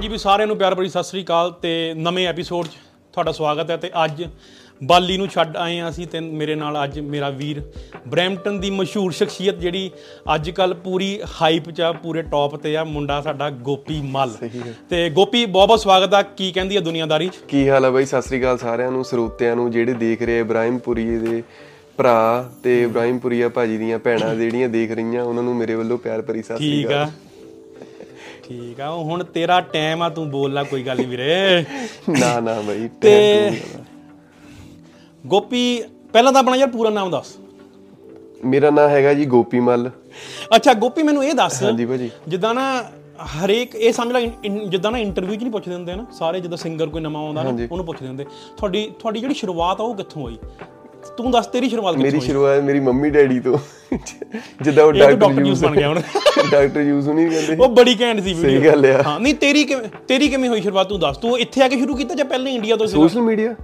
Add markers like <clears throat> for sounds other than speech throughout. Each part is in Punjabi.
ਹਾਂਜੀ ਵੀ ਸਾਰਿਆਂ ਨੂੰ ਪਿਆਰ ਭਰੀ ਸਤਿ ਸ੍ਰੀ ਅਕਾਲ ਤੇ ਨਵੇਂ ਐਪੀਸੋਡ 'ਚ ਤੁਹਾਡਾ ਸਵਾਗਤ ਹੈ ਤੇ ਅੱਜ ਬਾਲੀ ਨੂੰ ਛੱਡ ਆਏ ਹਾਂ ਅਸੀਂ ਤੇ ਮੇਰੇ ਨਾਲ ਅੱਜ ਮੇਰਾ ਵੀਰ ਬ੍ਰੈਂਪਟਨ ਦੀ ਮਸ਼ਹੂਰ ਸ਼ਖਸੀਅਤ ਜਿਹੜੀ ਅੱਜ ਕੱਲ ਪੂਰੀ ਹਾਈਪ 'ਚ ਆ ਪੂਰੇ ਟੌਪ ਤੇ ਆ ਮੁੰਡਾ ਸਾਡਾ ਗੋਪੀ ਮੱਲ। ਤੇ ਗੋਪੀ ਬਹੁਤ ਬਹੁਤ ਸਵਾਗਤ ਆ। ਕੀ ਕਹਿੰਦੀ ਹੈ ਦੁਨੀਆਦਾਰੀ 'ਚ? ਕੀ ਹਾਲ ਹੈ ਬਾਈ? ਸਤਿ ਸ੍ਰੀ ਅਕਾਲ ਸਾਰਿਆਂ ਨੂੰ ਸਰੋਤਿਆਂ ਨੂੰ ਜਿਹੜੇ ਦੇਖ ਰਹੇ ਆ ਇਬਰਾਹਿਮਪੁਰੀਏ ਦੇ ਭਰਾ ਤੇ ਇਬਰਾਹਿਮਪੁਰੀਆ ਭਾਜੀ ਦੀਆਂ ਭੈਣਾਂ ਜਿਹੜੀਆਂ ਦੇਖ ਰਹੀਆਂ ਉਹਨਾਂ ਨੂੰ ਮੇਰੇ ਵੱਲੋਂ ਪਿਆਰ ਭਰੀ ਸਤਿ ਸ੍ਰੀ ਠੀਕ ਅਕਾਲ। ਆ ਠੀਕ ਆ ਉਹ ਹੁਣ ਤੇਰਾ ਟਾਈਮ ਆ ਤੂੰ ਬੋਲ ਲੈ ਕੋਈ ਗੱਲ ਨਹੀਂ ਵੀਰੇ। ਨਾ ਨਾ ਬਾਈ ਤੇ ਗੋਪੀ ਪਹਿਲਾਂ ਤਾਂ ਆਪਣਾ ਯਾਰ ਪੂਰਾ ਨਾਮ ਦੱਸ। ਮੇਰਾ ਨਾਮ ਹੈਗਾ ਜੀ ਗੋਪੀ ਮੱਲ। ਅੱਛਾ ਗੋਪੀ ਮੈਨੂੰ ਇਹ ਦੱਸ ਹਾਂਜੀ ਭਾਜੀ। ਜਿੱਦਾਂ ਨਾ ਹਰੇਕ ਇਹ ਸਮਝ ਲੈ ਜਿੱਦਾਂ ਨਾ ਇੰਟਰਵਿਊ 'ਚ ਨਹੀਂ ਪੁੱਛਦੇ ਹੁੰਦੇ ਨਾ ਸਾਰੇ ਜਿੱਦਾਂ ਸਿੰਗਰ ਕੋਈ ਨਵਾਂ ਆਉਂਦਾ ਨਾ ਉਹਨੂੰ ਪੁੱਛਦੇ ਹੁੰਦੇ ਤੁਹਾਡੀ ਤੁਹਾਡੀ ਜਿਹੜੀ ਸ਼ੁਰੂਆਤ ਆ ਉਹ ਕਿੱਥੋਂ ਹੋਈ ਤੂੰ ਦੱਸ ਤੇਰੀ ਸ਼ੁਰੂਆਤ ਕਿੱਥੋਂ ਮੇਰੀ ਸ਼ੁਰੂਆਤ ਮੇਰੀ ਮੰਮੀ ਡੈਡੀ ਤੋਂ। ਜਿੱਦਾਂ ਉਹ ਡਾਕਟਰ ਜੂਸ ਬਣ ਗਿਆ ਹੁਣ। <laughs> ਡਾਕਟਰ ਯੂਜ਼ ਨਹੀਂ ਕਹਿੰਦੇ। ਉਹ ਬੜੀ ਘੈਂਟ ਸੀ ਸਹੀ ਵੀਡੀਓ ਗੱਲ ਆ। ਹਾਂ ਨਹੀਂ ਤੇਰੀ ਕਿਵੇਂ ਤੇਰੀ ਕਿਵੇਂ ਹੋਈ ਸ਼ੁਰੂਆਤ ਤੂੰ ਦੱਸ। ਤੂੰ ਇੱਥੇ ਆ ਕੇ ਸ਼ੁਰੂ ਕੀਤਾ ਜਾਂ ਪਹਿਲਾਂ ਇੰਡੀਆ ਤੋਂ ਸੋਸ਼ਲ ਮੀਡੀਆ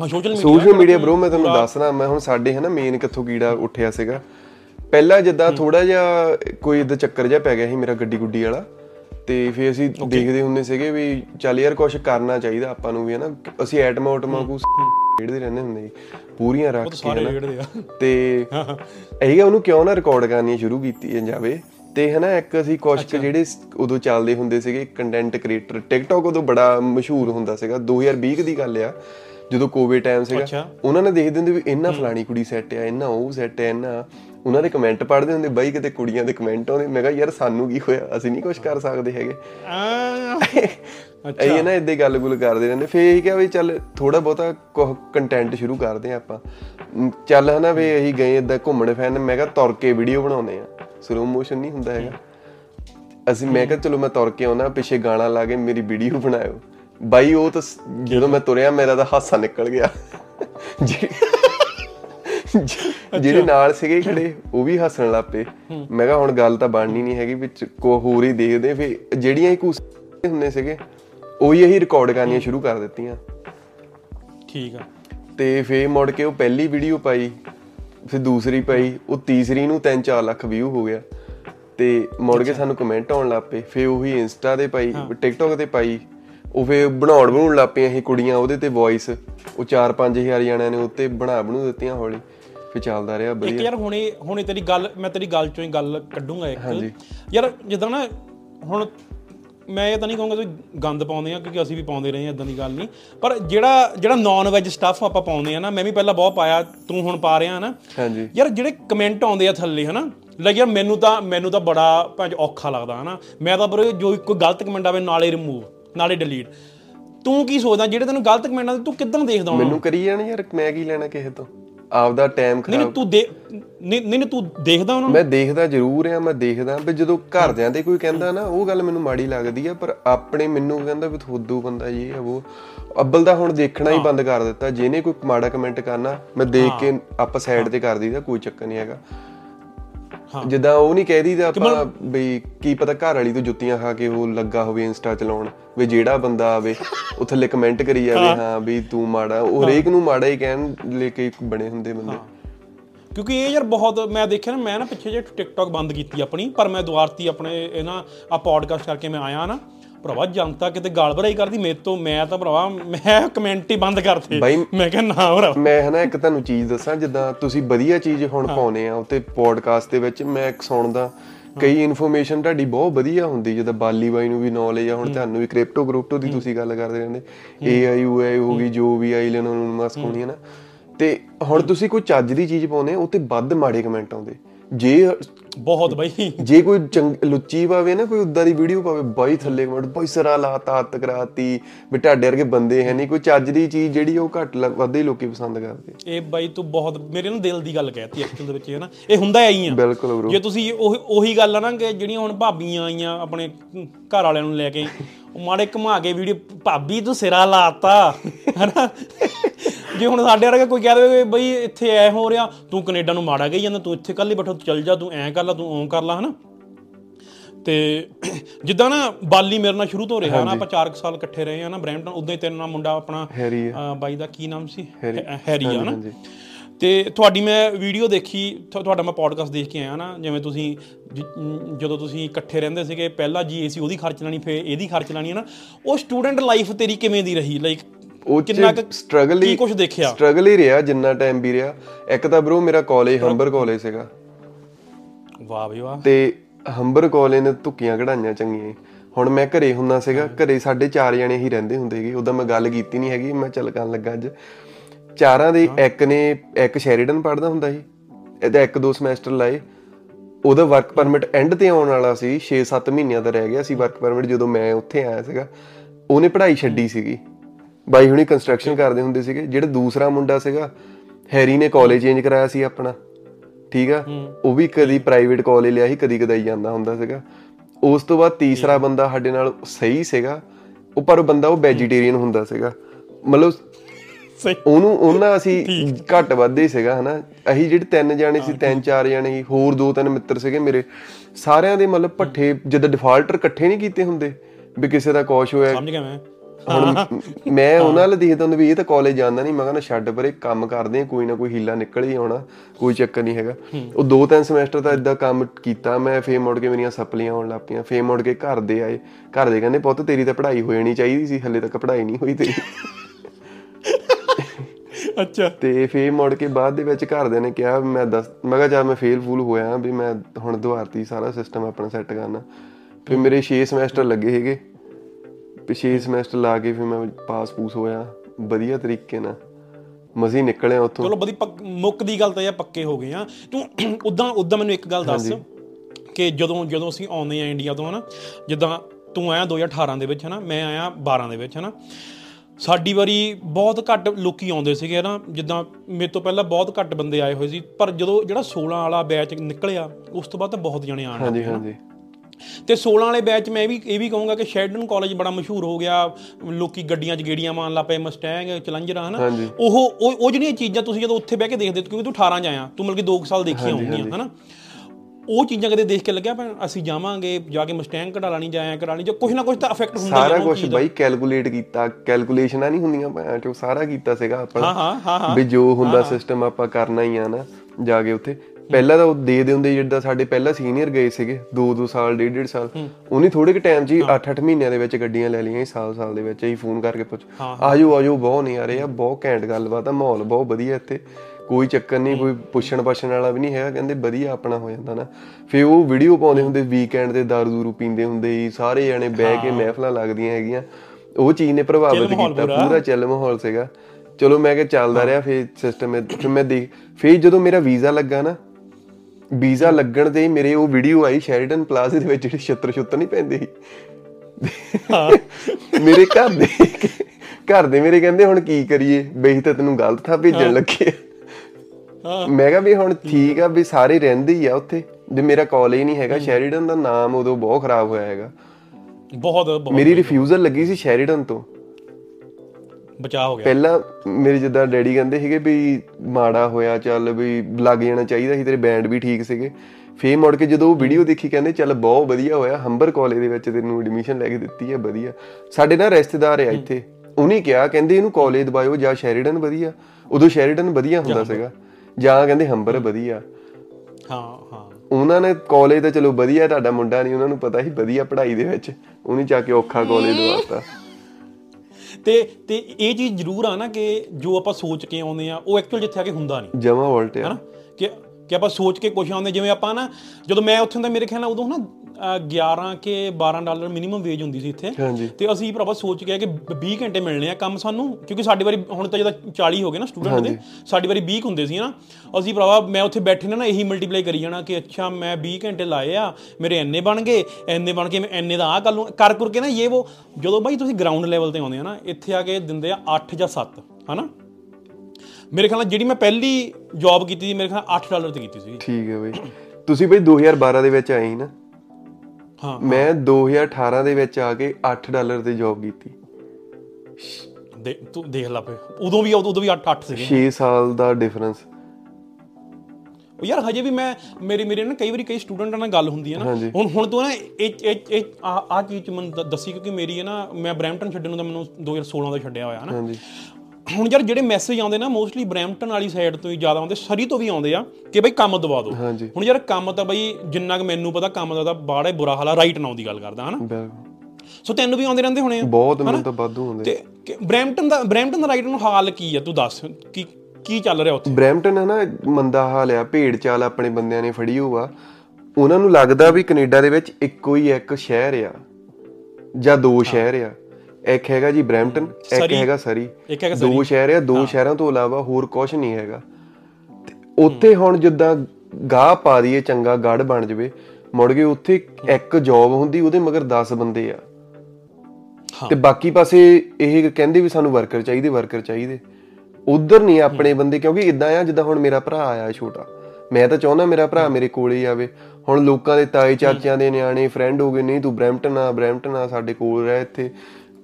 ਹਾਂ social media social media bro ਮੈਂ ਤੁਹਾਨੂੰ ਦੱਸਣਾ ਮੈਂ ਹੁਣ ਸਾਡੇ ਹੈ ਨਾ ਮੇਨ ਕਿੱਥੋਂ ਕੀੜਾ ਉੱਠਿਆ ਸੀਗਾ। ਪਹਿਲਾਂ ਜਿੱਦਾਂ ਥੋੜਾ ਜਿਹਾ ਕੋਈ ਇਦਾਂ ਚੱਕਰ ਜਿਹਾ ਪੈ ਗਿਆ ਸੀ ਮੇਰਾ ਗੱਡੀ ਗੁੱਡੀ ਵਾਲਾ। ਤੇ ਫੇਰ ਅਸੀਂ ਦੇਖਦੇ ਹੁੰਦੇ ਸੀਗੇ ਵੀ ਚੱਲ ਯਾਰ ਕੁਝ ਕਰਨਾ ਚਾਹੀਦਾ ਆਪਾਂ ਨੂੰ ਵੀ ਹੈ ਨਾ ਅਸੀਂ ਐਟਮਾ ਆਟਮਾ ਕੁ ਖੇਡਦੇ ਰਹਿੰਦੇ ਹੁੰਦੇ ਪੂਰੀਆਂ ਰੱਖ ਕੇ ਸਾਰੇ ਖੇਡਦੇ ਆ। ਤੇ ਇਹੀ ਉਹਨੂੰ ਕਿਉਂ ਨਾ ਰਿਕਾਰਡ ਕਰਨੀ ਸ਼ੁਰੂ ਕੀਤੀ ਜਾਵੇ। ਤੇ ਹਨਾ ਇੱਕ ਅਸੀਂ ਕੁਝ ਕੁ ਜਿਹੜੇ ਉਦੋਂ ਚੱਲਦੇ ਹੁੰਦੇ ਸੀਗੇ ਕੰਟੈਂਟ ਕ੍ਰੀਏਟਰ ਟਿਕਟੌਕ ਉਦੋਂ ਬੜਾ ਮਸ਼ਹੂਰ ਹੁੰਦਾ ਸੀਗਾ 2020 ਦੀ ਗੱਲ ਆ ਜਦੋਂ ਕੋਵਿਡ ਟਾਈਮ ਸੀਗਾ। ਉਹਨਾਂ ਨੇ ਦੇਖਦੇ ਹੁੰਦੇ ਵੀ ਇਹਨਾਂ ਫਲਾਣੀ ਕੁੜੀ ਸੈੱਟ ਆ ਇਹਨਾਂ ਉਹ ਸੈੱਟ ਆ ਇਹਨਾਂ ਉਹਨਾਂ ਦੇ ਕਮੈਂਟ ਪੜ੍ਹਦੇ ਹੁੰਦੇ ਬਾਈ ਕਿਤੇ ਕੁੜੀਆਂ ਦੇ ਕਮੈਂਟ ਆਉਂਦੇ। ਮੈਂ ਕਿਹਾ ਯਾਰ ਸਾਨੂੰ ਕੀ ਹੋਇਆ? ਅਸੀਂ ਨਹੀਂ ਕੁਝ ਕਰ ਸਕਦੇ ਹੈਗੇ। ਇਹ ਨਾ ਇਦਾਂ ਗੱਲ ਗੁੱਲ ਕਰਦੇ ਰਹਿੰਦੇ। ਫੇਰ ਇਹ ਕਿਹਾ ਵੀ ਚੱਲ ਥੋੜਾ ਬਹੁਤਾ ਕੰਟੈਂਟ ਸ਼ੁਰੂ ਕਰਦੇ ਆ ਆਪਾਂ। ਚੱਲ ਹਨਾ ਵੀ ਅਸੀਂ ਗਏ ਇਦਾਂ ਘੁੰਮਣ ਫਿਰਨ। ਮੈਂ ਕਿਹਾ ਤੁਰ ਕੇ ਵੀਡੀਓ ਬਣਾਉਂਦੇ ਆ ਸਲੋ ਮੋਸ਼ਨ ਨਹੀਂ ਹੁੰਦਾ ਹੈਗਾ। ਅਸੀਂ ਮੈਂ ਕਿਹਾ ਚਲੋ ਮੈਂ ਤੁਰ ਕੇ ਆਉਣਾ ਪਿੱਛੇ ਗਾਣਾ ਲਾ ਕੇ ਮੇਰੀ ਵੀਡੀਓ ਬਣਾਇਓ। ਬਾਈ ਉਹ ਤਾਂ ਜਦੋਂ ਮੈਂ ਤੁਰਿਆ ਮੇਰਾ ਤਾਂ ਹਾਸਾ ਨਿਕਲ ਗਿਆ। <laughs> ਜਿਹੜੇ ਨਾਲ ਸੀਗੇ ਖੜੇ ਉਹ ਵੀ ਹੱਸਣ ਲੱਗ ਪਏ। ਮੈਂ ਕਿਹਾ ਹੁਣ ਗੱਲ ਤਾਂ ਬਣਨੀ ਨਹੀਂ ਹੈਗੀ ਵਿੱਚ ਕੋ ਹੋਰ ਹੀ ਦੇਖਦੇ। ਫੇ ਜਿਹੜੀਆਂ ਹੀ ਕੂਸ ਹੁੰਦੇ ਸੀਗੇ ਉਹੀ ਇਹੀ ਰਿਕਾਰਡ ਕਰਨੀਆਂ ਸ਼ੁਰੂ ਕਰ ਦਿੱਤੀਆਂ। ਠੀਕ ਆ। ਤੇ ਫੇ ਮੁੜ ਕੇ ਉਹ ਪਹਿਲੀ ਵੀਡੀਓ ਪਾਈ ਫਿਰ ਦੂਸਰੀ ਪਾਈ ਉਹ ਤੀਸਰੀ ਨੂੰ 3-4 ਲੱਖ ਵਿਊ ਹੋ ਗਿਆ। ਤੇ ਮੁੜ ਕੇ ਸਾਨੂੰ ਕਮੈਂਟ ਆਉਣ ਲੱਗ ਪਏ ਫੇ ਉਹੀ ਇੰਸਟਾ ਤੇ ਪਾਈ ਟਿਕਟੌਕ ਤੇ ਪਾਈ ਉਹ ਫੇ ਬਣਾਉਣ ਬਣਾਉਣ ਲੱਗ ਪਈਆਂ ਅਸੀਂ ਕੁੜੀਆਂ ਉਹਦੇ ਤੇ ਵੌਇਸ ਉਹ 4-5000 ਜਣਿਆਂ ਨੇ ਉੱਤੇ ਬਣਾ ਬਣੂ ਦਿੱਤੀਆਂ ਹੌਲੀ ਫੇ ਚੱਲਦਾ ਰਿਹਾ ਵਧੀਆ। ਯਾਰ ਹੁਣੇ ਹੁਣੇ ਤੇਰੀ ਗੱਲ ਮੈਂ ਤੇਰੀ ਗੱਲ ਚੋਂ ਹੀ ਗੱਲ ਕੱਢੂੰਗਾ ਇੱਕ। ਯਾਰ ਜਿੱਦਾਂ ਨਾ ਹੁਣ ਮੈਂ ਇਹ ਤਾਂ ਨਹੀਂ ਕਹੂੰਗਾ ਤੁਸੀਂ ਗੰਦ ਪਾਉਂਦੇ ਆ ਕਿਉਂਕਿ ਅਸੀਂ ਵੀ ਪਾਉਂਦੇ ਰਹੇ ਆ ਇਦਾਂ ਦੀ ਗੱਲ ਨਹੀਂ। ਪਰ ਜਿਹੜਾ ਜਿਹੜਾ ਨਾਨ ਵੈਜ ਸਟੱਫ ਆਪਾਂ ਪਾਉਂਦੇ ਆ ਨਾ ਮੈਂ ਵੀ ਪਹਿਲਾਂ ਬਹੁਤ ਪਾਇਆ ਤੂੰ ਹੁਣ ਪਾ ਰਿਹਾ ਨਾ। ਹਾਂਜੀ। ਯਾਰ ਜਿਹੜੇ ਕਮੈਂਟ ਆਉਂਦੇ ਆ ਥੱਲੇ ਹਨਾ? ਲੱਗ ਯਾਰ ਮੈਨੂੰ ਤਾਂ ਮੈਨੂੰ ਤਾਂ ਬੜਾ ਭਾਂਜ ਔਖਾ ਲੱਗਦਾ ਹਨਾ? ਮੈਂ ਤਾਂ ਬਰੇ ਜੋ ਕੋਈ ਗਲਤ ਕਮੈਂਟ ਆਵੇ ਨਾਲੇ ਰਿਮੂਵ ਨਾਲੇ ਡਿਲੀਟ ਤੂੰ ਕੀ ਸੋਚਦਾ ਜਿਹੜੇ ਤੈਨੂੰ ਗਲਤ ਕਮੈਂਟ ਆਉਂਦੇ ਤੂੰ ਕਿੱਦਾਂ ਦੇਖਦਾ ਮੈਨੂੰ ਕਰੀ ਜਾਣ ਯਾਰ ਮੈਂ ਕੀ ਲੈਣਾ ਕਿਸੇ ਤੋਂ? ਆਪਦਾ ਟਾਈਮ ਨਹੀਂ ਨਹੀਂ ਤੂੰ ਦੇ ਨਹੀਂ ਨਹੀਂ ਤੂੰ ਦੇਖਦਾ ਉਹਨਾਂ ਨੂੰ? ਮੈਂ ਦੇਖਦਾ ਜ਼ਰੂਰ ਆ ਮੈਂ ਦੇਖਦਾ। ਵੀ ਜਦੋਂ ਘਰਦਿਆਂ ਤੇ ਕੋਈ ਕਹਿੰਦਾ ਨਾ ਉਹ ਗੱਲ ਮੈਨੂੰ ਮਾੜੀ ਲੱਗਦੀ ਆ ਪਰ ਆਪਣੇ ਮੈਨੂੰ ਕਹਿੰਦਾ ਵੀ ਥੋਦੂ ਬੰਦਾ ਇਹ ਆ ਉਹ ਅੱਬਲ ਦਾ ਹੁਣ ਦੇਖਣਾ ਹੀ ਬੰਦ ਕਰ ਦਿੱਤਾ। ਜਿਹਨੇ ਕੋਈ ਮਾੜਾ ਕਮੈਂਟ ਕਰਨਾ ਮੈਂ ਦੇਖ ਕੇ ਆਪਾਂ ਸਾਈਡ ਤੇ ਕਰ ਦਈਦਾ ਕੋਈ ਚੱਕਰ ਨਹੀਂ ਹੈਗਾ। ਜਿੱਦਾਂ ਉਹ ਨਹੀਂ ਕਹਿ ਦਈਦਾ ਆਪਾਂ ਬਈ ਕੀ ਪਤਾ ਘਰ ਵਾਲੀ ਤੋਂ ਜੁੱਤੀਆਂ ਖਾ ਕੇ ਉਹ ਲੱਗਾ ਹੋਵੇ ਇੰਸਟਾ ਚਲਾਉਣ ਵੀ ਜਿਹੜਾ ਬੰਦਾ ਆਵੇ ਉਹ ਥੱਲੇ ਕਮੈਂਟ ਕਰੀ ਜਾਵੇ ਹਾਂ। ਵੀ ਤੂੰ ਮਾੜਾ ਉਹ ਹਰੇਕ ਨੂੰ ਮਾੜਾ ਹੀ ਕਹਿਣ ਲੈ ਕੇ ਬਣੇ ਹੁੰਦੇ ਬੰਦੇ। ਕਿਉਂਕਿ ਇਹ ਯਾਰ ਬਹੁਤ ਮੈਂ ਦੇਖਿਆ ਨਾ ਮੈਂ ਨਾ ਪਿੱਛੇ ਜੇ ਟਿਕਟੌਕ ਬੰਦ ਕੀਤੀ ਆਪਣੀ ਪਰ ਮੈਂ ਦੁਆਰਤੀ ਆਪਣੇ ਇਹ ਨਾ ਆ ਪੋਡਕਾਸਟ ਕਰਕੇ ਮੈਂ ਆਇਆ ਨਾ ਭਰਾਵਾ ਜਨਤਾ ਕਿਤੇ ਗਾਲ ਭਰਾਈ ਕਰਦੀ ਮੇਰੇ ਤੋਂ ਮੈਂ ਤਾਂ ਭਰਾਵਾ ਮੈਂ ਕਮੈਂਟ ਹੀ ਬੰਦ ਕਰਤੇ। ਮੈਂ ਕਿਹਾ ਨਾ ਭਰਾਵਾ। ਮੈਂ ਹਨਾ ਇੱਕ ਤੁਹਾਨੂੰ ਚੀਜ਼ ਦੱਸਾਂ ਜਿੱਦਾਂ ਤੁਸੀਂ ਵਧੀਆ ਚੀਜ਼ ਹੁਣ ਪਾਉਨੇ ਆ ਉੱਤੇ ਪੋਡਕਾਸਟ ਦੇ ਵਿੱਚ ਮੈਂ ਇੱਕ ਸੁਣਦਾ ਕਈ ਇਨਫੋਰਮੇਸ਼ਨ ਤੁਹਾਡੀ ਬਹੁਤ ਵਧੀਆ ਹੁੰਦੀ ਜਿੱਦਾਂ ਬਾਲੀ ਬਾਈ ਨੂੰ ਵੀ ਨੌਲੇਜ ਆ ਹੁਣ ਤੁਹਾਨੂੰ ਵੀ ਕ੍ਰਿਪਟੋ ਕ੍ਰਿਪਟੋ ਦੀ ਤੁਸੀਂ ਗੱਲ ਕਰਦੇ ਰਹਿੰਦੇ। AI UI ਹੋ ਗਈ ਜੋ ਵੀ ਆਈ ਲੈਣ ਨੂੰ ਮਸਕ ਹੋਣੀ ਹੈ ਨਾ। ਤੇ ਹੁਣ ਤੁਸੀਂ ਕੋਈ ਚੱਜ ਦੀ ਚੀਜ਼ ਪਾਉਨੇ ਉੱਤੇ ਵੱਧ ਮਾੜੇ ਕਮੈਂਟ ਆਉਂਦੇ। ਜੇ ਬਹੁਤ ਬਾਈ। ਜੇ ਕੋਈ ਲੁੱਚੀ ਪਾਵੇ ਨਾ ਕੋਈ ਉਦਾਂ ਦੀ ਵੀਡੀਓ ਪਾਵੇ ਬਾਈ ਥੱਲੇ ਕਮੈਂਟ ਬਾਈ ਸਰਾ ਲਾਤਾ ਹੱਤ ਕਰਾਤੀ ਵੀ ਤੁਹਾਡੇ ਵਰਗੇ ਬੰਦੇ ਹੈ ਨਹੀਂ ਕੋਈ ਚੱਜ ਦੀ ਚੀਜ਼ ਜਿਹੜੀ ਉਹ ਘੱਟ ਵੱਧ ਹੀ ਲੋਕੀ ਪਸੰਦ ਕਰਦੇ। ਇਹ ਬਾਈ ਤੂੰ ਬਹੁਤ ਮੇਰੇ ਨੂੰ ਦਿਲ ਦੀ ਗੱਲ ਕਹਿਤੀ ਐਕਚੁਅਲ ਦੇ ਵਿੱਚ ਇਹ ਨਾ ਇਹ ਹੁੰਦਾ ਐਂ ਆ। ਬਿਲਕੁਲ ਬ్రో ਜੇ ਤੁਸੀਂ ਉਹੀ ਉਹੀ ਗੱਲ ਆ ਨਾ ਕਿ ਜਿਹੜੀਆਂ ਹੁਣ ਭਾਬੀਆਂ ਆਈਆਂ ਆਪਣੇ ਘਰ ਵਾਲਿਆਂ ਨੂੰ ਲੈ ਕੇ ਉਹ ਮਾੜੇ ਘੁਮਾ ਕੇ ਵੀਡੀਓ ਭਾਬੀ ਤੂੰ ਸਿਰਾ ਲਾਤਾ। ਹਨਾ? ਜੇ ਹੁਣ ਸਾਡੇ ਵਰਗਾ ਕੋਈ ਕਹਿ ਦੇਵੇ ਬਈ ਇੱਥੇ ਐ ਹੋ ਰਿਹਾ ਤੂੰ ਕੈਨੇਡਾ ਨੂੰ ਮਾੜਾ ਗਈ ਜਾਂਦਾ ਤੂੰ ਇੱਥੇ ਕੱਲੀ ਬੈਠੋ ਤੂੰ ਚੱਲ ਜਾ ਤੂੰ ਐਂ ਕਰ ਲਾ ਤੂੰ ਓਂ ਕਰ ਲਾ ਹਨਾ? ਤੇ ਜਿੱਦਾਂ ਨਾ ਬਾਲੀ ਮੇਰੇ ਨਾਲ ਸ਼ੁਰੂ ਤੋਂ ਰਿਹਾ ਨਾ ਆਪਾਂ 4 ਸਾਲ ਇਕੱਠੇ ਰਹੇ ਆ ਨਾ ਬ੍ਰੈਂਪਟਨ ਉਦਾਂ ਹੀ ਤੇਰੇ ਨਾਲ ਮੁੰਡਾ ਆਪਣਾ ਬਾਈ ਦਾ ਕੀ ਨਾਮ ਸੀ? ਹੈ- ਹੈਰੀ ਆ ਨਾ ਤੇ ਤੁਹਾਡੀ ਮੈਂ ਵੀਡੀਓ ਦੇਖੀ ਤੁਹਾ- ਤੁਹਾਡਾ ਮੈਂ ਪੋਡਕਾਸਟ ਦੇਖ ਕੇ ਆਇਆ ਨਾ ਜਿਵੇਂ ਤੁਸੀਂ ਜਦੋਂ ਤੁਸੀਂ ਇਕੱਠੇ ਰਹਿੰਦੇ ਸੀਗੇ ਪਹਿਲਾਂ ਜੀਏਸੀ ਉਹਦੀ ਖਰਚ ਲੈਣੀ ਫਿਰ ਇਹਦੀ ਖਰਚ ਲੈਣੀ ਹੈ ਨਾ ਉਹ ਸਟੂਡੈਂਟ ਲਾਈਫ ਤੇਰੀ ਕਿਵੇਂ ਦੀ ਰਹੀ? ਲਾਈਕ ਉਹ ਕਿੰਨਾ ਕੁ ਸਟਰਗਲ ਹੀ ਕੁਝ ਦੇਖਿਆ? ਸਟਰਗਲ ਹੀ ਰਿਹਾ ਜਿੰਨਾ ਟਾਈਮ ਵੀ ਰਿਹਾ। ਇੱਕ ਤਾਂ ਬ్రో ਮੇਰਾ ਕਾਲਜ ਹੰਬਰ ਕਾਲਜ ਸੀਗਾ। ਵਾਹ ਬਈ ਵਾਹ। ਤੇ ਹੰਬਰ ਕਾਲਜ ਨੇ ਧੁੱਕੀਆਂ ਕਢਾਈਆਂ ਚੰਗੀਆਂ ਹੁਣ ਮੈਂ ਘਰੇ ਹੁੰਦਾ ਸੀਗਾ ਘਰੇ ਸਾਡੇ ਚਾਰ ਜਣੇ ਹੀ ਰਹਿੰਦੇ ਹੁੰਦੇ ਸੀਗੇ ਉਦੋਂ ਮੈਂ ਗੱਲ ਕੀਤੀ ਨਹੀਂ ਹੈਗੀ ਮੈਂ ਚੱਲ ਕਰਨ ਲੱਗਾ ਅੱਜ। ਚਾਰਾਂ ਦੇ ਇੱਕ ਨੇ ਇੱਕ ਸ਼ੈਰੀਡਨ ਪੜਦਾ ਹੁੰਦਾ ਸੀ ਇਹਦਾ ਇੱਕ ਦੋ ਸਮੈਸਟਰ ਲਾਏ। ਉਹਦਾ ਵਰਕ ਪਰਮਿਟ ਐਂਡ ਤੇ ਆਉਣ ਵਾਲਾ ਸੀ 6-7 ਮਹੀਨਿਆਂ ਦਾ ਰਹਿ ਗਿਆ ਸੀ ਵਰਕ ਪਰਮਿਟ ਜਦੋਂ ਮੈਂ ਉੱਥੇ ਆਇਆ ਸੀਗਾ। ਉਹਨੇ ਪੜ੍ਹਾਈ ਛੱਡੀ ਸੀਗੀ। ਬਾਈ ਹੁਣੀ ਕੰਸਟਰਕਸ਼ਨ ਕਰਦੇ ਹੁੰਦੇ ਸੀਗੇ। ਜਿਹੜਾ ਦੂਸਰਾ ਮੁੰਡਾ ਸੀਗਾ ਹੈਰੀ ਨੇ ਕਾਲਜ ਚੇਂਜ ਕਰਾਇਆ ਸੀ ਆਪਣਾ। ਠੀਕ ਆ? ਉਹ ਵੀ ਕਦੀ ਪ੍ਰਾਈਵੇਟ ਕਾਲਜ ਲਿਆ ਸੀ ਕਦੀ ਕਦਾਈ ਜਾਂਦਾ ਹੁੰਦਾ ਸੀਗਾ। ਉਸ ਤੋਂ ਬਾਅਦ ਤੀਸਰਾ ਬੰਦਾ ਸਾਡੇ ਨਾਲ ਸਹੀ ਸੀਗਾ। ਉਹ ਪਰ ਉਹ ਬੰਦਾ ਉਹ ਵੈਜੀਟੇਰੀਅਨ ਹੁੰਦਾ ਸੀਗਾ। ਮਤਲਬ ਉਹਨੂੰ ਉਹਨਾਂ ਅਸੀਂ ਘੱਟ ਵੱਧ ਸੀਗਾ ਹਨਾ। ਅਸੀਂ ਜਿਹੜੇ ਤਿੰਨ ਜਾਣੇ ਸੀ ਤਿੰਨ ਚਾਰ ਜਾਣੇ ਸੀ ਹੋਰ ਦੋ ਤਿੰਨ ਮਿੱਤਰ ਸੀਗੇ ਮੇਰੇ ਸਾਰਿਆਂ ਦੇ ਮਤਲਬ ਪੱਠੇ ਜਦੋਂ ਡਿਫਾਲਟਰ ਇਕੱਠੇ ਨਹੀਂ ਕੀਤੇ ਹੁੰਦੇ ਵੀ ਕਿਸੇ ਦਾ ਕੁਛ ਹੋਇਆ। ਸਮਝ ਗਿਆ ਮੈਂ। ਹੁਣ ਮੈਂ ਉਹਨਾਂ ਨਾਲ ਦੇਖਦਾ ਹੁੰਦਾ ਵੀ ਇਹ ਤਾਂ ਕਾਲਜ ਜਾਂਦਾ ਨਹੀਂ ਮੈਂ ਕਹਿੰਦਾ ਛੱਡ ਪਰੇ ਕੰਮ ਕਰਦੇ ਆ ਕੋਈ ਨਾ ਕੋਈ ਹੀਲਾ ਨਿਕਲ ਹੀ ਆਉਣਾ ਕੋਈ ਚੱਕਰ ਨਹੀਂ ਹੈਗਾ। ਉਹ ਦੋ ਤਿੰਨ ਸਮੈਸਟਰ ਤਾਂ ਇਦਾਂ ਕੰਮ ਕੀਤਾ ਮੈਂ ਫੇਰ ਮੁੜ ਕੇ ਮੇਰੀਆਂ ਸਪਲੀਆਂ ਆਉਣ ਲੱਗ ਪਈਆਂ ਫੇਰ ਮੁੜ ਕੇ ਘਰ ਦੇ ਆਏ। ਘਰ ਦੇ ਕਹਿੰਦੇ ਪੁੱਤ ਤੇਰੀ ਤਾਂ ਪੜ੍ਹਾਈ ਹੋ ਜਾਣੀ ਚਾਹੀਦੀ ਸੀ ਹੱਲੇ ਤੱਕ ਪੜ੍ਹਾਈ ਨਹੀਂ ਹੋਈ ਤੇਰੀ। ਅੱਛਾ। ਤੇ ਫੇਰ ਮੁੜ ਕੇ ਬਾਅਦ ਦੇ ਵਿੱਚ ਘਰਦਿਆਂ ਨੇ ਕਿਹਾ ਮੈਂ ਦੱਸ ਮੈਂ ਕਿਹਾ ਚੱਲ ਮੈਂ ਫੇਲ ਫੂਲ ਹੋਇਆ ਵੀ ਮੈਂ ਹੁਣ ਦੁਆਰਤੀ ਸਾਰਾ ਸਿਸਟਮ ਆਪਣਾ ਸੈੱਟ ਕਰਨਾ। ਫਿਰ ਮੇਰੇ 6 ਸਮੈਸਟਰ ਲੱਗੇ ਵੀ 6 ਸਮੈਸਟਰ ਲਾ ਕੇ ਫਿਰ ਮੈਂ ਪਾਸ ਪੂਸ ਹੋਇਆ। ਵਧੀਆ ਤਰੀਕੇ ਨਾਲ। ਮਜ਼ੀ ਨਿਕਲਿਆ ਉੱਥੋਂ। ਚਲੋ ਬੜੀ ਮੁੱਕ ਦੀ ਗੱਲ ਤਾਂ ਇਹ ਆ, ਪੱਕੇ ਹੋ ਗਏ ਆ। ਤੂੰ <clears throat> ਉਦਾਂ ਉਦਾਂ ਮੈਨੂੰ ਇੱਕ ਗੱਲ ਦੱਸ ਕਿ ਜਦੋਂ ਜਦੋਂ ਅਸੀਂ ਆਉਂਦੇ ਆ ਇੰਡੀਆ ਤੋਂ ਹਨਾ ਜਿੱਦਾਂ ਤੂੰ ਆਇਆ 2018 ਦੇ ਵਿੱਚ ਹਨਾ ਮੈਂ ਆਇਆ 12 ਦੇ ਵਿੱਚ ਹਨਾ। ਸਾਡੀ ਵਾਰੀ ਬਹੁਤ ਘੱਟ ਲੋਕੀ ਆਉਂਦੇ ਸੀਗੇ ਨਾ ਜਿੱਦਾਂ ਮੇਰੇ ਤੋਂ ਪਹਿਲਾਂ ਬਹੁਤ ਘੱਟ ਬੰਦੇ ਆਏ ਹੋਏ ਸੀ ਪਰ ਜਦੋਂ ਜਿਹੜਾ 16 ਵਾਲਾ ਬੈਚ ਨਿਕਲਿਆ ਉਸ ਤੋਂ ਬਾਅਦ ਤਾਂ ਬਹੁਤ ਜਣੇ ਆਣ ਹਾਂਜੀ ਹਾਂਜੀ। ਤੇ 16 ਵਾਲੇ ਬੈਚ ਮੈਂ ਵੀ ਇਹ ਵੀ ਕਹੂੰਗਾ ਕਿ ਸ਼ੈਡਨ ਕਾਲਜ ਬੜਾ ਮਸ਼ਹੂਰ ਹੋ ਗਿਆ ਲੋਕੀ ਗੱਡੀਆਂ 'ਚ ਗੇੜੀਆਂ ਮਾਰਨ ਲੱਗ ਪਏ ਮਸਟੈਂਗ ਚਲੰਜਰਾਂ ਹਨਾ। ਉਹ ਉਹ ਜਿਹੜੀਆਂ ਚੀਜ਼ਾਂ ਤੁਸੀਂ ਜਦੋਂ ਉੱਥੇ ਬਹਿ ਕੇ ਦੇਖਦੇ ਕਿਉਂਕਿ ਤੂੰ 18 ਚ ਆਇਆ ਤੂੰ ਮਤਲਬ ਕਿ 2 ਸਾਲ ਦੇਖੀ ਹੋਣਗੀਆਂ ਹਨਾ। ਉਹ ਚੀਜ਼ਾਂ ਕਦੇ ਦੇਖ ਕੇ ਲੱਗਿਆ ਪਰ ਅਸੀਂ ਜਾਵਾਂਗੇ ਜਾ ਕੇ ਮਸਟੈਂਗ ਕਢਾ ਲੈਣੀ ਜਾਇਆ ਕਢਾ ਲੈਣੀ ਜਾਂ ਕੁਝ ਨਾ ਕੁਝ ਤਾਂ ਇਫੈਕਟ ਹੁੰਦਾ ਸਾਰਾ ਹੀ ਕੁਝ। ਬਾਈ ਕੈਲਕੂਲੇਟ ਕੀਤਾ ਕੈਲਕੂਲੇਸ਼ਨਾਂ ਨਹੀਂ ਹੁੰਦੀਆਂ ਭਾਂ ਚੋ ਸਾਰਾ ਕੀਤਾ ਸੀਗਾ ਆਪਣਾ। ਹਾਂ ਹਾਂ ਹਾਂ ਹਾਂ। ਵੀ ਜੋ ਹੁੰਦਾ ਸਿਸਟਮ ਆਪਾਂ ਕਰਨਾ ਹੀ ਆ ਨਾ ਜਾ ਕੇ ਉੱਥੇ। ਪਹਿਲਾਂ ਤਾਂ ਉਹ ਦੇ ਦੇ ਹੁੰਦੇ ਜਿੱਦਾਂ ਸਾਡੇ ਪਹਿਲਾਂ ਸੀਨੀਅਰ ਗਏ ਸੀਗੇ 2-2 ਸਾਲ ਡੇਢ ਡੇਢ ਸਾਲ। ਉਹਨੇ ਥੋੜੇ ਕਿ ਟਾਈਮ ਹੀ 8-8 ਮਹੀਨਿਆਂ ਦੇ ਵਿੱਚ ਗੱਡੀਆਂ ਲੈ ਲਈਆਂ ਸੀ ਸਾਲ ਸਾਲ ਦੇ ਵਿੱਚ। ਅਸੀਂ ਫੋਨ ਕਰਕੇ ਪੁੱਛ ਆਜੋ ਆਜੋ ਬਹੁਤ ਨਹੀਂ ਆ ਰਹੇ ਆ ਬਹੁਤ ਘੈਂਟ ਗੱਲਬਾਤ ਆ ਮਾਹੌਲ ਬਹੁਤ ਵਧੀਆ ਇੱਥੇ। ਕੋਈ ਚੱਕਰ ਨਹੀਂ ਕੋਈ ਪੁੱਛਣ ਪਾਛਣ ਵਾਲਾ ਵੀ ਨਹੀਂ ਹੈਗਾ ਕਹਿੰਦੇ ਵਧੀਆ ਆਪਣਾ ਹੋ ਜਾਂਦਾ ਨਾ। ਫੇ ਉਹ ਵੀਡੀਓ ਪਾਉਂਦੇ ਹੁੰਦੇ ਵੀਕਐਂਡ ਤੇ ਦਾਰੂ ਦੂਰੂ ਪੀਂਦੇ ਹੁੰਦੇ ਸੀ ਸਾਰੇ ਜਣੇ ਬਹਿ ਕੇ ਮਹਿਫਲਾਂ ਲੱਗਦੀਆਂ ਹੈਗੀਆਂ। ਉਹ ਚੀਜ਼ ਨੇ ਪ੍ਰਭਾਵਿਤ ਕੀਤਾ ਪੂਰਾ। ਚੱਲ ਮਾਹੌਲ ਸੀਗਾ। ਚਲੋ ਮੈਂ ਕਿਹਾ ਚੱਲਦਾ ਰਿਹਾ ਫੇਰ ਸਿਸਟਮ ਫਿਰ ਮੈਂ ਦੇਖ ਫੇਰ ਜਦੋਂ ਮੇਰਾ ਵੀਜ਼ਾ ਲੱਗਾ ਨਾ ਵੀਜ਼ਾ ਲੱਗਣ ਤੇ ਹੀ ਮੇਰੇ ਉਹ ਵੀਡੀਓ ਆਈ ਸ਼ੈਰੀਟਨ ਪਲਾਜ਼ਾ ਦੇ ਵਿੱਚ ਜਿਹੜੇ ਛੱਤਰ ਛੁੱਤਰ ਨਹੀਂ ਪੈਂਦੇ ਸੀ। ਮੇਰੇ ਘਰ ਦੇ ਘਰ ਦੇ ਮੇਰੇ ਕਹਿੰਦੇ ਹੁਣ ਕੀ ਕਰੀਏ ਬਈ ਤਾਂ ਤੈਨੂੰ ਗਲਤ ਥਾਂ ਭੇਜਣ ਲੱਗੇ ਹਾਂ। ਮੈਂ ਕਿਹਾ ਵੀ ਹੁਣ ਠੀਕ ਆ ਵੀ ਸਾਰੇ ਰਹਿੰਦੇ ਹੀ ਆ ਉੱਥੇ। ਵੀ ਮੇਰਾ ਕਾਲਜ ਨਹੀਂ ਹੈਗਾ। ਸ਼ੈਰੀਟਨ ਦਾ ਨਾਮ ਉਦੋਂ ਬਹੁਤ ਖਰਾਬ ਹੋਇਆ ਹੈਗਾ। ਬਹੁਤ ਬਹੁਤ ਮੇਰੀ ਰਿਫਿਊਜ਼ਲ ਲੱਗੀ ਸੀ ਸ਼ੈਰੀਟਨ ਤੋਂ। ਬਚਾਅ ਹੋ ਗਿਆ। ਪਹਿਲਾਂ ਮੇਰੇ ਜਿੱਦਾਂ ਡੈਡੀ ਕਹਿੰਦੇ ਸੀਗੇ ਵੀ ਮਾੜਾ ਹੋਇਆ ਚੱਲ ਵੀ ਲੱਗ ਜਾਣਾ ਚਾਹੀਦਾ ਸੀ ਤੇਰੇ ਬੈਂਡ ਵੀ ਠੀਕ ਸੀਗੇ। ਫੇਰ ਮੁੜ ਕੇ ਜਦੋਂ ਉਹ ਵੀਡੀਓ ਦੇਖੀ ਕਹਿੰਦੇ ਚੱਲ ਬਹੁਤ ਵਧੀਆ ਹੋਇਆ ਹੰਬਰ ਕਾਲਜ ਦੇ ਵਿੱਚ ਤੈਨੂੰ ਐਡਮਿਸ਼ਨ ਲੈ ਕੇ ਦਿੱਤੀ ਹੈ ਵਧੀਆ। ਸਾਡੇ ਨਾਲ ਰਿਸ਼ਤੇਦਾਰ ਆ ਇੱਥੇ। ਉਹਨੇ ਕਿਹਾ ਕਹਿੰਦੇ ਇਹਨੂੰ ਕਾਲਜ ਦਵਾਇਓ ਜਾਂ ਸ਼ੈਰੀਡਨ ਵਧੀਆ। ਉਦੋਂ ਸ਼ੈਰੀਡਨ ਵਧੀਆ ਹੁੰਦਾ। ਸੀਗਾ। ਜਾਂ ਕਹਿੰਦੇ ਹੰਬਰ ਵਧੀਆ। ਹਾਂ ਹਾਂ। ਉਹਨਾਂ ਨੇ ਕਾਲਜ ਤਾਂ ਚਲੋ ਵਧੀਆ ਤੁਹਾਡਾ ਮੁੰਡਾ ਨਹੀਂ ਉਹਨਾਂ ਨੂੰ ਪਤਾ ਸੀ ਵਧੀਆ ਪੜ੍ਹਾਈ ਦੇ ਵਿੱਚ। ਉਹਨੇ ਜਾ ਕੇ ਔਖਾ ਕਾਲਜ ਦਵਾਤਾ। ਤੇ ਤੇ ਇਹ ਚੀਜ਼ ਜ਼ਰੂਰ ਆ ਨਾ ਕਿ ਜੋ ਆਪਾਂ ਸੋਚ ਕੇ ਆਉਂਦੇ ਆ ਉਹ ਐਕਚੁਅਲ ਜਿੱਥੇ ਆ ਕੇ ਹੁੰਦਾ ਨਹੀਂ। ਜਮਾ ਵੋਲਟ ਆ। ਹਨਾ? ਕਿ ਕਿ ਆਪਾਂ ਸੋਚ ਕੇ ਕੁਛ ਆਉਂਦੇ ਜਿਵੇਂ ਆਪਾਂ ਨਾ ਜਦੋਂ ਮੈਂ ਉੱਥੇ ਹੁੰਦਾ ਮੇਰੇ ਖਿਆਲ ਨਾਲ ਉਦੋਂ ਨਾ 11 ਕੇ 12 ਡਾਲਰ ਮਿਨੀਮਮ ਵੇਜ ਹੁੰਦੀ ਸੀ ਇੱਥੇ। ਤੇ ਅਸੀਂ ਭਰਾਵਾ ਸੋਚ ਆਏ ਕਿ 20 ਘੰਟੇ ਮਿਲਣੇ ਆ ਕੰਮ ਸਾਨੂੰ ਕਿਉਂਕਿ ਸਾਡੀ ਵਾਰੀ ਹੁਣ ਤਾਂ ਜਦੋਂ 40 ਹੋ ਗਏ ਨਾ ਸਟੂਡੈਂਟ ਦੇ ਸਾਡੀ ਵਾਰੀ 20 ਹੁੰਦੇ ਸੀ ਨਾ। ਅਸੀਂ ਭਰਾਵਾ ਮੈਂ ਉੱਥੇ ਬੈਠੇ ਨਾ ਇਹੀ ਮਲਟੀਪਲਾਈ ਕਰੀ ਜਾਣਾ ਕਿ ਅੱਛਾ ਮੈਂ 20 ਘੰਟੇ ਲਾਏ ਆ ਮੇਰੇ ਐਨੇ ਬਣ ਗਏ ਐਨੇ ਬਣ ਕੇ ਮੈਂ ਐਨੇ ਦਾ ਆ ਕਰ ਲੂੰ। ਕਰ ਕਰਕੇ ਨਾ ਇਹ ਉਹ ਜਦੋਂ ਬਾਈ ਤੁਸੀਂ ਗਰਾਊਂਡ ਲੈਵਲ ਤੇ ਆਉਂਦੇ ਆ ਨਾ ਇੱਥੇ ਆ ਕੇ ਦਿੰਦੇ ਆ 8 ਜਾਂ 7 ਹਨਾ? ਮੇਰੇ ਖਿਆਲ ਨਾਲ ਜਿਹੜੀ ਮੈਂ ਪਹਿਲੀ ਜੌਬ ਕੀਤੀ ਸੀ ਮੇਰੇ ਖਿਆਲ ਨਾਲ 8 ਡਾਲਰ ਤੇ ਕੀਤੀ ਸੀ ਠੀਕ ਹੈ ਬਈ। ਤੁਸੀਂ ਬਈ 2012 ਦੇ ਵਿੱਚ ਆਏ ਸੀ ਨਾ। ਮੈਂ 2018 ਦੇ ਵਿੱਚ ਆ ਕੇ 8 ਡਾਲਰ ਤੇ ਜੌਬ ਕੀਤੀ। ਦੇ ਤੂੰ ਦੇਖ ਲਾ ਪਏ ਉਦੋਂ ਵੀ ਉਦੋਂ ਵੀ 8 8 ਸੀਗੇ। 6 ਸਾਲ ਦਾ ਡਿਫਰੈਂਸ ਉਹ ਯਾਰ ਹਜੇ ਵੀ ਮੈਂ ਮੇਰੇ ਮੇਰੇ ਨਾ ਕਈ ਵਾਰੀ ਕਈ ਸਟੂਡੈਂਟਾਂ ਨਾਲ ਗੱਲ ਹੁੰਦੀ ਹੈ ਨਾ। ਹੁਣ ਹੁਣ ਤੂੰ ਨਾ ਇਹ ਇਹ ਇਹ ਆ ਆ ਚੀਜ਼ ਮੈਨੂੰ ਦੱਸੀ ਕਿਉਂਕਿ ਮੇਰੀ ਹੈ ਨਾ ਮੈਂ ਬ੍ਰੈਂਪਟਨ ਛੱਡਣ ਨੂੰ ਤਾਂ ਮੈਨੂੰ 2016 ਦਾ ਛੱਡਿਆ ਹੋਇਆ ਨਾ। ਹਾਂਜੀ। ਹੁਣ ਯਾਰ ਜਿਹੜੇ ਮੈਸੇਜ ਆਉਂਦੇ ਨਾ ਮੋਸਟਲੀ ਬ੍ਰੈਂਪਟਨ ਵਾਲੀ ਸਾਈਡ ਤੋਂ ਹੀ ਜ਼ਿਆਦਾ ਆਉਂਦੇ ਸਰੀ ਤੋਂ ਵੀ ਆਉਂਦੇ ਆ ਕਿ ਬਈ ਕੰਮ ਦਵਾ ਦਿਓ। ਹੁਣ ਯਾਰ ਕੰਮ ਤਾਂ ਬਈ ਜਿੰਨਾ ਕਿ ਮੈਨੂੰ ਪਤਾ ਕੰਮ ਦਾ ਤਾਂ ਬਾੜਾ ਬੁਰਾ ਹਾਲ ਰਾਈਟ ਨਾਉ ਦੀ ਗੱਲ ਕਰਦਾ ਹਨਾ? ਸੋ ਤੈਨੂੰ ਵੀ ਆਉਂਦੇ ਰਹਿੰਦੇ ਹੋਣੇ ਆ ਬਹੁਤ ਮੈਨੂੰ ਤਾਂ ਵਾਧੂ ਹੁੰਦੇ ਤੇ ਬਰੈਂਪਟਨ ਦਾ ਬਰੈਂਪਟਨ ਦਾ ਰਾਈਟ ਨੂੰ ਹਾਲ ਕੀ ਆ ਤੂੰ ਦੱਸ ਕੀ ਕੀ ਚੱਲ ਰਿਹਾ ਉੱਥੇ? ਬ੍ਰੈਂਪਟਨ ਹੈ ਨਾ ਮੰਦਾ ਹਾਲ ਆ ਭੇਡ ਚਾਲ ਆਪਣੇ ਬੰਦਿਆਂ ਨੇ ਫੜੀ ਹੋਆ। ਉਹਨਾਂ ਨੂੰ ਲੱਗਦਾ ਵੀ ਕੈਨੇਡਾ ਦੇ ਵਿੱਚ ਇੱਕੋ ਹੀ ਇੱਕ ਸ਼ਹਿਰ ਆ ਜਾਂ ਦੋ ਸ਼ਹਿਰ ਆ। ਇੱਕ ਹੈਗਾ ਜੀ ਬ੍ਰੈਂਪਟਨ ਇੱਕ ਹੈਗਾ ਸਰੀ। ਦੋ ਸ਼ਹਿਰ ਆ ਦੋ ਸ਼ਹਿਰਾਂ ਤੋਂ ਇਲਾਵਾ ਹੋਰ ਕੁਝ ਨਹੀਂ ਹੈਗਾ। ਉੱਥੇ ਹੁਣ ਜਿੱਦਾਂ ਗਾਹ ਪਾ ਦਈਏ ਚੰਗਾ ਗੜ ਬਣ ਜਵੇ ਮੁੜ ਕੇ ਉੱਥੇ ਇੱਕ ਜੌਬ ਹੁੰਦੀ ਉਹਦੇ ਮਗਰ 10 ਬੰਦੇ ਆ। ਤੇ ਬਾਕੀ ਪਾਸੇ ਇਹ ਕਹਿੰਦੇ ਵੀ ਸਾਨੂੰ ਵਰਕਰ ਚਾਹੀਦੇ ਵਰਕਰ ਚਾਹੀਦੇ। ਉਧਰ ਨਹੀਂ ਆਪਣੇ ਬੰਦੇ ਕਿਉਂਕਿ ਇਦਾਂ ਆ ਜਿੱਦਾਂ ਹੁਣ ਮੇਰਾ ਭਰਾ ਆਇਆ ਛੋਟਾ। ਮੈਂ ਤਾਂ ਚਾਹੁੰਦਾ ਮੇਰਾ ਭਰਾ ਮੇਰੇ ਕੋਲੇ ਹੀ ਆਵੇ। ਹੁਣ ਲੋਕਾਂ ਦੇ ਤਾਏ ਚਾਚਿਆਂ ਦੇ ਨਿਆਣੇ ਫਰੈਂਡ ਹੋ ਗਏ ਨਹੀਂ ਤੂੰ ਬ੍ਰੈਂਪਟਨ ਆ ਬ੍ਰੈਂਪਟਨ ਆ ਸਾਡੇ ਕੋਲ ਰਹਿ ਇੱਥੇ।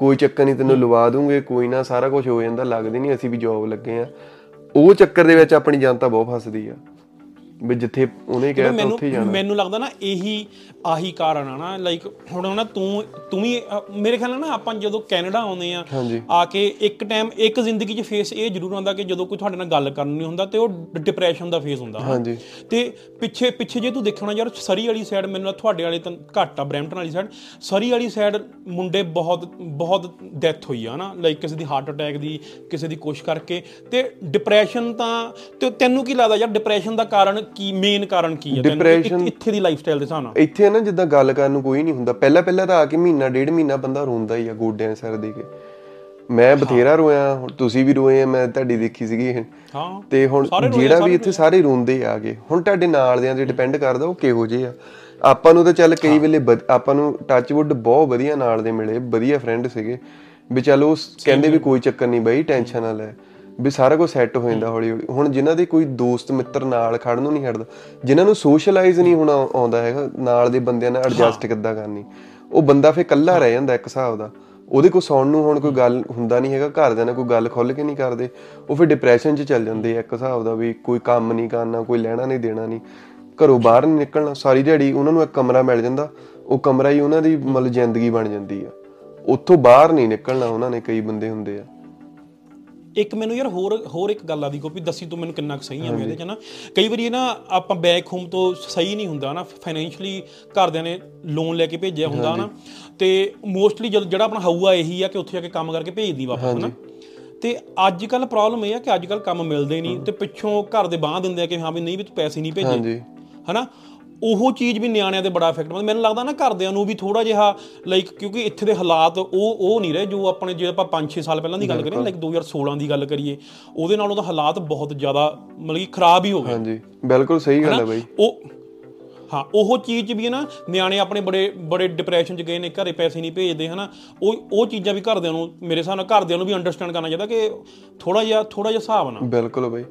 ਕੋਈ ਚੱਕਰ ਨਹੀਂ ਤੈਨੂੰ ਲਵਾ ਦੂੰਗੇ ਕੋਈ ਨਾ ਸਾਰਾ ਕੁਝ ਹੋ ਜਾਂਦਾ ਲੱਗਦੀ ਨਹੀਂ ਅਸੀਂ ਵੀ ਜੌਬ ਲੱਗੇ ਆ ਉਹ ਚੱਕਰ ਦੇ ਵਿੱਚ ਆਪਣੀ ਜਨਤਾ ਬਹੁਤ ਫਸਦੀ ਆ। ਵੀ ਜਿੱਥੇ ਉਹਨੇ ਕਿਹਾ ਤਾਂ ਉੱਥੇ ਜਾਣਾ। ਮੈਨੂੰ ਲੱਗਦਾ ਨਾ ਇਹੀ ਆਹੀ ਕਾਰਨ ਆ ਨਾ ਲਾਈਕ ਹੁਣ ਨਾ ਤੂੰ ਤੂੰ ਵੀ ਅ, ਮੇਰੇ ਖਿਆਲ ਨਾਲ ਨਾ ਆਪਾਂ ਜਦੋਂ ਕੈਨੇਡਾ ਆਉਂਦੇ ਆ ਹਾਂਜੀ। ਆ ਕੇ ਇੱਕ ਟਾਈਮ ਇੱਕ ਜ਼ਿੰਦਗੀ 'ਚ ਫੇਸ ਇਹ ਜ਼ਰੂਰ ਆਉਂਦਾ ਕਿ ਜਦੋਂ ਕੋਈ ਤੁਹਾਡੇ ਨਾਲ ਗੱਲ ਕਰਨ ਨਹੀਂ ਹੁੰਦਾ ਤੇ ਉਹ ਡਿਪਰੈਸ਼ਨ ਦਾ ਫੇਸ ਹੁੰਦਾ ਹਾਂਜੀ। ਤੇ ਪਿੱਛੇ ਪਿੱਛੇ ਜੇ ਤੂੰ ਦੇਖਣਾ ਯਾਰ ਸਰੀ ਵਾਲੀ ਸਾਈਡ ਮੈਨੂੰ ਲੱਗਦਾ ਤੁਹਾਡੇ ਵਾਲੇ ਤਾਂ ਘੱਟ ਆ ਬ੍ਰੈਂਪਟਨ ਵਾਲੀ ਸਾਈਡ ਸਰੀ ਵਾਲੀ ਸਾਈਡ ਮੁੰਡੇ ਬਹੁਤ ਬਹੁਤ ਡੈਥ ਹੋਈ ਆ ਨਾ ਲਾਈਕ ਕਿਸੇ ਦੀ ਹਾਰਟ ਅਟੈਕ ਦੀ ਕਿਸੇ ਦੀ ਕੁਛ ਕਰਕੇ। ਤੇ ਡਿਪਰੈਸ਼ਨ ਤਾਂ ਤੇ ਤੈਨੂੰ ਕੀ ਲੱਗਦਾ ਯਾਰ ਡਿਪਰੈਸ਼ਨ ਦਾ ਕਾਰਨ ਕੀ ਮੇਨ ਕਾਰਨ ਕੀ ਹੈ ਤੈਨੂੰ? ਇੱਥੇ- Depression- ਇੱਥੇ ਦੀ ਲਾਈਫ ਸਟਾਈਲ ਦੇ ਹਿਸਾਬ ਨਾਲ। ਇੱਥੇ ਨਾ ਜਿੱਦਾਂ ਗੱਲ ਕਰਨ ਨੂੰ ਕੋਈ ਨਹੀਂ ਹੁੰਦਾ। ਪਹਿਲਾਂ ਪਹਿਲਾਂ ਤਾਂ ਆ ਕੇ ਮਹੀਨਾ ਡੇਢ ਮਹੀਨਾ ਬੰਦਾ ਰੋਂਦਾ ਹੀ ਆ ਗੋਡਿਆਂ ਸਿਰ ਦੇ ਕੇ। ਮੈਂ ਬਥੇਰਾ ਰੋਇਆ ਹੁਣ ਤੁਸੀਂ ਵੀ ਰੋਏ ਆ ਮੈਂ ਤੁਹਾਡੀ ਦੇਖੀ ਸੀਗੀ ਹਾਂ। ਤੇ ਹੁਣ ਜਿਹੜਾ ਵੀ ਇੱਥੇ ਸਾਰੇ ਰੋਂਦੇ ਆ ਗਏ ਹੁਣ ਤੁਹਾਡੇ ਨਾਲ ਦਿਆਂ ਤੇ ਡਿਪੈਂਡ ਕਰਦਾ ਉਹ ਕਿਹੋ ਜਿਹੇ ਆ। ਆਪਾਂ ਨੂੰ ਤਾਂ ਚੱਲ ਕਈ ਵੇਲੇ ਆਪਾਂ ਨੂੰ ਟੱਚਵੁੱਡ ਬਹੁਤ ਵਧੀਆ ਨਾਲ ਦੇ ਮਿਲੇ ਵਧੀਆ ਫਰੈਂਡ ਸੀਗੇ। ਵੀ ਚੱਲ ਉਹ ਕਹਿੰਦੇ ਵੀ ਕੋਈ ਚੱਕਰ ਨਹੀਂ ਬਈ ਟੈਨਸ਼ਨ ਨਾ ਲੈ। ਵੀ ਸਾਰਾ ਕੁਝ ਸੈੱਟ ਹੋ ਜਾਂਦਾ ਹੌਲੀ ਹੌਲੀ। ਹੁਣ ਜਿਨ੍ਹਾਂ ਦੇ ਕੋਈ ਦੋਸਤ ਮਿੱਤਰ ਨਾਲ ਖੜਨ ਨੂੰ ਨਹੀਂ ਹਟਦਾ ਜਿਨ੍ਹਾਂ ਨੂੰ ਸੋਸ਼ਲਾਈਜ਼ ਨਹੀਂ ਹੁਣ ਆਉ- ਆਉਂਦਾ ਹੈਗਾ ਨਾਲ ਦੇ ਬੰਦਿਆਂ ਨਾਲ ਐਡਜਸਟ ਕਿੱਦਾਂ ਕਰਨੀ। ਉਹ ਬੰਦਾ ਫੇ ਇਕੱਲਾ ਰਹਿ ਜਾਂਦਾ ਇੱਕ ਹਿਸਾਬ ਦਾ। ਉਹਦੇ ਕੋਲ ਸੌਣ ਨੂੰ ਹੁਣ ਕੋਈ ਗੱਲ ਹੁੰਦਾ ਨਹੀਂ ਹੈਗਾ ਘਰਦਿਆਂ ਨਾਲ ਕੋਈ ਗੱਲ ਖੁੱਲ ਕੇ ਨਹੀਂ ਕਰਦੇ। ਉਹ ਫਿਰ ਡਿਪਰੈਸ਼ਨ 'ਚ ਚੱਲ ਜਾਂਦੇ ਆ ਇੱਕ ਹਿਸਾਬ ਦਾ ਵੀ ਕੋਈ ਕੰਮ ਨਹੀਂ ਕਰਨਾ ਕੋਈ ਲੈਣਾ ਨਹੀਂ ਦੇਣਾ ਨਹੀਂ। ਘਰੋਂ ਬਾਹਰ ਨਹੀਂ ਨਿਕਲਣਾ। ਸਾਰੀ ਦਿਹਾੜੀ ਉਹਨਾਂ ਨੂੰ ਇੱਕ ਕਮਰਾ ਮਿਲ ਜਾਂਦਾ। ਉਹ ਕਮਰਾ ਹੀ ਉਹਨਾਂ ਦੀ ਮਤਲਬ ਜ਼ਿੰਦਗੀ ਬਣ ਜਾਂਦੀ ਆ। ਉੱਥੋਂ ਬਾਹਰ ਨਹੀਂ ਨਿਕਲਣਾ ਉਹਨਾਂ ਨੇ ਕਈ ਬੰਦੇ ਹੁੰਦੇ ਆ। ਇੱਕ ਮੈਨੂੰ ਯਾਰ ਹੋਰ ਹੋਰ ਇੱਕ ਗੱਲ ਆ ਦੀ ਗੋਪੀ ਦੱਸੀ ਤੂੰ ਮੈਨੂੰ ਕਿੰਨਾ ਕੁ ਸਹੀ ਆ ਮੇਰੇ ਚ ਨਾ। ਕਈ ਵਾਰੀ ਨਾ ਆਪਾਂ ਬੈਕ ਹੋਮ ਤੋਂ ਸਹੀ ਨਹੀਂ ਹੁੰਦਾ ਨਾ ਫਾਈਨੈਂਸ਼ਲੀ ਘਰਦਿਆਂ ਨੇ ਲੋਨ ਲੈ ਕੇ ਭੇਜਿਆ ਹੁੰਦਾ ਨਾ ਤੇ ਮੋਸਟਲੀ ਜਿਹੜਾ ਆਪਣਾ ਹਊਆ ਇਹੀ ਆ ਕਿ ਉੱਥੇ ਜਾ ਕੇ ਕੰਮ ਕਰਕੇ ਭੇਜਦੀ ਵਾਪਸ ਨਾ ਤੇ ਅੱਜ ਕੱਲ ਪ੍ਰੋਬਲਮ ਇਹ ਆ ਕਿ ਅੱਜ ਕੱਲ ਕੰਮ ਮਿਲਦੇ ਨਹੀਂ ਤੇ ਪਿੱਛੋਂ ਘਰ ਦੇ ਬਾਹ ਦਿੰਦੇ ਆ ਕਿ ਹਾਂ ਵੀ ਨਹੀਂ ਵੀ ਤੂੰ ਪੈਸੇ ਨਹੀਂ ਭੇਜੇ। ਹਾਂਜੀ। ਹਨਾ? ਉਹ ਚੀਜ਼ ਵੀ ਨਿਆਣਿਆਂ ਤੇ ਬੜਾ ਇਫੈਕਟ ਪਾਉਂਦੀ। ਮੈਨੂੰ ਲੱਗਦਾ ਨਾ ਘਰਦਿਆਂ ਨੂੰ ਵੀ ਥੋੜਾ ਜਿਹਾ ਲਾਈਕ ਕਿਉਂਕਿ ਇੱਥੇ ਦੇ ਹਾਲਾਤ ਉਹ ਉਹ ਨਹੀਂ ਰਹੇ ਜੋ ਆਪਣੇ ਜੇ ਆਪਾਂ 5-6 ਸਾਲ ਪਹਿਲਾਂ ਦੀ ਗੱਲ ਕਰੀਏ ਲਾਈਕ 2016 ਦੀ ਗੱਲ ਕਰੀਏ ਉਹਦੇ ਨਾਲੋਂ ਤਾਂ ਹਾਲਾਤ ਬਹੁਤ ਜ਼ਿਆਦਾ ਮਤਲਬ ਕਿ ਖਰਾਬ ਹੀ ਹੋ ਗਏ। ਹਾਂਜੀ ਬਿਲਕੁਲ ਸਹੀ ਗੱਲ ਹੈ ਬਾਈ। ਉਹ ਹਾਂ ਉਹ ਚੀਜ਼ ਵੀ ਹੈ ਨਾ ਨਿਆਣੇ ਆਪਣੇ ਬੜੇ ਬੜੇ ਡਿਪਰੈਸ਼ਨ 'ਚ ਗਏ ਨੇ ਘਰੇ ਪੈਸੇ ਨਹੀਂ ਭੇਜਦੇ ਹਨਾ? ਉਹ ਉਹ ਚੀਜ਼ਾਂ ਵੀ ਘਰਦਿਆਂ ਨੂੰ ਮੇਰੇ ਹਿਸਾਬ ਨਾਲ ਘਰਦਿਆਂ ਨੂੰ ਵੀ ਅੰਡਰਸਟੈਂਡ ਕਰਨਾ ਚਾਹੀਦਾ ਕਿ ਥੋੜਾ ਜਿਹਾ ਥੋੜਾ ਜਿਹਾ ਹਿਸਾਬ ਨਾਲ। ਬਿਲਕੁਲ ਬਾਈ।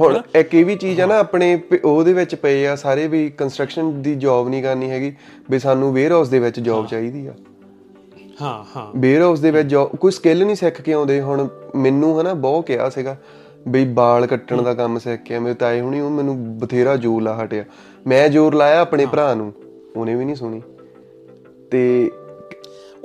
ਹੁਣ ਇੱਕ ਇਹ ਵੀ ਚੀਜ਼ ਆ ਨਾ ਆਪਣੇ ਉਹਦੇ ਵਿੱਚ ਪਏ ਆ ਸਾਰੇ ਵੀ ਕੰਸਟਰਕਸ਼ਨ ਦੀ ਜੌਬ ਨਹੀਂ ਕਰਨੀ ਹੈਗੀ ਵੀ ਸਾਨੂੰ ਵੇਅਰ ਹਾਊਸ ਦੇ ਵਿੱਚ ਜੌਬ ਚਾਹੀਦੀ ਆ। ਹਾਂ ਹਾਂ। ਵੇਅਰ ਹਾਊਸ ਦੇ ਵਿੱਚ job- ਕੋਈ ਸਕਿੱਲ ਨਹੀਂ ਸਿੱਖ ਕੇ ਆਉਂਦੇ। ਹੁਣ ਮੈਨੂੰ ਹਨਾ ਬਹੁਤ ਕਿਹਾ ਸੀਗਾ ਬਈ ਬਾਲ ਕੱਟਣ ਦਾ ਕੰਮ ਸਿੱਖ ਕੇ। ਮੇਰੇ ਤਾਏ ਹੁਣੀ ਉਹ ਮੈਨੂੰ ਬਥੇਰਾ ਜ਼ੋਰ ਲਾ ਹਟਿਆ। ਮੈਂ ਜ਼ੋਰ ਲਾਇਆ ਆਪਣੇ ਭਰਾ ਨੂੰ ਉਹਨੇ ਵੀ ਨਹੀਂ ਸੁਣੀ। ਤੇ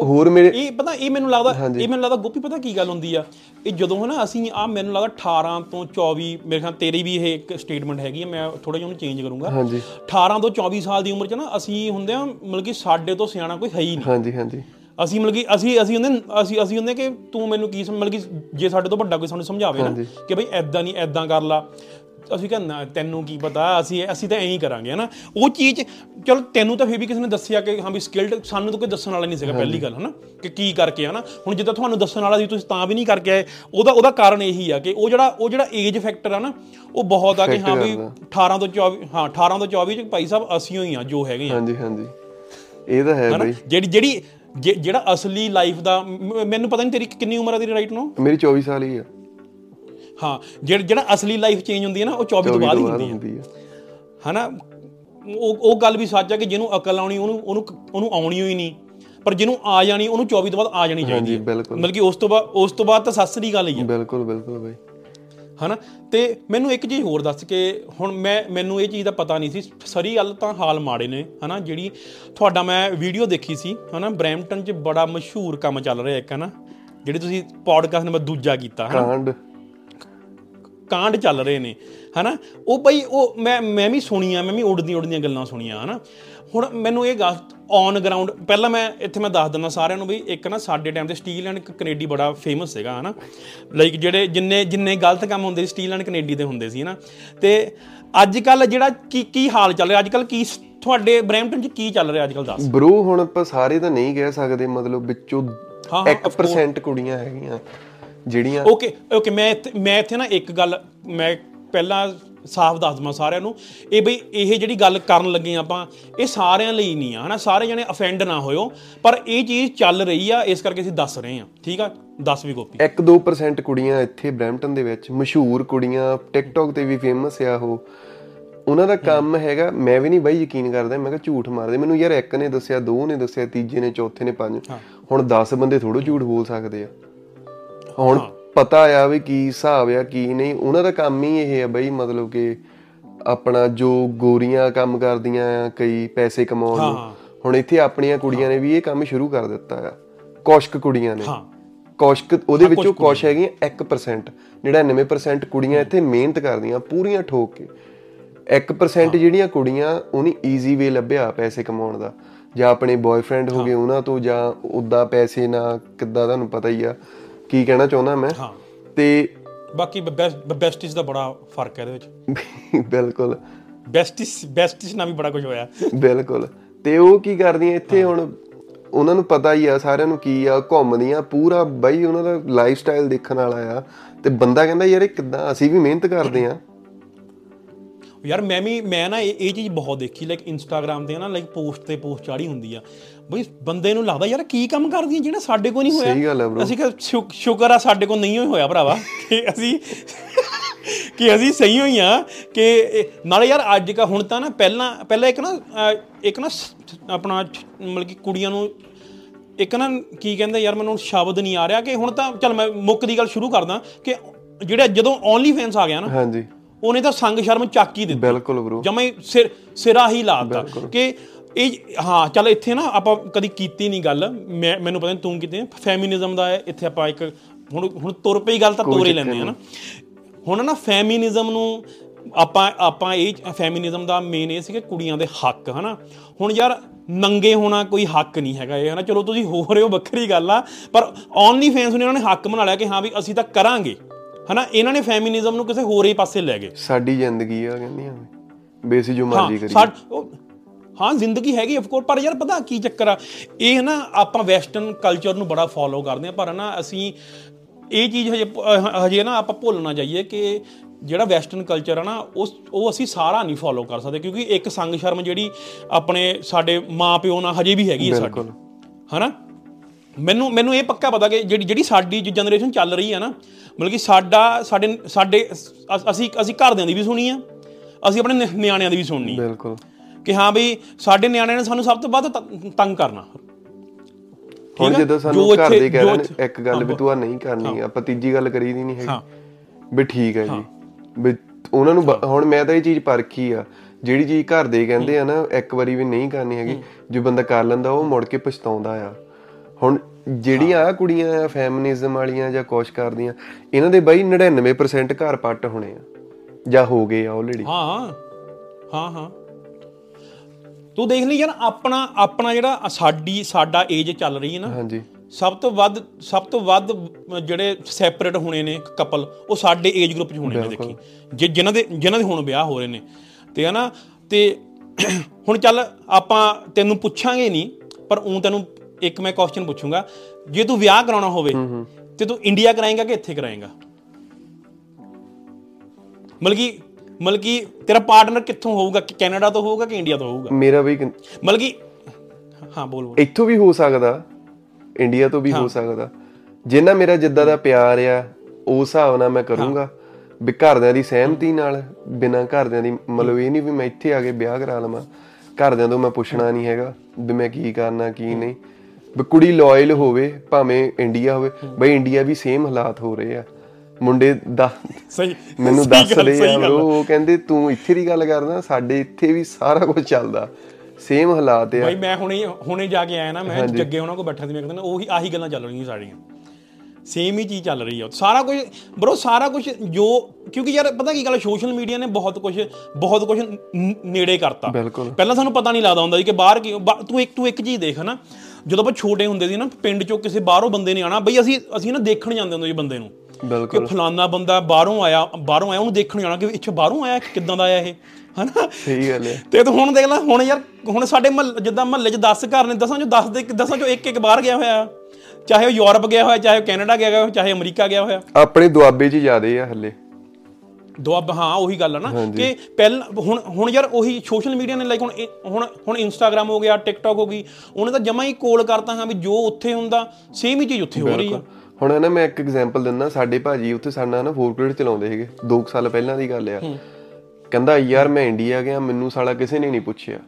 ਹੋਰ ਮੇਰੇ ਇਹ ਪਤਾ ਇਹ ਮੈਨੂੰ ਲੱਗਦਾ ਇਹ ਮੈਨੂੰ ਲੱਗਦਾ ਗੋਪੀ ਪਤਾ ਕੀ ਗੱਲ ਹੁੰਦੀ ਆ? ਇਹ ਜਦੋਂ ਹਨਾ ਅਸੀਂ ਆ ਮੈਨੂੰ ਲੱਗਦਾ 18 ਤੋਂ 24 ਮੇਰੇ ਖਿਆਲ ਤੇਰੀ ਵੀ ਇਹ ਇੱਕ ਸਟੇਟਮੈਂਟ ਹੈਗੀ ਆ ਮੈਂ ਥੋੜਾ ਜਿਹਾ ਉਹਨੂੰ ਚੇਂਜ ਕਰੂੰਗਾ। ਹਾਂਜੀ। 18 ਤੋਂ 24 ਸਾਲ ਦੀ ਉਮਰ 'ਚ ਨਾ ਅਸੀਂ ਹੁੰਦੇ ਆ ਮਤਲਬ ਕਿ ਸਾਡੇ ਤੋਂ ਸਿਆਣਾ ਕੋਈ ਹੈ ਹੀ ਨਹੀਂ। ਹਾਂਜੀ ਹਾਂਜੀ। ਅਸੀਂ ਮਤਲਬ ਕਿ ਅਸੀਂ ਅਸੀਂ ਹੁੰਦੇ ਅਸੀਂ ਅਸੀਂ ਹੁੰਦੇ ਕਿ ਤੂੰ ਮੈਨੂੰ ਕੀ ਮਤਲਬ ਕਿ ਜੇ ਸਾਡੇ ਤੋਂ ਵੱਡਾ ਕੋਈ ਸਾਨੂੰ ਸਮਝਾਵੇ ਨਾ ਕਿ ਬਈ ਐਦਾਂ ਨਹੀਂ ਐਦਾਂ ਕਰ ਲਾ। ਅਸੀਂ ਕਹਿੰਦਾ ਤੈਨੂੰ ਕੀ ਪਤਾ ਅਸੀਂ ਅਸੀਂ ਤਾਂ ਐਂ ਹੀ ਕਰਾਂਗੇ ਹਨਾ? ਉਹ ਚੀਜ਼ ਚਲ ਤੈਨੂੰ ਤਾਂ ਫੇਰ ਵੀ ਕਿਸੇ ਨੇ ਦੱਸਿਆ ਕਿ ਹਾਂ ਵੀ ਸਕਿਲਡ ਸਾਨੂੰ ਤਾਂ ਕੋਈ ਦੱਸਣ ਵਾਲਾ ਨਹੀਂ ਸੀਗਾ ਪਹਿਲੀ ਗੱਲ ਹਨਾ? ਕਿ ਕੀ ਕਰਕੇ ਹਨਾ? ਹੁਣ ਜਿੱਦਾਂ ਤੁਹਾਨੂੰ ਦੱਸਣ ਵਾਲਾ ਸੀ ਤੁਸੀਂ ਤਾਂ ਵੀ ਨਹੀਂ ਕਰਕੇ ਆਏ। ਉਹਦਾ ਉਹਦਾ ਕਾਰਨ ਇਹੀ ਆ ਕਿ ਉਹ ਜਿਹੜਾ ਉਹ ਜਿਹੜਾ ਏਜ ਫੈਕਟਰ ਆ ਨਾ ਉਹ ਬਹੁਤ ਆ ਕਿ ਹਾਂ ਵੀ 18 ਤੋਂ 24 ਹਾਂ 18 ਤੋਂ 24 ਚ ਭਾਈ ਸਾਹਿਬ ਅਸੀਂ ਹੋਈ ਆ ਜੋ ਹੈਗੇ ਆ। ਹਾਂਜੀ ਹਾਂਜੀ। ਇਹ ਤਾਂ ਹੈ ਬਈ। ਜਿਹੜੀ ਜਿਹੜੀ ਜਿਹੜਾ ਅਸਲੀ ਲਾਈਫ ਦਾ ਮੈਨੂੰ ਪਤਾ ਨਹੀਂ ਤੇਰੀ ਕਿੰਨੀ ਉਮਰ ਆ ਤੇਰੀ ਰਾਈਟ ਨੂੰ? ਮੇਰੀ 24 ਸਾਲ ਹੀ ਆ। ਹਾਂ ਜਿਹੜਾ ਜਿਹੜਾ ਅਸਲੀ ਲਾਈਫ ਚੇਂਜ ਹੁੰਦੀ ਹੈ ਨਾ ਉਹ 24 ਤੋਂ ਬਾਅਦ ਹੀ ਹੁੰਦੀ ਹੈ। ਆ ਹਨਾ? ਉਹ ਉਹ ਗੱਲ ਵੀ ਸੱਚ ਹੈ ਕਿ ਜਿਹਨੂੰ ਅਕਲ ਆਉਣੀ ਉਹਨੂੰ ਉਹਨੂੰ ਉਹਨੂੰ ਆਉਣੀ ਹੋਈ ਨਹੀਂ। ਪਰ ਜਿਹਨੂੰ ਆ ਜਾਣੀ ਉਹਨੂੰ 24 ਤੋਂ ਬਾਅਦ ਆ ਜਾਣੀ ਚਾਹੀਦੀ ਹੈ। ਮਤਲਬ ਕਿ ਉਸ ਤੋਂ ਬਾਅਦ ਉਸ ਤੋਂ ਬਾਅਦ ਤਾਂ ਸੱਸਰੀ ਗੱਲ ਹੀ ਹੈ ਬਿਲਕੁਲ ਬਿਲਕੁਲ ਬਾਈ। ਹਨਾ? ਤੇ ਮੈਨੂੰ ਇੱਕ ਚੀਜ਼ ਹੋਰ ਦੱਸ ਕੇ ਹੁਣ ਮੈਂ ਮੈਨੂੰ ਇਹ ਚੀਜ਼ ਦਾ ਪਤਾ ਨਹੀਂ ਸੀ। ਸਰੀ ਗੱਲ ਤਾਂ ਹਾਲ ਮਾੜੇ ਨੇ ਹਨਾ? ਜਿਹੜੀ ਤੁਹਾਡਾ ਮੈਂ ਵੀਡੀਓ ਦੇਖੀ ਸੀ ਹਨਾ? ਬ੍ਰੈਂਪਟਨ 'ਚ ਬੜਾ ਮਸ਼ਹੂਰ ਕੰਮ ਚੱਲ ਰਿਹਾ ਇੱਕ ਹਨਾ? ਜਿਹੜੇ ਤੁਸੀਂ ਪੋਡਕਾਸਟ ਨੰਬਰ ਦੂਜਾ ਕੀਤਾ ਹਨਾ? ਕਾਂਡ। ਕਾਂਡ ਚੱਲ ਰਹੇ ਨੇ ਹਨਾ? ਉਹ ਬਈ ਉਹ ਮੈਂ ਮੈਂ ਵੀ ਸੁਣੀਆਂ ਮੈਂ ਵੀ ਉੜਦੀਆਂ ਉੜਦੀਆਂ ਗੱਲਾਂ ਸੁਣੀਆਂ ਹਨਾ? ਹੁਣ ਮੈਨੂੰ ਇਹ ਗੱਲ ਔਨ ਗਰਾਊਂਡ ਪਹਿਲਾਂ ਮੈਂ ਇੱਥੇ ਮੈਂ ਦੱਸ ਦਿੰਦਾ ਸਾਰਿਆਂ ਨੂੰ ਵੀ ਇੱਕ ਨਾ ਸਾਡੇ ਟਾਈਮ ਤੇ ਸਟੀਲ ਐਂਡ ਕੈਨੇਡੀ ਬੜਾ ਫੇਮਸ ਸੀਗਾ ਹਨਾ? ਲਾਈਕ ਜਿਹੜੇ ਜਿੰਨੇ ਜਿੰਨੇ ਗਲਤ ਕੰਮ ਹੁੰਦੇ ਸੀ ਸਟੀਲ ਐਂਡ ਕੈਨੇਡੀ ਦੇ ਹੁੰਦੇ ਸੀ ਹਨਾ? ਤੇ ਅੱਜ ਕੱਲ ਜਿਹੜਾ ਕੀ ਕੀ ਹਾਲ ਚੱਲ ਰਿਹਾ ਅੱਜ ਕੱਲ ਕੀ ਤੁਹਾਡੇ ਬਰੈਂਪਟਨ 'ਚ ਕੀ ਚੱਲ ਰਿਹਾ ਅੱਜ ਕੱਲ ਦੱਸ? ਬ్రో ਹੁਣ ਆਪਾਂ ਸਾਰੇ ਤਾਂ ਨਹੀਂ ਕਹਿ ਸਕਦੇ ਮਤਲਬ ਵਿੱਚੋਂ ਹਾਂ, ਹਾਂ, 1% ਕੁੜੀਆਂ ਹੈਗੀਆਂ। ਜਿਹੜੀਆਂ ਓਕੇ ਓਕੇ ਮੈਂ ਇੱਥੇ ਮੈਂ ਇੱਥੇ ਨਾ ਇੱਕ ਗੱਲ ਮੈਂ ਪਹਿਲਾਂ ਸਾਫ਼ ਦੱਸ ਦਵਾਂ ਸਾਰਿਆਂ ਨੂੰ। ਇਹ ਬਈ ਇਹ ਜਿਹੜੀ ਗੱਲ ਕਰਨ ਲੱਗੇ ਆਪਾਂ ਇਹ ਸਾਰਿਆਂ ਲਈ ਨਹੀਂ ਆ ਹਨਾ? ਸਾਰੇ ਜਣੇ ਅਫੈਂਡ ਨਾ ਹੋਇਓ ਪਰ ਇਹ ਚੀਜ਼ ਚੱਲ ਰਹੀ ਆ ਇਸ ਕਰਕੇ ਅਸੀਂ ਦੱਸ ਰਹੇ ਆ। ਠੀਕ ਆ? ਦੱਸ ਵੀ ਗੋਪੀ। 1-2% ਕੁੜੀਆਂ ਇੱਥੇ ਬ੍ਰੈਂਪਟਨ ਦੇ ਵਿੱਚ ਮਸ਼ਹੂਰ ਕੁੜੀਆਂ ਟਿਕਟੌਕ ਤੇ ਵੀ ਫੇਮਸ ਆ ਉਹ। ਉਹਨਾਂ ਦਾ ਕੰਮ ਹੈਗਾ ਮੈਂ ਵੀ ਨਹੀਂ ਬਾਈ ਯਕੀਨ ਕਰਦਾ ਮੈਂ ਕਿਹਾ ਝੂਠ ਮਾਰਦੇ। ਮੈਨੂੰ ਯਾਰ ਇੱਕ ਨੇ ਦੱਸਿਆ ਦੋ ਨੇ ਦੱਸਿਆ ਤੀਜੇ ਨੇ ਚੌਥੇ ਨੇ ਪੰਜ। ਹੁਣ 10 ਬੰਦੇ ਥੋੜੋ ਝੂਠ ਬੋਲ ਸਕਦੇ ਆ। ਹੁਣ ਪਤਾ ਆ ਵੀ ਕੀ ਹਿਸਾਬ ਆ ਕੀ ਨਹੀਂ। ਉਹਨਾਂ ਦਾ ਕੰਮ ਹੀ ਇਹ ਆ ਬਈ ਮਤਲਬ ਕਿ ਆਪਣਾ ਜੋ ਗੋਰੀਆਂ ਕੰਮ ਕਰਦੀਆਂ ਆ ਕਈ ਪੈਸੇ ਕਮਾਉਣ ਨੂੰ। ਹਾਂ। ਹੁਣ ਇੱਥੇ ਆਪਣੀਆਂ ਕੁੜੀਆਂ ਨੇ ਵੀ ਇਹ ਕੰਮ ਸ਼ੁਰੂ ਕਰ ਦਿੱਤਾ ਆ। ਕੁਸ਼ਕ ਕੁੜੀਆਂ ਨੇ। ਹਾਂ। ਕੌਸ਼ਕ ਉਹਦੇ ਵਿੱਚੋਂ ਕੁਛ ਹੈਗੀਆਂ 1% 99% ਕੁੜੀਆਂ ਇੱਥੇ ਮਿਹਨਤ ਕਰਦੀਆਂ ਪੂਰੀਆਂ ਠੋਕ ਕੇ। 1% ਜਿਹੜੀਆਂ ਕੁੜੀਆਂ ਉਹਨੀ ਈਜ਼ੀ ਵੇ ਲੱਭਿਆ ਪੈਸੇ ਕਮਾਉਣ ਦਾ। ਜਾਂ ਆਪਣੇ ਬॉयਫ੍ਰੈਂਡ ਹੋ ਗਏ ਉਹਨਾਂ ਤੋਂ ਜਾਂ ਉਦਾਂ ਪੈਸੇ ਨਾ ਕਿੱਦਾਂ ਤੁਹਾਨੂੰ ਪਤਾ ਹੀ ਆ। ਕੀ ਕਹਿਣਾ ਚਾਹੁੰਦਾ ਮੈਂ? ਹਾਂ। ਤੇ ਬਾਕੀ ਬੈਸਟਿਸ ਦਾ ਬੜਾ ਫ਼ਰਕ ਹੈ ਇਹਦੇ ਵਿੱਚ। ਬਿਲਕੁਲ। ਬੈਸਟਿਸ ਬੈਸਟਿਸ ਨਾਲ ਵੀ ਬੜਾ ਕੁਝ ਹੋਇਆ। ਬਿਲਕੁਲ। ਤੇ ਉਹ ਕੀ ਕਰਦੀਆਂ ਇੱਥੇ ਹੁਣ? ਉਹਨਾਂ ਨੂੰ ਪਤਾ ਹੀ ਆ ਸਾਰਿਆਂ ਨੂੰ ਕੀ ਆ ਘੁੰਮਦੀਆਂ ਪੂਰਾ ਬਾਈ ਉਹਨਾਂ ਦਾ ਲਾਈਫ ਸਟਾਈਲ ਦੇਖਣ ਵਾਲਾ ਆ। ਤੇ ਬੰਦਾ ਕਹਿੰਦਾ ਯਾਰ ਇਹ ਕਿੱਦਾਂ? ਅਸੀਂ ਵੀ ਮਿਹਨਤ ਕਰਦੇ ਆ ਯਾਰ ਮੈਂ ਵੀ ਮੈਂ ਨਾ ਇਹ ਇਹ ਚੀਜ਼ ਬਹੁਤ ਦੇਖੀ ਲਾਈਕ ਇੰਸਟਾਗ੍ਰam ਤੇ ਨਾ ਲਾਈਕ ਪੋਸਟ ਤੇ ਪੋਸਟ ਚਾੜੀ ਹੁੰਦੀ ਆ। ਬਈ ਬੰਦੇ ਨੂੰ ਲੱਗਦਾ ਯਾਰ ਕੀ ਕੰਮ ਕਰਦੀਆਂ ਜਿਹੜਾ ਸਾਡੇ ਕੋਲ ਨਹੀਂ ਹੋਇਆ। ਸਹੀ ਗੱਲ ਆ bro। ਅਸੀਂ ਕਿ ਸ਼ੁਕ- ਸ਼ੁਕਰ ਆ ਸਾਡੇ ਕੋਲ ਨਹੀਂ ਹੋਇਆ ਭਰਾਵਾ ਕਿ ਅਸੀਂ ਕਿ ਅਸੀਂ ਸਹੀ ਹੋਈ ਆ ਕਿ ਨਾਲੇ ਯਾਰ ਅੱਜ ਕਾ ਹੁਣ ਤਾਂ ਨਾ ਪਹਿਲਾਂ ਪਹਿਲਾਂ ਇੱਕ ਨਾ ਇੱਕ ਨਾ ਆਪਣਾ ਮਤਲਬ ਕਿ ਕੁੜੀਆਂ ਨੂੰ ਇੱਕ ਨਾ ਕੀ ਕਹਿੰਦੇ ਯਾਰ ਮੈਨੂੰ ਸ਼ਬਦ ਨਹੀਂ ਆ ਰਿਹਾ ਕਿ ਹੁਣ ਤਾਂ ਚਲ ਮੈਂ ਮੁੱਕ ਦੀ ਗੱਲ ਸ਼ੁਰੂ ਕਰਦਾ ਕਿ ਜਿਹੜਾ ਜਦੋਂ ਓਨਲੀ ਫੈਨਸ ਆ ਗਿਆ ਨਾ ਹਾਂਜੀ। ਉਹਨੇ ਤਾਂ ਸੰਗ ਸ਼ਰਮ ਚੱਕ ਹੀ ਦਿੱਤੀ। ਬਿਲਕੁਲ ਬ్రో ਜਮਾ ਸਿਰ ਸਿਰਾ ਹੀ ਲਾਤਾ ਕਿ ਇਹ ਹਾਂ ਚੱਲ ਇੱਥੇ ਨਾ ਆਪਾਂ ਕਦੀ ਕੀਤੀ ਨਹੀਂ ਗੱਲ। ਮੈਂ ਮੈਨੂੰ ਪਤਾ ਨਹੀਂ ਤੂੰ ਕਿਤੇ ਫੈਮਿਨਿਜ਼ਮ ਦਾ ਹੈ, ਇੱਥੇ ਆਪਾਂ ਇੱਕ ਹੁਣ ਹੁਣ ਤੁਰ ਪਈ ਗੱਲ ਤਾਂ ਤੋਰ ਹੀ ਲੈਂਦੇ ਆ ਨਾ। ਹੁਣ ਨਾ ਫੈਮਿਨਿਜ਼ਮ ਨੂੰ ਆਪਾਂ ਆਪਾਂ ਇਹ ਫੈਮਿਨਿਜ਼ਮ ਦਾ ਮੇਨ ਇਹ ਸੀ ਕਿ ਕੁੜੀਆਂ ਦੇ ਹੱਕ ਹਨਾ। ਹੁਣ ਯਾਰ ਨੰਗੇ ਹੋਣਾ ਕੋਈ ਹੱਕ ਨਹੀਂ ਹੈਗਾ ਇਹ ਹਨਾ। ਚਲੋ ਤੁਸੀਂ ਹੋ ਰਹੇ ਹੋ ਵੱਖਰੀ ਗੱਲ ਆ। ਪਰ ਓਨਲੀ ਫੈਨਸ ਨੇ ਉਹਨਾਂ ਨੇ ਹੱਕ ਬਣਾ ਲਿਆ ਕਿ ਹਾਂ ਵੀ ਅਸੀਂ ਤਾਂ ਕਰਾਂਗੇ। ਹਨਾ ਇਹਨਾਂ ਨੇ ਫੈਮਿਨਿਜ਼ਮ ਨੂੰ ਕਿਸੇ ਹੋਰ ਹੀ ਪਾਸੇ ਲੈ ਗਏ। ਸਾਡੀ ਜ਼ਿੰਦਗੀ ਆ ਕਹਿੰਦੀਆਂ ਬੇਸੀ ਜੋ ਮਰਜ਼ੀ ਕਰੀ ਹਾਂ ਜ਼ਿੰਦਗੀ ਹੈਗੀ ਆਫ ਕੋਰਸ ਪਰ ਯਾਰ ਪਤਾ ਕੀ ਚੱਕਰ ਆ? ਇਹ ਨਾ ਆਪਾਂ ਵੈਸਟਰਨ ਕਲਚਰ ਨੂੰ ਬੜਾ ਫੋਲੋ ਕਰਦੇ ਆ ਪਰ ਨਾ ਅਸੀਂ ਇਹ ਚੀਜ਼ ਹਜੇ ਹਜੇ ਨਾ ਆਪਾਂ ਭੁੱਲ ਨਾ ਜਾਈਏ ਕਿ ਜਿਹੜਾ ਵੈਸਟਰਨ ਕਲਚਰ ਆ ਨਾ ਉਸ ਉਹ ਅਸੀਂ ਸਾਰਾ ਨਹੀਂ ਫੋਲੋ ਕਰ ਸਕਦੇ ਕਿਉਂਕਿ ਇੱਕ ਸੰਗ ਸ਼ਰਮ ਜਿਹੜੀ ਆਪਣੇ ਸਾਡੇ ਮਾਪਿਓ ਨਾਲ ਹਜੇ ਵੀ ਹੈਗੀ ਹੈ ਸਾਡੀ। ਹਨਾ? ਮੈਨੂੰ ਮੈਨੂੰ ਇਹ ਪੱਕਾ ਪਤਾ ਕਿ ਜਿਹੜੀ ਜਿਹੜੀ ਸਾਡੀ ਜਨਰੇਸ਼ਨ ਚੱਲ ਰਹੀ ਹੈ ਨਾ ਮਤਲਬ ਕਿ ਸਾਡਾ ਸਾਡੇ ਸਾਡੇ ਅਸ- ਅਸੀਂ ਘਰਦਿਆਂ ਦੀ ਵੀ ਸੁਣੀ ਆ ਅਸੀਂ ਆਪਣੇ ਨਿਆਣਿਆਂ ਦੀ ਵੀ ਸੁਣਨੀ ਆ। ਬਿਲਕੁਲ। ਕਿ ਹਾਂ ਬਈ ਸਾਡੇ ਨਿਆਣਿਆਂ ਨੇ ਸਾਨੂੰ ਸਭ ਤੋਂ ਵੱਧ ਤੰਗ ਕਰਨਾ। ਹੁਣ? ਜਦੋਂ ਸਾਨੂੰ ਘਰ ਦੇ ਕਹਿ ਰਹੇ ਇੱਕ ਗੱਲ ਵੀ ਤੂੰ ਆ ਨਹੀਂ ਕਰਨੀ ਆਪਾਂ ਤੀਜੀ ਗੱਲ ਕਰੀਦੀ ਨਹੀਂ ਹਾਂ। ਹੈਗੀ ਵੀ ਠੀਕ ਹੈ ਜੀ। ਵੀ ਉਹਨਾਂ ਨੂੰ ਹੁਣ ਮੈਂ ਤਾਂ ਇਹ ਚੀਜ਼ ਪਰਖੀ ਆ। ਜਿਹੜੀ ਚੀਜ਼ ਘਰ ਦੇ ਕਹਿੰਦੇ ਆ ਨਾ ਇੱਕ ਵਾਰੀ ਵੀ ਨਹੀਂ ਕਰਨੀ ਹੈਗੀ ਜੇ ਬੰਦਾ ਕਰ ਲੈਂਦਾ ਉਹ ਮੁੜ ਕੇ ਪਛਤਾਉਂਦਾ ਆ। ਹੁਣ ਜਿਹੜੀਆਂ ਆ ਕੁੜੀਆਂ ਆ ਫੈਮਿਨਿਜ਼ਮ ਵਾਲੀਆਂ ਜਾਂ ਕੁਛ ਕਰਦੀਆਂ ਇਹਨਾਂ ਦੇ ਬਾਈ 99% ਘਰ ਪੱਟ ਹੋਣੇ ਆ ਜਾਂ ਹੋ ਗਏ ਆ ਆਲਰੇਡੀ ਹਾਂ ਹਾਂ ਹਾਂ ਤੂੰ ਦੇਖ ਲਈ ਯਾਰ ਆਪਣਾ ਆਪਣਾ ਜਿਹੜਾ ਸਾਡੀ ਸਾਡਾ ਏਜ ਚੱਲ ਰਹੀ ਹੈ ਨਾ ਹਾਂਜੀ। ਸਭ ਤੋਂ ਵੱਧ ਸਭ ਤੋਂ ਵੱਧ ਜਿਹੜੇ ਸੈਪਰੇਟ ਹੋਣੇ ਨੇ ਕਪਲ ਉਹ ਸਾਡੇ ਏਜ ਗਰੁੱਪ 'ਚ ਹੋਣੇ ਨੇ ਦੇਖੀ। ਜੇ ਜਿਨ੍ਹਾਂ ਦੇ ਜਿਨ੍ਹਾਂ ਦੇ ਹੁਣ ਵਿਆਹ ਹੋ ਰਹੇ ਨੇ ਤੇ ਹਨਾ ਤੇ ਹੁਣ ਚੱਲ ਆਪਾਂ ਤੈਨੂੰ ਪੁੱਛਾਂਗੇ ਨਹੀਂ ਪਰ ਉਹ ਤੈਨੂੰ ਇੱਕ ਮੈਂ ਕੁਐਸਚਨ ਪੁੱਛੂੰਗਾ। ਜੇ ਤੂੰ ਵਿਆਹ ਕਰਾਉਣਾ ਹੋਵੇ ਤੇ ਤੂੰ ਇੰਡੀਆ ਕਰਾਏਗਾ ਕਿ ਇੱਥੇ ਕਰਾਏਗਾ? ਮਤਲਬ ਕਿ ਮਤਲਬ ਕਿ ਤੇਰਾ ਪਾਰਟਨਰ ਕਿੱਥੋਂ ਹੋਊਗਾ? ਕਿ ਕੈਨੇਡਾ ਤੋਂ ਹੋਊਗਾ ਕਿ ਇੰਡੀਆ ਤੋਂ ਹੋਊਗਾ? ਮੇਰਾ ਵੀ ਮਤਲਬ ਕਿ ਹਾਂ ਬੋਲ ਬੋਲ। ਇੱਥੋਂ ਵੀ ਹੋ ਸਕਦਾ। ਇੰਡੀਆ ਤੋਂ ਵੀ ਹੋ ਸਕਦਾ। ਜਿੰਨਾ ਮੇਰਾ ਜਿੱਦਾਂ ਦਾ ਪਿਆਰ ਆ ਉਸ ਹਿਸਾਬ ਨਾਲ ਮੈਂ ਕਰੂੰਗਾ। ਵੀ ਘਰਦਿਆਂ ਦੀ ਸਹਿਮਤੀ ਨਾਲ ਬਿਨਾਂ ਘਰਦਿਆਂ ਦੀ ਮਤਲਬ ਇਹ ਨਹੀਂ ਵੀ ਮੈਂ ਇੱਥੇ ਆ ਕੇ ਵਿਆਹ ਕਰਾ ਲਵਾਂ। ਘਰਦਿਆਂ ਤੋਂ ਮੈਂ ਪੁੱਛਣਾ ਨਹੀਂ ਹੈਗਾ ਵੀ ਮੈਂ ਕੀ ਕਰਨਾ ਕੀ ਨਹੀਂ। ਵੀ ਕੁੜੀ ਲਾਇਲ ਹੋਵੇ ਭਾਵੇਂ ਇੰਡੀਆ ਹੋਵੇ ਬਈ ਇੰਡੀਆ ਵੀ ਸੇਮ ਹਾਲਾਤ ਹੋ ਰਹੇ ਆ। ਮੁੰਡੇ ਦਾ ਸਹੀ। ਮੈਨੂੰ ਦੱਸ ਰਹੇ ਆ ਉਹ ਕਹਿੰਦੇ ਤੂੰ ਇੱਥੇ ਦੀ ਗੱਲ ਕਰਦਾ ਸਾਡੇ ਇੱਥੇ ਵੀ ਸਾਰਾ ਕੁਝ ਚੱਲਦਾ। ਸੇਮ ਹਾਲਾਤ ਆ। ਭਾਈ ਮੈਂ ਹੁਣੇ ਹੁਣੇ ਜਾ ਕੇ ਆਇਆ ਨਾ ਮੈਂ ਜੱਗੇ ਉਹਨਾਂ ਕੋਲ ਬੈਠਾ ਸੀ ਮੈਂ ਕਹਿੰਦਾ ਉਹੀ ਆਹੀ ਗੱਲਾਂ ਚੱਲ ਰਹੀਆਂ ਸਾਡੀਆਂ ਸੇਮ ਹੀ ਚੀਜ਼ ਚੱਲ ਰਹੀ ਆ। ਸਾਰਾ ਕੁਝ ਬਰੋ ਸਾਰਾ ਕੁਝ ਜੋ ਕਿਉਂਕਿ ਯਾਰ ਪਤਾ ਕੀ ਗੱਲ ਸੋਸ਼ਲ ਮੀਡੀਆ ਨੇ ਬਹੁਤ ਕੁਝ ਬਹੁਤ ਕੁਝ ਨੇੜੇ ਕਰਤਾ। ਪਹਿਲਾਂ ਸਾਨੂੰ ਪਤਾ ਨਹੀਂ ਲੱਗਦਾ ਹੁੰਦਾ ਸੀ ਕਿ ਬਾਹਰ ਕੀ ਤੂੰ ਇੱਕ ਤੂੰ ਇੱਕ ਚੀਜ਼ ਦੇਖ ਨਾ ਜਦੋਂ ਆਪਾਂ ਛੋਟੇ ਹੁੰਦੇ ਸੀ ਨਾ ਪਿੰਡ ਚੋਂ ਕਿਸੇ ਬਾਹਰੋਂ ਬੰਦੇ ਨੇ ਆਣਾ ਬਈ ਅਸੀਂ ਅਸੀਂ ਨਾ ਦੇਖਣ ਜਾਂਦੇ ਹੁੰਦੇ ਸੀ ਬੰਦੇ ਨੂੰ। ਬਿਲਕੁਲ। ਕਿ ਫਲਾਨਾ ਬੰਦਾ ਬਾਹਰੋਂ ਆਇਆ ਬਾਹਰੋਂ ਆਇਆ ਉਹਨੂੰ ਦੇਖਣ ਜਾਣਾ ਕਿ ਇੱਥੇ ਬਾਹਰੋਂ ਆਇਆ ਕਿੱਦਾਂ ਦਾ ਆਇਆ ਇਹ? ਹਨਾ? ਸਹੀ ਗੱਲ ਹੈ। ਤੇ ਤੂੰ ਹੁਣ ਦੇਖ ਲੈ ਹੁਣ ਯਾਰ ਹੁਣ ਸਾਡੇ ਮਹੱਲ ਜਿੱਦਾਂ ਮਹੱਲੇ 'ਚ 10 ਘਰ ਨੇ 10 ਚੋਂ 10 ਦੇ 10 ਚੋਂ ਇੱਕ ਇੱਕ ਬਾਹਰ ਗਿਆ ਹੋਇਆ। ਚਾਹੇ ਉਹ ਯੂਰਪ ਗਿਆ ਹੋਇਆ ਚਾਹੇ ਉਹ ਕੈਨੇਡਾ ਗਿਆ ਹੋਇਆ ਚਾਹੇ ਅਮਰੀਕਾ ਗਿਆ ਹੋਇਆ। ਆਪਣੇ ਦੁਆਬੇ 'ਚ ਜ਼ਿਆਦੇ ਆ ਹੱਲੇ। ਦੁਆਬ ਹਾਂ ਉਹੀ ਗੱਲ ਆ ਨਾ ਕਿ ਪਹਿਲਾਂ ਹੁਣ ਹੁਣ ਯਾਰ ਉਹੀ ਸੋਸ਼ਲ ਮੀਡੀਆ ਨੇ ਲਾਈਕ ਹੁਣ ਹੁਣ ਹੁਣ ਇੰਸਟਾਗ੍ਰam ਹੋ ਗਿਆ ਟਿਕਟੌਕ ਹੋ ਗਈ ਉਹਨੇ ਤਾਂ ਜਮਾ ਹੀ ਕੋਲ ਕਰਤਾ ਹਾਂ ਵੀ ਜੋ ਉੱਥੇ ਹੁੰਦਾ ਸੇਮ ਹੀ ਚੀਜ਼ ਉੱਥੇ ਹੋ ਰਹੀ ਆ। ਹੁਣ ਨਾ ਮੈਂ ਇੱਕ ਐਗਜ਼ਾਮਪਲ ਦਿੰਦਾ ਸਾਡੇ ਭਾਜੀ ਉੱਥੇ ਸਾਡਾ ਨਾ ਫੋਰਕਲੇਟ ਚਲਾਉਂਦੇ ਸੀਗੇ 2 ਸਾਲ ਪਹਿਲਾਂ ਦੀ ਗੱਲ ਆ। ਕਹਿੰਦਾ ਯਾਰ ਮੈਂ ਇੰਡੀਆ ਗਿਆ ਮੈਨੂੰ ਸਾਲਾ ਕਿਸੇ ਨੇ ਨਹੀਂ ਪੁੱਛਿਆ।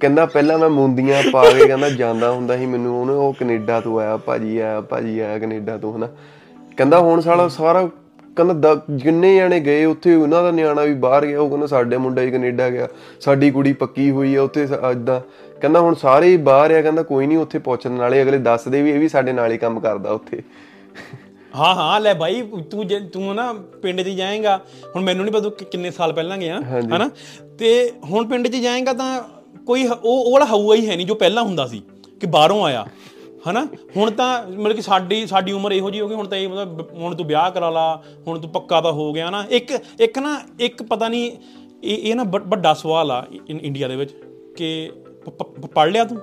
ਕਹਿੰਦਾ ਪਹਿਲਾਂ ਮੈਂ ਮੁੰਦੀਆਂ ਪਾ ਕੇ ਕਹਿੰਦਾ ਜਾਂਦਾ ਹੁੰਦਾ ਸੀ ਮੈਨੂੰ ਉਹਨੇ ਉਹ ਕੈਨੇਡਾ ਤੋਂ ਆਇਆ ਭਾਜੀ ਆਇਆ ਭਾਜੀ ਆਇਆ ਕੈਨੇਡਾ ਤੋਂ ਹਨਾ। ਕਹਿੰਦਾ ਹੁਣ ਸਾਲਾ ਸਾਰਾ ਕਹਿੰਦਾ ਦ- ਜਿੰਨੇ ਜਾਣੇ ਗਏ ਉੱਥੇ ਉਹਨਾਂ ਦਾ ਨਿਆਣਾ ਵੀ ਬਾਹਰ ਗਿਆ ਉਹ ਕਹਿੰਦਾ ਸਾਡੇ ਮੁੰਡਾ ਹੀ ਕੈਨੇਡਾ ਗਿਆ ਸਾਡੀ ਕੁੜੀ ਪੱਕੀ ਹੋਈ ਆ ਉੱਥੇ ਇਦਾਂ ਕਹਿੰਦਾ ਹੁਣ ਸਾਰੇ ਹੀ ਬਾਹਰ ਆ ਕਹਿੰਦਾ ਕੋਈ ਨਹੀਂ ਉੱਥੇ ਪਹੁੰਚਣ ਵਾਲੇ ਅਗਲੇ ਦੱਸਦੇ ਵੀ ਇਹ ਵੀ ਸਾਡੇ ਨਾਲ ਹੀ ਕੰਮ ਕਰਦਾ ਉੱਥੇ। ਹਾਂ ਹਾਂ ਲੈ ਭਾਈ ਤੂੰ ਜੇ ਤੂੰ ਨਾ ਪਿੰਡ 'ਚ ਜਾਏਗਾ ਹੁਣ ਮੈਨੂੰ ਨਹੀਂ ਪਤਾ ਤੂੰ ਕਿੰਨੇ ਸਾਲ ਪਹਿਲਾਂ ਗਿਆ ਹਨਾ? ਤੇ ਹੁਣ ਪਿੰਡ 'ਚ ਜਾਏਗਾ ਤਾਂ ਕੋਈ ਉਹ ਉਹ ਵਾਲਾ ਹਊਆ ਹੀ ਹੈ ਨਹੀਂ ਜੋ ਪਹਿਲਾਂ ਹੁੰਦਾ ਸੀ ਕਿ ਬਾਹਰੋਂ ਆਇਆ। ਹਨਾ? ਹੁਣ ਤਾਂ ਮਤਲਬ ਕਿ ਸਾਡੀ ਸਾਡੀ ਉਮਰ ਇਹੋ ਜੀ ਹੋ ਗਈ ਹੁਣ ਤਾਂ ਇਹ ਮਤਲਬ ਹੁਣ ਤੂੰ ਵਿਆਹ ਕਰਾ ਲਾ ਹੁਣ ਤੂੰ ਪੱਕਾ ਤਾਂ ਹੋ ਗਿਆ ਨਾ। ਇੱਕ ਇੱਕ ਨਾ ਇੱਕ ਪਤਾ ਨਹੀਂ ਇਹ ਇਹ ਨਾ ਵੱਡ- ਸਵਾਲ ਆ ਇੰਡੀਆ ਦੇ ਵਿੱਚ ਕਿ ਪੜ ਲਿਆ ਤੂੰ?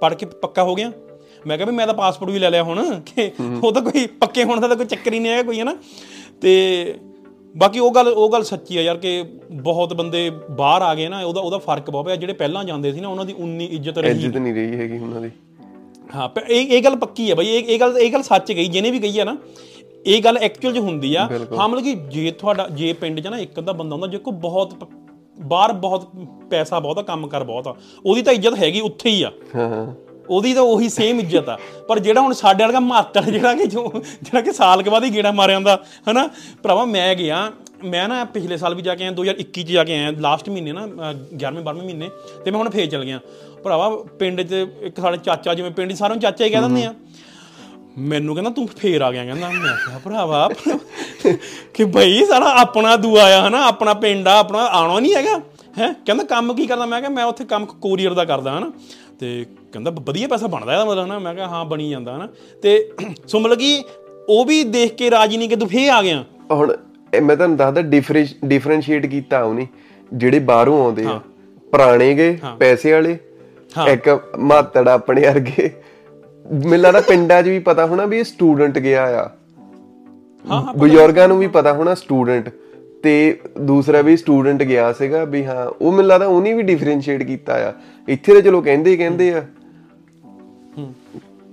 ਪੜ ਕੇ ਪੱਕਾ ਹੋ ਗਿਆ? ਮੈਂ ਕਿਹਾ ਵੀ ਮੈਂ ਤਾਂ ਪਾਸਪੋਰਟ ਵੀ ਲੈ ਲਿਆ ਹੁਣ ਕਿ ਉਹ ਤਾਂ ਕੋਈ ਪੱਕੇ ਹੋਣ ਦਾ ਤਾਂ ਕੋਈ ਚੱਕਰ ਹੀ ਨਹੀਂ ਹੈਗਾ ਕੋਈ ਹੈ ਨਾ ਤੇ ਬਾਕੀ ਉਹ ਗੱਲ ਉਹ ਗੱਲ ਸੱਚੀ ਆ ਯਾਰ ਕਿ ਬਹੁਤ ਬੰਦੇ ਬਾਹਰ ਆ ਗਏ ਨਾ ਉਹਦਾ ਉਹਦਾ ਫ਼ਰਕ ਬਹੁਤ ਪਿਆ। ਜਿਹੜੇ ਪਹਿਲਾਂ ਜਾਂਦੇ ਸੀ ਨਾ ਉਹਨਾਂ ਦੀ ਉਨੀ ਇੱਜ਼ਤ ਰਹੀ। ਇੱਜ਼ਤ ਨਹੀਂ ਰਹੀ ਹੈਗੀ ਉਹਨਾਂ ਦੀ। ਹਾਂ ਪਰ ਇਹ ਇਹ ਗੱਲ ਪੱਕੀ ਹੈ ਬਈ ਇਹ ਇਹ ਗੱਲ ਇਹ ਗੱਲ ਸੱਚ ਗਈ ਜਿਹਨੇ ਵੀ ਕਹੀ ਹੈ ਨਾ ਇਹ ਗੱਲ ਐਕਚੁਅਲ 'ਚ ਹੁੰਦੀ ਆ। ਹਾਂ ਮਤਲਬ ਕਿ ਜੇ ਤੁਹਾਡਾ ਜੇ ਪਿੰਡ 'ਚ ਨਾ ਇੱਕ ਅੱਧਾ ਬੰਦਾ ਹੁੰਦਾ ਜੇ ਕੋ ਬਹੁਤ ਬਾਹਰ ਬਹੁਤ ਪੈਸਾ ਬਹੁਤ ਆ ਕੰਮ ਕਰ ਬਹੁਤ ਆ ਉਹਦੀ ਤਾਂ ਇੱਜ਼ਤ ਹੈਗੀ ਉੱਥੇ ਹੀ ਆ। ਹਾਂ ਹਾਂ। ਉਹਦੀ ਤਾਂ ਉਹੀ ਸੇਮ ਇੱਜ਼ਤ ਆ। ਪਰ ਜਿਹੜਾ ਹੁਣ ਸਾਡੇ ਵਰਗਾ ਮਾਤੜ ਜਿਹੜਾ ਕਿ ਜੋ ਜਿਹੜਾ ਕਿ ਸਾਲ ਕੇ ਬਾਅਦ ਹੀ ਗੇੜਾ ਮਾਰਿਆ ਹੁੰਦਾ ਹਨਾ? ਭਰਾਵਾ ਮੈਂ ਗਿਆ ਮੈਂ ਨਾ ਪਿਛਲੇ ਸਾਲ ਵੀ ਜਾ ਕੇ ਆਇਆ 2021 ਚ ਜਾ ਕੇ ਆਇਆ ਲਾਸਟ ਮਹੀਨੇ ਨਾ 11ਵੇਂ 12ਵੇਂ ਮਹੀਨੇ, ਤੇ ਮੈਂ ਹੁਣ ਫੇਰ ਚਲ ਗਿਆ। ਭਰਾਵਾ, ਪਿੰਡ 'ਚ ਇੱਕ ਸਾਡੇ ਚਾਚਾ ਜਿਵੇਂ ਪਿੰਡ 'ਚ ਸਾਰਿਆਂ ਨੂੰ ਚਾਚਾ ਹੀ ਕਹਿ ਦਿੰਦੇ ਆ। ਮੈਨੂੰ ਕਹਿੰਦਾ, ਤੂੰ ਫੇਰ ਆ ਗਿਆ, ਕਹਿੰਦਾ। ਮੈਂ ਕਿਹਾ, ਭਰਾਵਾ, ਕਿ ਬਈ ਸਾਡਾ ਆਪਣਾ ਦੂਆ ਆ, ਹਨਾ? ਆਪਣਾ ਪਿੰਡ ਆ, ਆਪਣਾ ਆਉਣਾ ਨਹੀਂ ਹੈਗਾ, ਹੈ? ਕਹਿੰਦਾ, ਕੰਮ ਕੀ ਕਰਦਾ? ਮੈਂ ਕਿਹਾ, ਮੈਂ ਉੱਥੇ ਕੰਮ ਕੋਰੀਅਰ ਦਾ ਕਰਦਾ, ਹਨਾ? ਤੇ ਕਹਿੰਦਾ ਵਧੀਆ ਪੈਸਾ ਬਣਦਾ ਇਹਦਾ ਮਤਲਬ, ਹਨਾ? ਮੈਂ ਕਿਹਾ, ਹਾਂ, ਬਣੀ ਜਾਂਦਾ, ਹਨਾ? ਤੇ ਸੋ ਮਤਲਬ ਕਿ ਉਹ ਵੀ ਦੇਖ ਕੇ ਰਾਜੀ ਨਹੀਂ ਕਿ ਤੂੰ ਫੇਰ ਆ ਗਿਆ? ਹੁਣ ਇਹ ਮੈਂ ਤੁਹਾਨੂੰ ਦੱਸਦਾ ਡਿਫਰੈਂਸ਼ੀਏਟ ਕੀਤਾ ਉਹਨੇ ਜਿਹੜੇ ਬਾਹਰੋਂ ਆਉਂਦੇ ਆ ਪੁਰਾਣੇ ਗਏ ਪੈਸੇ ਵਾਲੇ ਇੱਕ ਮਾਤੜ ਆਪਣੇ ਵਰਗੇ। ਮੈਨੂੰ ਲੱਗਦਾ ਪਿੰਡਾਂ 'ਚ ਵੀ ਪਤਾ ਹੋਣਾ ਵੀ ਇਹ ਸਟੂਡੈਂਟ ਗਿਆ ਆ। ਹਾਂ ਬਜ਼ੁਰਗਾਂ ਨੂੰ ਵੀ ਪਤਾ ਹੋਣਾ ਸਟੂਡੈਂਟ ਤੇ ਦੂਸਰਾ ਵੀ ਸਟੂਡੈਂਟ ਗਿਆ ਸੀਗਾ ਵੀ ਹਾਂ ਉਹ ਮੈਨੂੰ ਲੱਗਦਾ ਉਹਨੇ ਵੀ ਡਿਫਰੈਂਸ਼ੀਏਟ ਕੀਤਾ ਆ। ਇੱਥੇ ਤਾਂ ਚਲੋ ਕਹਿੰਦੇ ਹੀ ਕਹਿੰਦੇ ਆ।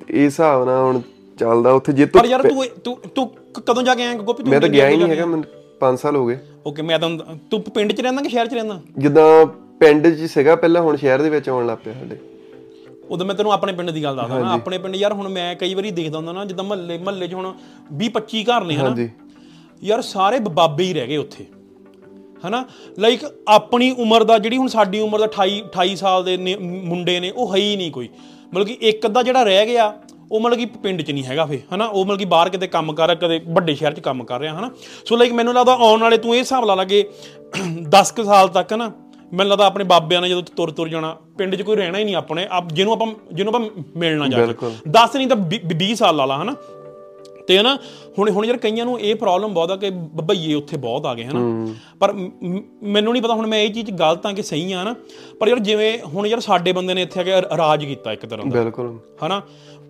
ਇਹ ਹਿਸਾਬ ਨਾਲ ਹੁਣ ਚੱਲਦਾ ਉੱਥੇ ਜੇ ਤੂੰ ਪਰ ਯਾਰ ਤੂੰ ਤੂੰ ਤੂੰ ਕਦੋਂ ਜਾ ਕੇ ਆਇਆ ਗੋਪੀ? ਤੂੰ ਮੈਂ ਤਾਂ ਗਿਆ ਹੀ ਨਹੀਂ ਹੈਗਾ ਮੈਨੂੰ 5 ਸਾਲ ਹੋ ਗਏ। ਓਕੇ ਮੈਂ ਤਾਂ ਤੂੰ ਪਿੰਡ 'ਚ ਰਹਿੰਦਾ ਕਿ ਸ਼ਹਿਰ 'ਚ ਰਹਿੰਦਾ? ਜਿੱਦਾਂ ਪਿੰਡ 'ਚ ਸੀਗਾ ਪਹਿਲਾਂ ਹੁਣ ਸ਼ਹਿਰ ਦੇ ਵਿੱਚ ਆਉਣ ਲੱਗ ਪਿਆ ਸਾਡੇ। ਉਦੋਂ ਮੈਂ ਤੈਨੂੰ ਆਪਣੇ ਪਿੰਡ ਦੀ ਗੱਲ ਦੱਸਦਾ। ਨਾ ਆਪਣੇ ਪਿੰਡ ਯਾਰ ਹੁਣ ਮੈਂ ਕਈ ਵਾਰੀ ਦੇਖਦਾ ਹੁੰਦਾ ਨਾ ਜਿੱਦਾਂ ਮਹੱਲੇ ਮਹੱਲੇ 'ਚ ਹੁਣ 20 25 ਘਰ ਨੇ ਹਨਾ? ਹਾਂਜੀ। ਯਾਰ ਸਾਰੇ ਬਾਬੇ ਹੀ ਰਹਿ ਗਏ ਉੱਥੇ। ਹਨਾ? ਲਾਈਕ ਆਪਣੀ ਉਮਰ ਦਾ ਜਿਹੜੀ ਹੁਣ ਸਾਡੀ ਉਮਰ ਦਾ 28 28 ਸਾਲ ਦੇ ਮੁੰਡੇ ਨੇ ਉਹ ਹੈ ਹੀ ਨਹੀਂ ਕੋਈ। ਮਤਲਬ ਕਿ ਇੱਕ ਅੱਧਾ ਜਿਹੜਾ ਰਹਿ ਗਿਆ ਉਹ ਮਤਲਬ ਕਿ ਪਿੰਡ 'ਚ ਨਹੀਂ ਹੈਗਾ ਫੇ ਹਨਾ? ਉਹ ਮਤਲਬ ਕਿ ਬਾਹਰ ਕਿਤੇ ਕੰਮ ਕਰ ਰਿਹਾ ਕਦੇ ਵੱਡੇ ਸ਼ਹਿਰ 'ਚ ਕੰਮ ਕਰ ਰਿਹਾ ਹਨਾ? ਸੋ ਲਾਈਕ ਮੈਨੂੰ ਲੱਗਦਾ ਆਉਣ ਵਾਲੇ ਤੂੰ ਇਹ ਹਿਸਾਬ ਲਾ ਲਾ ਕਿ <clears throat> 10 ਕੁ ਸਾਲ ਤੱਕ ਨਾ ਮੈਨੂੰ ਲੱਗਦਾ ਆਪਣੇ ਬਾਬਿਆਂ ਨੇ ਜਦੋਂ ਤੁਰ ਤੁਰ ਜਾਣਾ ਪਿੰਡ 'ਚ ਕੋਈ ਰਹਿਣਾ ਹੀ ਨਹੀਂ ਆਪਣੇ ਆਪ ਜਿਹਨੂੰ ਆਪਾਂ ਜਿਹਨੂੰ ਆਪਾਂ ਮਿਲਣਾ ਜਾ। ਕੇ 10 ਨਹੀਂ ਤਾਂ 20 ਸਾਲ ਲਾ ਲਾ ਹਨਾ? ਤੇ ਨਾ ਹੁਣ ਹੁਣ ਯਾਰ ਕਈਆਂ ਨੂੰ ਇਹ ਪ੍ਰੋਬਲਮ ਬਹੁਤ ਆ ਕਿ ਭਈਏ ਉੱਥੇ ਬਹੁਤ ਆ ਗਏ ਹਨਾ? ਪਰ ਮੈਨੂੰ ਨਹੀਂ ਪਤਾ ਹੁਣ ਮੈਂ ਇਹ ਚੀਜ਼ ਗਲਤ ਆ ਕਿ ਸਹੀ ਆ ਨਾ ਪਰ ਯਾਰ ਜਿਵੇਂ ਹੁਣ ਯਾਰ ਸਾਡੇ ਬੰਦੇ ਨੇ ਇੱਥੇ ਆ ਕੇ ਰਾਜ ਕੀਤਾ ਇੱਕ ਤਰ੍ਹਾਂ ਦਾ। ਬਿਲਕੁਲ। ਹਨਾ?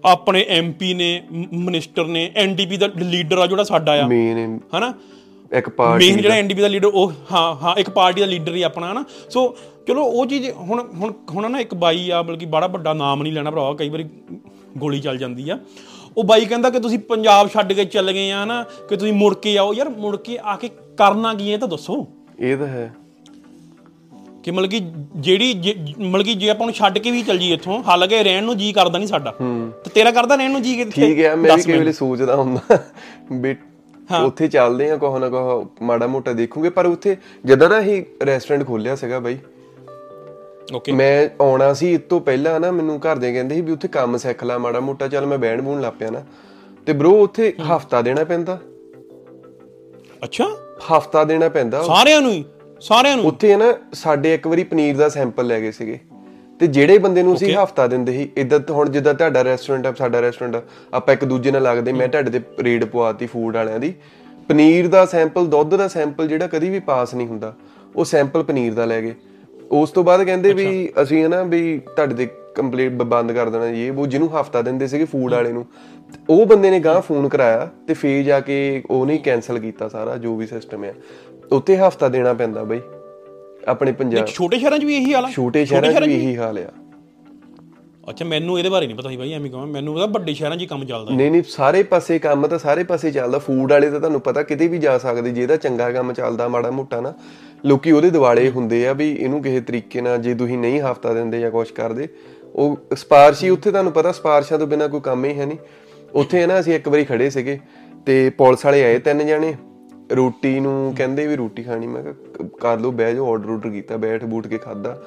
ਆਪਣੇ ਐਮਪੀ ਨੇ ਮਿਨਿਸਟਰ ਨੇ ਐਨਡੀਪੀ ਦਾ ਲੀਡਰ ਆ ਜਿਹੜਾ ਸਾਡਾ ਆ। ਮੇਨ ਹਨਾ? ਇੱਕ ਪਾਰਟੀ ਮੇਨ ਜਿਹੜਾ ਐਨਡੀਪੀ ਦਾ ਲੀਡਰ ਉਹ ਹਾਂ ਹਾਂ ਇੱਕ ਪਾਰਟੀ ਦਾ ਲੀਡਰ ਹੀ ਆਪਣਾ ਹਨਾ? ਸੋ ਚਲੋ ਉਹ ਚੀਜ਼ ਹੁਣ ਹੁਣ ਹੁਣ ਨਾ ਇੱਕ ਬਾਈ ਆ ਬਲਕਿ ਬੜਾ ਵੱਡਾ ਨਾਮ ਨਹੀਂ ਲੈਣਾ ਭਰਾਵਾ ਕਈ ਵਾਰੀ ਗੋਲੀ ਚੱਲ ਜਾਂਦੀ ਆ। ਉਹ ਬਾਈ ਕਹਿੰਦਾ ਕਿ ਤੁਸੀਂ ਪੰਜਾਬ ਛੱਡ ਕੇ ਚੱਲ ਗਏ ਆ ਹਨਾ? ਕਿ ਤੁਸੀਂ ਮੁੜ ਕੇ ਆਓ। ਯਾਰ ਮੁੜ ਕੇ ਆ ਕੇ ਕਰਨਾ ਕੀ ਹੈ ਤਾਂ ਦੱਸੋ। ਇਹ ਤਾਂ ਹੈ। ਕਿ ਮਤਲਬ ਕਿ ਜਿਹੜੀ ਜੇ- ਮਤਲਬ ਕਿ ਜੇ ਆਪਾਂ ਨੂੰ ਛੱਡ ਕੇ ਵੀ ਚੱਲ ਜੀ ਇੱਥੋਂ ਹਾਲਾਂਕਿ ਰਹਿਣ ਨੂੰ ਜੀ ਕਰਦਾ ਨਹੀਂ ਸਾਡਾ। ਤੇ ਤੇਰਾ ਕਰਦਾ ਰਹਿਣ ਨੂੰ ਜੀ ਕਿੱਥੇ? ਠੀਕ ਹੈ ਮੈਂ ਵੀ ਕਈ ਵੇਲੇ ਸੋਚਦਾ ਹੁੰਦਾ ਵੀ ਉੱਥੇ ਚੱਲਦੇ ਆ ਕੋਹ ਨਾ ਕੋਹ ਮਾੜਾ ਮੋਟਾ ਦੇਖੂਗੇ ਪਰ ਉੱਥੇ ਜਦੋਂ ਨਾ ਹੀ ਰੈਸਟੋਰੈਂਟ ਖੋਲਿਆ ਸੀਗਾ ਬਾਈ ਓਕੇ ਮੈਂ ਆਉਣਾ ਸੀ ਇਸ ਤੋਂ ਪਹਿਲਾਂ ਨਾ ਮੈਨੂੰ ਘਰਦੇ ਕਹਿੰਦੇ ਸੀ ਵੀ ਉੱਥੇ ਕੰਮ ਸਿੱਖ ਲੈ ਮਾੜਾ ਮੋਟਾ ਚੱਲ ਮੈਂ ਬਹਿਣ ਬੂਣ ਲੱਗ ਪਿਆ ਨਾ। ਤੇ ਬ్రో ਉੱਥੇ ਹਫਤਾ ਦੇਣਾ ਪੈਂਦਾ। ਅੱਛਾ। ਹਫਤਾ ਦੇਣਾ ਪੈਂਦਾ। ਸਾਰਿਆਂ ਨੂੰ ਹੀ? ਸਾਰਿਆਂ ਨੂੰ। ਉੱਥੇ ਨਾ ਸਾਡੇ ਇੱਕ ਵਾਰੀ ਪਨੀਰ ਦਾ ਸੈਂਪਲ ਲੈ ਗਏ ਸੀਗੇ। ਤੇ ਜਿਹੜੇ ਬੰਦੇ ਨੂੰ ਅਸੀਂ ਹਫਤਾ ਦਿੰਦੇ ਸੀ ਇਦਾਂ ਹੁਣ ਜਿੱਦਾਂ ਤੁਹਾਡਾ ਰੈਸਟੋਰੈਂਟ ਆ ਸਾਡਾ ਰੈਸਟੋਰੈਂਟ ਆ ਆਪਾਂ ਇੱਕ ਦੂਜੇ ਨਾਲ ਲੱਗਦੇ ਮੈਂ ਤੁਹਾਡੇ ਤੇ ਰੇਡ ਪਵਾਤੀ ਫੂਡ ਵਾਲਿਆਂ ਦੀ। ਪਨੀਰ ਦਾ ਸੈਂਪਲ ਦੁੱਧ ਦਾ ਸੈਂਪਲ ਜਿਹੜਾ ਕਦੀ ਵੀ ਪਾਸ ਨਹੀਂ ਹੁੰਦਾ ਉਹ ਸੈਂਪਲ ਪਨੀਰ ਦਾ ਲੈ ਗਏ। ਉਸ ਤੋਂ ਬਾਅਦ ਕਹਿੰਦੇ ਵੀ ਅਸੀਂ ਹੈ ਨਾ ਵੀ ਤੁਹਾਡੇ ਤੇ ਕੰਪਲੀਟ ਬੰਦ ਕਰ ਦੇਣਾ ਇਹ ਉਹ ਜਿਹਨੂੰ ਹਫਤਾ ਦਿੰਦੇ ਸੀਗੇ ਫੂਡ ਵਾਲੇ ਨੂੰ। ਉਹ ਬੰਦੇ ਨੇ ਗਾਂ ਫੋਨ ਕਰਾਇਆ ਤੇ ਫੇਰ ਜਾ ਕੇ ਉਹਨੇ ਕੈਨਸਲ ਕੀਤਾ ਸਾਰਾ ਜੋ ਵੀ ਸਿਸਟਮ ਹੈ ਉੱਥੇ ਹਫਤਾ ਦੇਣਾ ਪੈਂਦਾ ਬਈ ਆਪਣੇ ਪੰਜਾਬ ਛੋਟੇ ਸ਼ਹਿਰਾਂ 'ਚ ਵੀ ਇਹੀ ਹਾਲ ਆ। ਛੋਟੇ ਸ਼ਹਿਰਾਂ 'ਚ ਵੀ ਇਹੀ ਹਾਲ ਆ। ਅੱਛਾ ਮੈਨੂੰ ਇਹਦੇ ਬਾਰੇ ਨਹੀਂ ਪਤਾ ਸੀ ਬਾਈ ਐਵੇਂ ਕਹਾਂ। ਮੈਨੂੰ ਪਤਾ ਵੱਡੇ ਸ਼ਹਿਰਾਂ 'ਚ ਹੀ ਕੰਮ ਚੱਲਦਾ ਨਹੀਂ ਨਹੀਂ ਸਾਰੇ ਪਾਸੇ ਕੰਮ ਤਾਂ ਸਾਰੇ ਪਾਸੇ ਚੱਲਦਾ। ਫੂਡ ਵਾਲੇ ਤਾਂ ਤੁਹਾਨੂੰ ਪਤਾ ਕਿਤੇ ਵੀ ਜਾ ਸਕਦੇ ਜਿਹਦਾ ਚੰਗਾ ਕੰਮ ਚੱਲਦਾ ਮਾੜਾ ਮੋਟਾ ਨਾ। ਲੋਕੀ ਉਹਦੇ ਦਿਵਾਲੇ ਹੁੰਦੇ ਆ ਵੀ ਇਹਨੂੰ ਕਿਸੇ ਤਰੀਕੇ ਨਾਲ ਜੇ ਤੁਸੀਂ ਨਹੀਂ ਹਫਤਾ ਦਿੰਦੇ ਜਾਂ ਕੁਝ ਕਰਦੇ ਉਹ ਸਪਾਰਸ਼ੀ ਉੱਥੇ ਤੁਹਾਨੂੰ ਪਤਾ ਸਪਾਰਸ਼ਾਂ ਤੋਂ ਬਿਨਾ ਕੋਈ ਕੰਮ ਹੀ ਹੈ ਨਹੀਂ। ਉੱਥੇ ਨਾ ਅਸੀਂ ਇੱਕ ਵਾਰੀ ਖੜੇ ਸੀਗੇ ਤੇ ਪੁਲਿਸ ਵਾਲੇ ਆਏ ਤਿੰਨ ਜਣੇ। ਰੋਟੀ ਨੂੰ ਕਹਿੰਦੇ ਵੀ ਰੋਟੀ ਖਾਣੀ। ਮੈਂ ਕਿਹਾ ਕਰ ਲਓ ਬਹਿ ਜਾਓ ਆਰਡਰ ਆਰਡਰ ਕੀਤਾ ਬੈਠ ਬੂਟ ਕੇ ਖਾਦਾ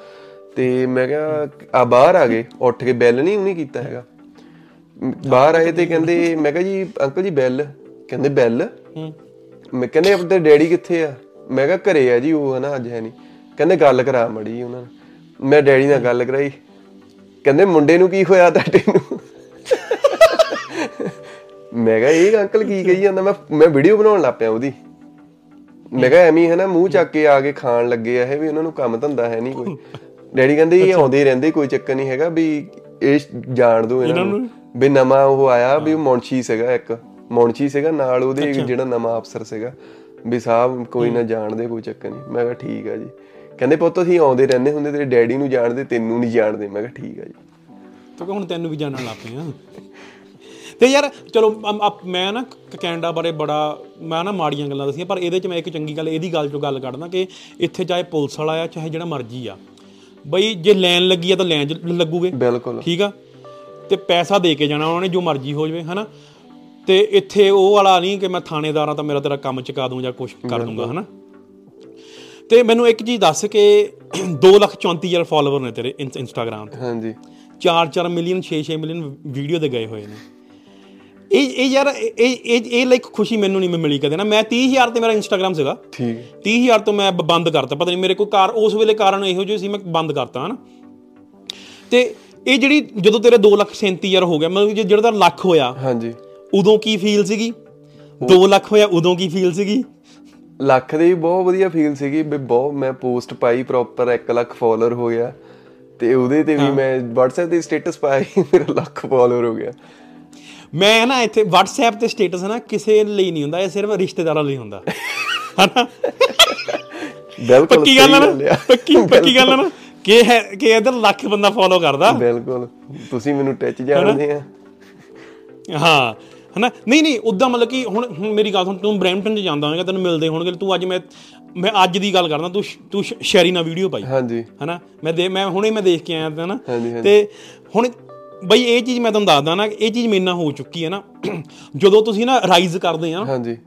ਤੇ ਮੈਂ ਕਿਹਾ ਆ ਬਾਹਰ ਆ ਗਏ। ਉੱਠ ਕੇ ਬੈਲ ਨਹੀਂ ਉਹਨੇ ਕੀਤਾ ਹੈਗਾ। ਬਾਹਰ ਆਏ ਤੇ ਕਹਿੰਦੇ ਮੈਂ ਕਿਹਾ ਜੀ ਅੰਕਲ ਜੀ ਬੈਲ। ਕਹਿੰਦੇ ਬੈਲ? ਹੂੰ। ਮੈਂ ਕਹਿੰਦੇ ਆਪਣੇ ਡੈਡੀ ਕਿੱਥੇ ਆ? ਮੈਂ ਕਿਹਾ ਘਰੇ ਆ ਜੀ ਉਹ ਹਨਾ ਅੱਜ ਹੈ ਨਹੀਂ। ਕਹਿੰਦੇ ਗੱਲ ਕਰਾ ਮੜੀ ਉਹਨਾਂ ਨੇ ਮੈਂ ਡੈਡੀ ਨਾਲ ਗੱਲ ਕਰਾਈ। ਕਹਿੰਦੇ ਮੁੰਡੇ ਨੂੰ ਕੀ ਹੋਇਆ ਤੁਹਾਡੇ ਨੂੰ? ਮੈਂ ਕਿਹਾ ਇਹ ਅੰਕਲ ਕੀ ਕਹੀ ਜਾਂਦਾ? ਮੈਂ ਮੈਂ ਵੀਡੀਓ ਬਣਾਉਣ ਲੱਗ ਪਿਆ ਉਹਦੀ। ਮੈਂ ਕਿਹਾ ਐਵੇਂ ਹੈ ਨਾ ਮੂੰਹ ਚੱਕ ਕੇ ਆ ਕੇ ਖਾਣ ਲੱਗੇ ਆ ਇਹ ਵੀ ਉਹਨਾਂ ਨੂੰ ਕੰਮ ਧੰਦਾ ਹੈ ਨਹੀਂ ਕੋਈ। ਡੈਡੀ ਕਹਿੰਦੇ ਇਹ ਆਉਂਦੇ ਰਹਿੰਦੇ ਕੋਈ ਚੱਕਰ ਨਹੀਂ ਹੈਗਾ ਵੀ ਇਹ ਜਾਣ ਦੋ ਇਹਨਾਂ ਨੂੰ। ਵੀ ਨਵਾਂ ਉਹ ਆਇਆ ਵੀ ਮੁੰਸ਼ੀ ਸੀਗਾ ਇੱਕ। ਮੁੰਸ਼ੀ ਸੀਗਾ ਨਾਲ ਉਹਦੇ ਜਿਹੜਾ ਨਵਾਂ ਅਫਸਰ ਸੀਗਾ। ਵੀ ਸਾਹਿਬ ਕੋਈ ਨਾ ਜਾਣਦੇ ਕੋਈ ਚੱਕਰ ਨਹੀਂ। ਮੈਂ ਕਿਹਾ ਠੀਕ ਆ ਜੀ। ਕਹਿੰਦੇ ਪੁੱਤ ਅਸੀਂ ਆਉਂਦੇ ਰਹਿੰਦੇ ਹੁੰਦੇ ਤੇਰੇ ਡੈਡੀ ਨੂੰ ਜਾਣਦੇ ਤੈਨੂੰ ਨਹੀਂ ਜਾਣਦੇ। ਮੈਂ ਕਿਹਾ ਠੀਕ ਆ ਜੀ। ਕਿਉਂਕਿ ਹੁਣ ਤੈਨੂੰ ਵੀ ਜਾਣਨ ਲੱਗ ਪਏ ਆ। ਤੇ ਯਾਰ ਚਲੋ ਮੈਂ ਨਾ ਕੈਨੇਡਾ ਬਾਰੇ ਬੜਾ ਮੈਂ ਨਾ ਮਾੜੀਆਂ ਗੱਲਾਂ ਦੱਸੀਆਂ ਪਰ ਇਹਦੇ ਚ ਮੈਂ ਇੱਕ ਚੰਗੀ ਗੱਲ ਇਹਦੀ ਗੱਲ ਚੋਂ ਗੱਲ ਕੱਢਦਾ ਕਿ ਇੱਥੇ ਚਾਹੇ ਪੁਲਿਸ ਵਾਲਾ ਆ ਚਾਹੇ ਜਿਹੜਾ ਮਰਜ਼ੀ ਆ ਬਈ ਜੇ ਲੈਣ ਲੱਗੀ ਆ ਤਾਂ ਲੈਣ ਲੱਗੂਗੇ। ਬਿਲਕੁਲ। ਠੀਕ ਆ? ਤੇ ਪੈਸਾ ਦੇ ਕੇ ਜਾਣਾ ਉਹਨਾਂ ਨੇ ਜੋ ਮਰਜ਼ੀ ਹੋ ਜਵੇ ਹਨਾ? ਤੇ ਇੱਥੇ ਉਹ ਵਾਲਾ ਨਹੀਂ ਕਿ ਮੈਂ ਥਾਣੇਦਾਰਾਂ ਤਾਂ ਮੇਰਾ ਤੇਰਾ ਕੰਮ ਚੁਕਾ ਦੂੰ ਜਾਂ ਕੁਝ ਕਰ ਦੂੰਗਾ ਹਨਾ? ਤੇ ਮੈਨੂੰ ਇੱਕ ਚੀਜ਼ ਦੱਸ ਕਿ <clears throat> 234000 ਫਾਲੋਅਰ ਨੇ ਤੇਰੇ ਇੰਸ- ਇੰਸਟਾਗ੍ਰਾਮ ਤੇ। ਹਾਂਜੀ। 4-4 ਮਿਲੀਅਨ 6-6 ਮਿਲੀਅਨ ਵੀਡੀਓ ਦੇ ਗਏ ਹੋਏ ਨੇ। ਇਹ ਇਹ ਯਾਰ ਇਹ ਇਹ ਇਹ ਲਾਈਕ ਖੁਸ਼ੀ ਮੈਨੂੰ ਨਹੀਂ ਮਿਲੀ ਕਦੇ ਨਾ। ਮੈਂ 30000 ਤੇ ਮੇਰਾ ਇੰਸਟਾਗ੍ਰam ਸੀਗਾ। ਠੀਕ। 30000 ਤੋਂ ਮੈਂ ਬੰਦ ਕਰਤਾ। ਪਤਾ ਨਹੀਂ ਮੇਰੇ ਕੋਈ ਕਾਰ ਉਸ ਵੇਲੇ ਕਾਰਨ ਇਹੋ ਜਿਹੇ ਸੀ ਮੈਂ ਬੰਦ ਕਰਤਾ ਹਨਾ। ਤੇ ਇਹ ਜਿਹੜੀ ਜਦੋਂ ਤੇਰੇ 237000 ਹੋ ਗਿਆ ਮਤਲਬ ਜੇ ਜਿਹੜਾ ਤੇਰਾ ਲੱਖ ਹੋਇਆ ਹਾਂਜੀ। ਉਦੋਂ ਕੀ ਫੀਲ ਸੀਗੀ? 2 ਲੱਖ ਹੋਇਆ ਉਦੋਂ ਕੀ ਫੀਲ ਸੀਗੀ? ਲੱਖ ਦੇ ਵੀ ਬਹੁਤ ਵਧੀਆ ਫੀਲ ਸੀਗੀ ਵੀ ਬਹੁਤ ਮੈਂ ਪੋਸਟ ਪਾਈ ਪ੍ਰੋਪਰ 1 ਲੱਖ ਫਾਲੋਅਰ ਹੋ ਗਿਆ। ਤੇ ਉਹਦੇ ਤੇ ਵੀ ਮੈਂ WhatsApp ਤੇ ਸਟੇਟਸ ਪਾਇਆ ਮੇਰਾ ਲੱਖ ਫਾਲੋਅਰ ਹੋ ਗਿਆ। ਮੈਂ ਨਾ ਇੱਥੇ WhatsApp ਤੇ ਸਟੇਟਸ ਨਾ ਕਿਸੇ ਲਈ ਨਹੀਂ ਹੁੰਦਾ ਇਹ ਸਿਰਫ ਰਿਸ਼ਤੇਦਾਰਾਂ ਲਈ ਹੁੰਦਾ। ਹਨਾ? ਬਿਲਕੁਲ ਪੱਕੀ ਗੱਲ ਸਹੀ ਨਾ। ਪੱਕੀ ਪੱਕੀ ਗੱਲ ਆ ਨਾ? ਕਿ ਹੈ ਕਿ ਇਧਰ ਲੱਖ ਬੰਦਾ ਫੋਲੋ ਕਰਦਾ। ਬਿਲਕੁਲ। ਤੁਸੀਂ ਮੈਨੂੰ ਟੱਚ ਜਾਣਦੇ ਆ। ਹਾਂ ਹਨਾ? ਨਹੀਂ ਨਹੀਂ ਉਦਾਂ ਮਤਲਬ ਕਿ ਹੁਣ ਹੁਣ ਮੇਰੀ ਗੱਲ ਸੁਣ ਤੂੰ ਬ੍ਰੈਂਪਟਨ ਚ ਜਾਂਦਾ ਹੋਵੇਂਗਾ ਤੈਨੂੰ ਮਿਲਦੇ ਹੋਣਗੇ ਤੂੰ ਅੱਜ ਮੈਂ ਮੈਂ ਅੱਜ ਦੀ ਗੱਲ ਕਰਦਾ ਤੂੰ ਤੂੰ ਸ਼ੈਰੀ ਨਾਲ ਵੀਡੀਓ ਪਾਈ। ਹਾਂਜੀ। ਹਨਾ? ਮੈਂ ਦੇ ਮੈਂ ਹੁਣੇ ਮੈਂ ਦੇਖ ਕੇ ਆਇਆ ਤਾਂ ਨਾ। ਤੇ ਹੁਣ ਬਈ ਇਹ ਚੀਜ਼ ਮੈਂ ਤੁਹਾਨੂੰ ਦੱਸਦਾ ਨਾ ਇਹ ਚੀਜ਼ ਮੇਰੇ ਨਾਲ ਹੋ ਚੁੱਕੀ ਹੈ ਨਾ। ਜਦੋਂ ਤੁਸੀਂ ਨਾ ਰਾਈਜ਼ ਕਰਦੇ ਆ ਨਾ ਹਾਂਜੀ।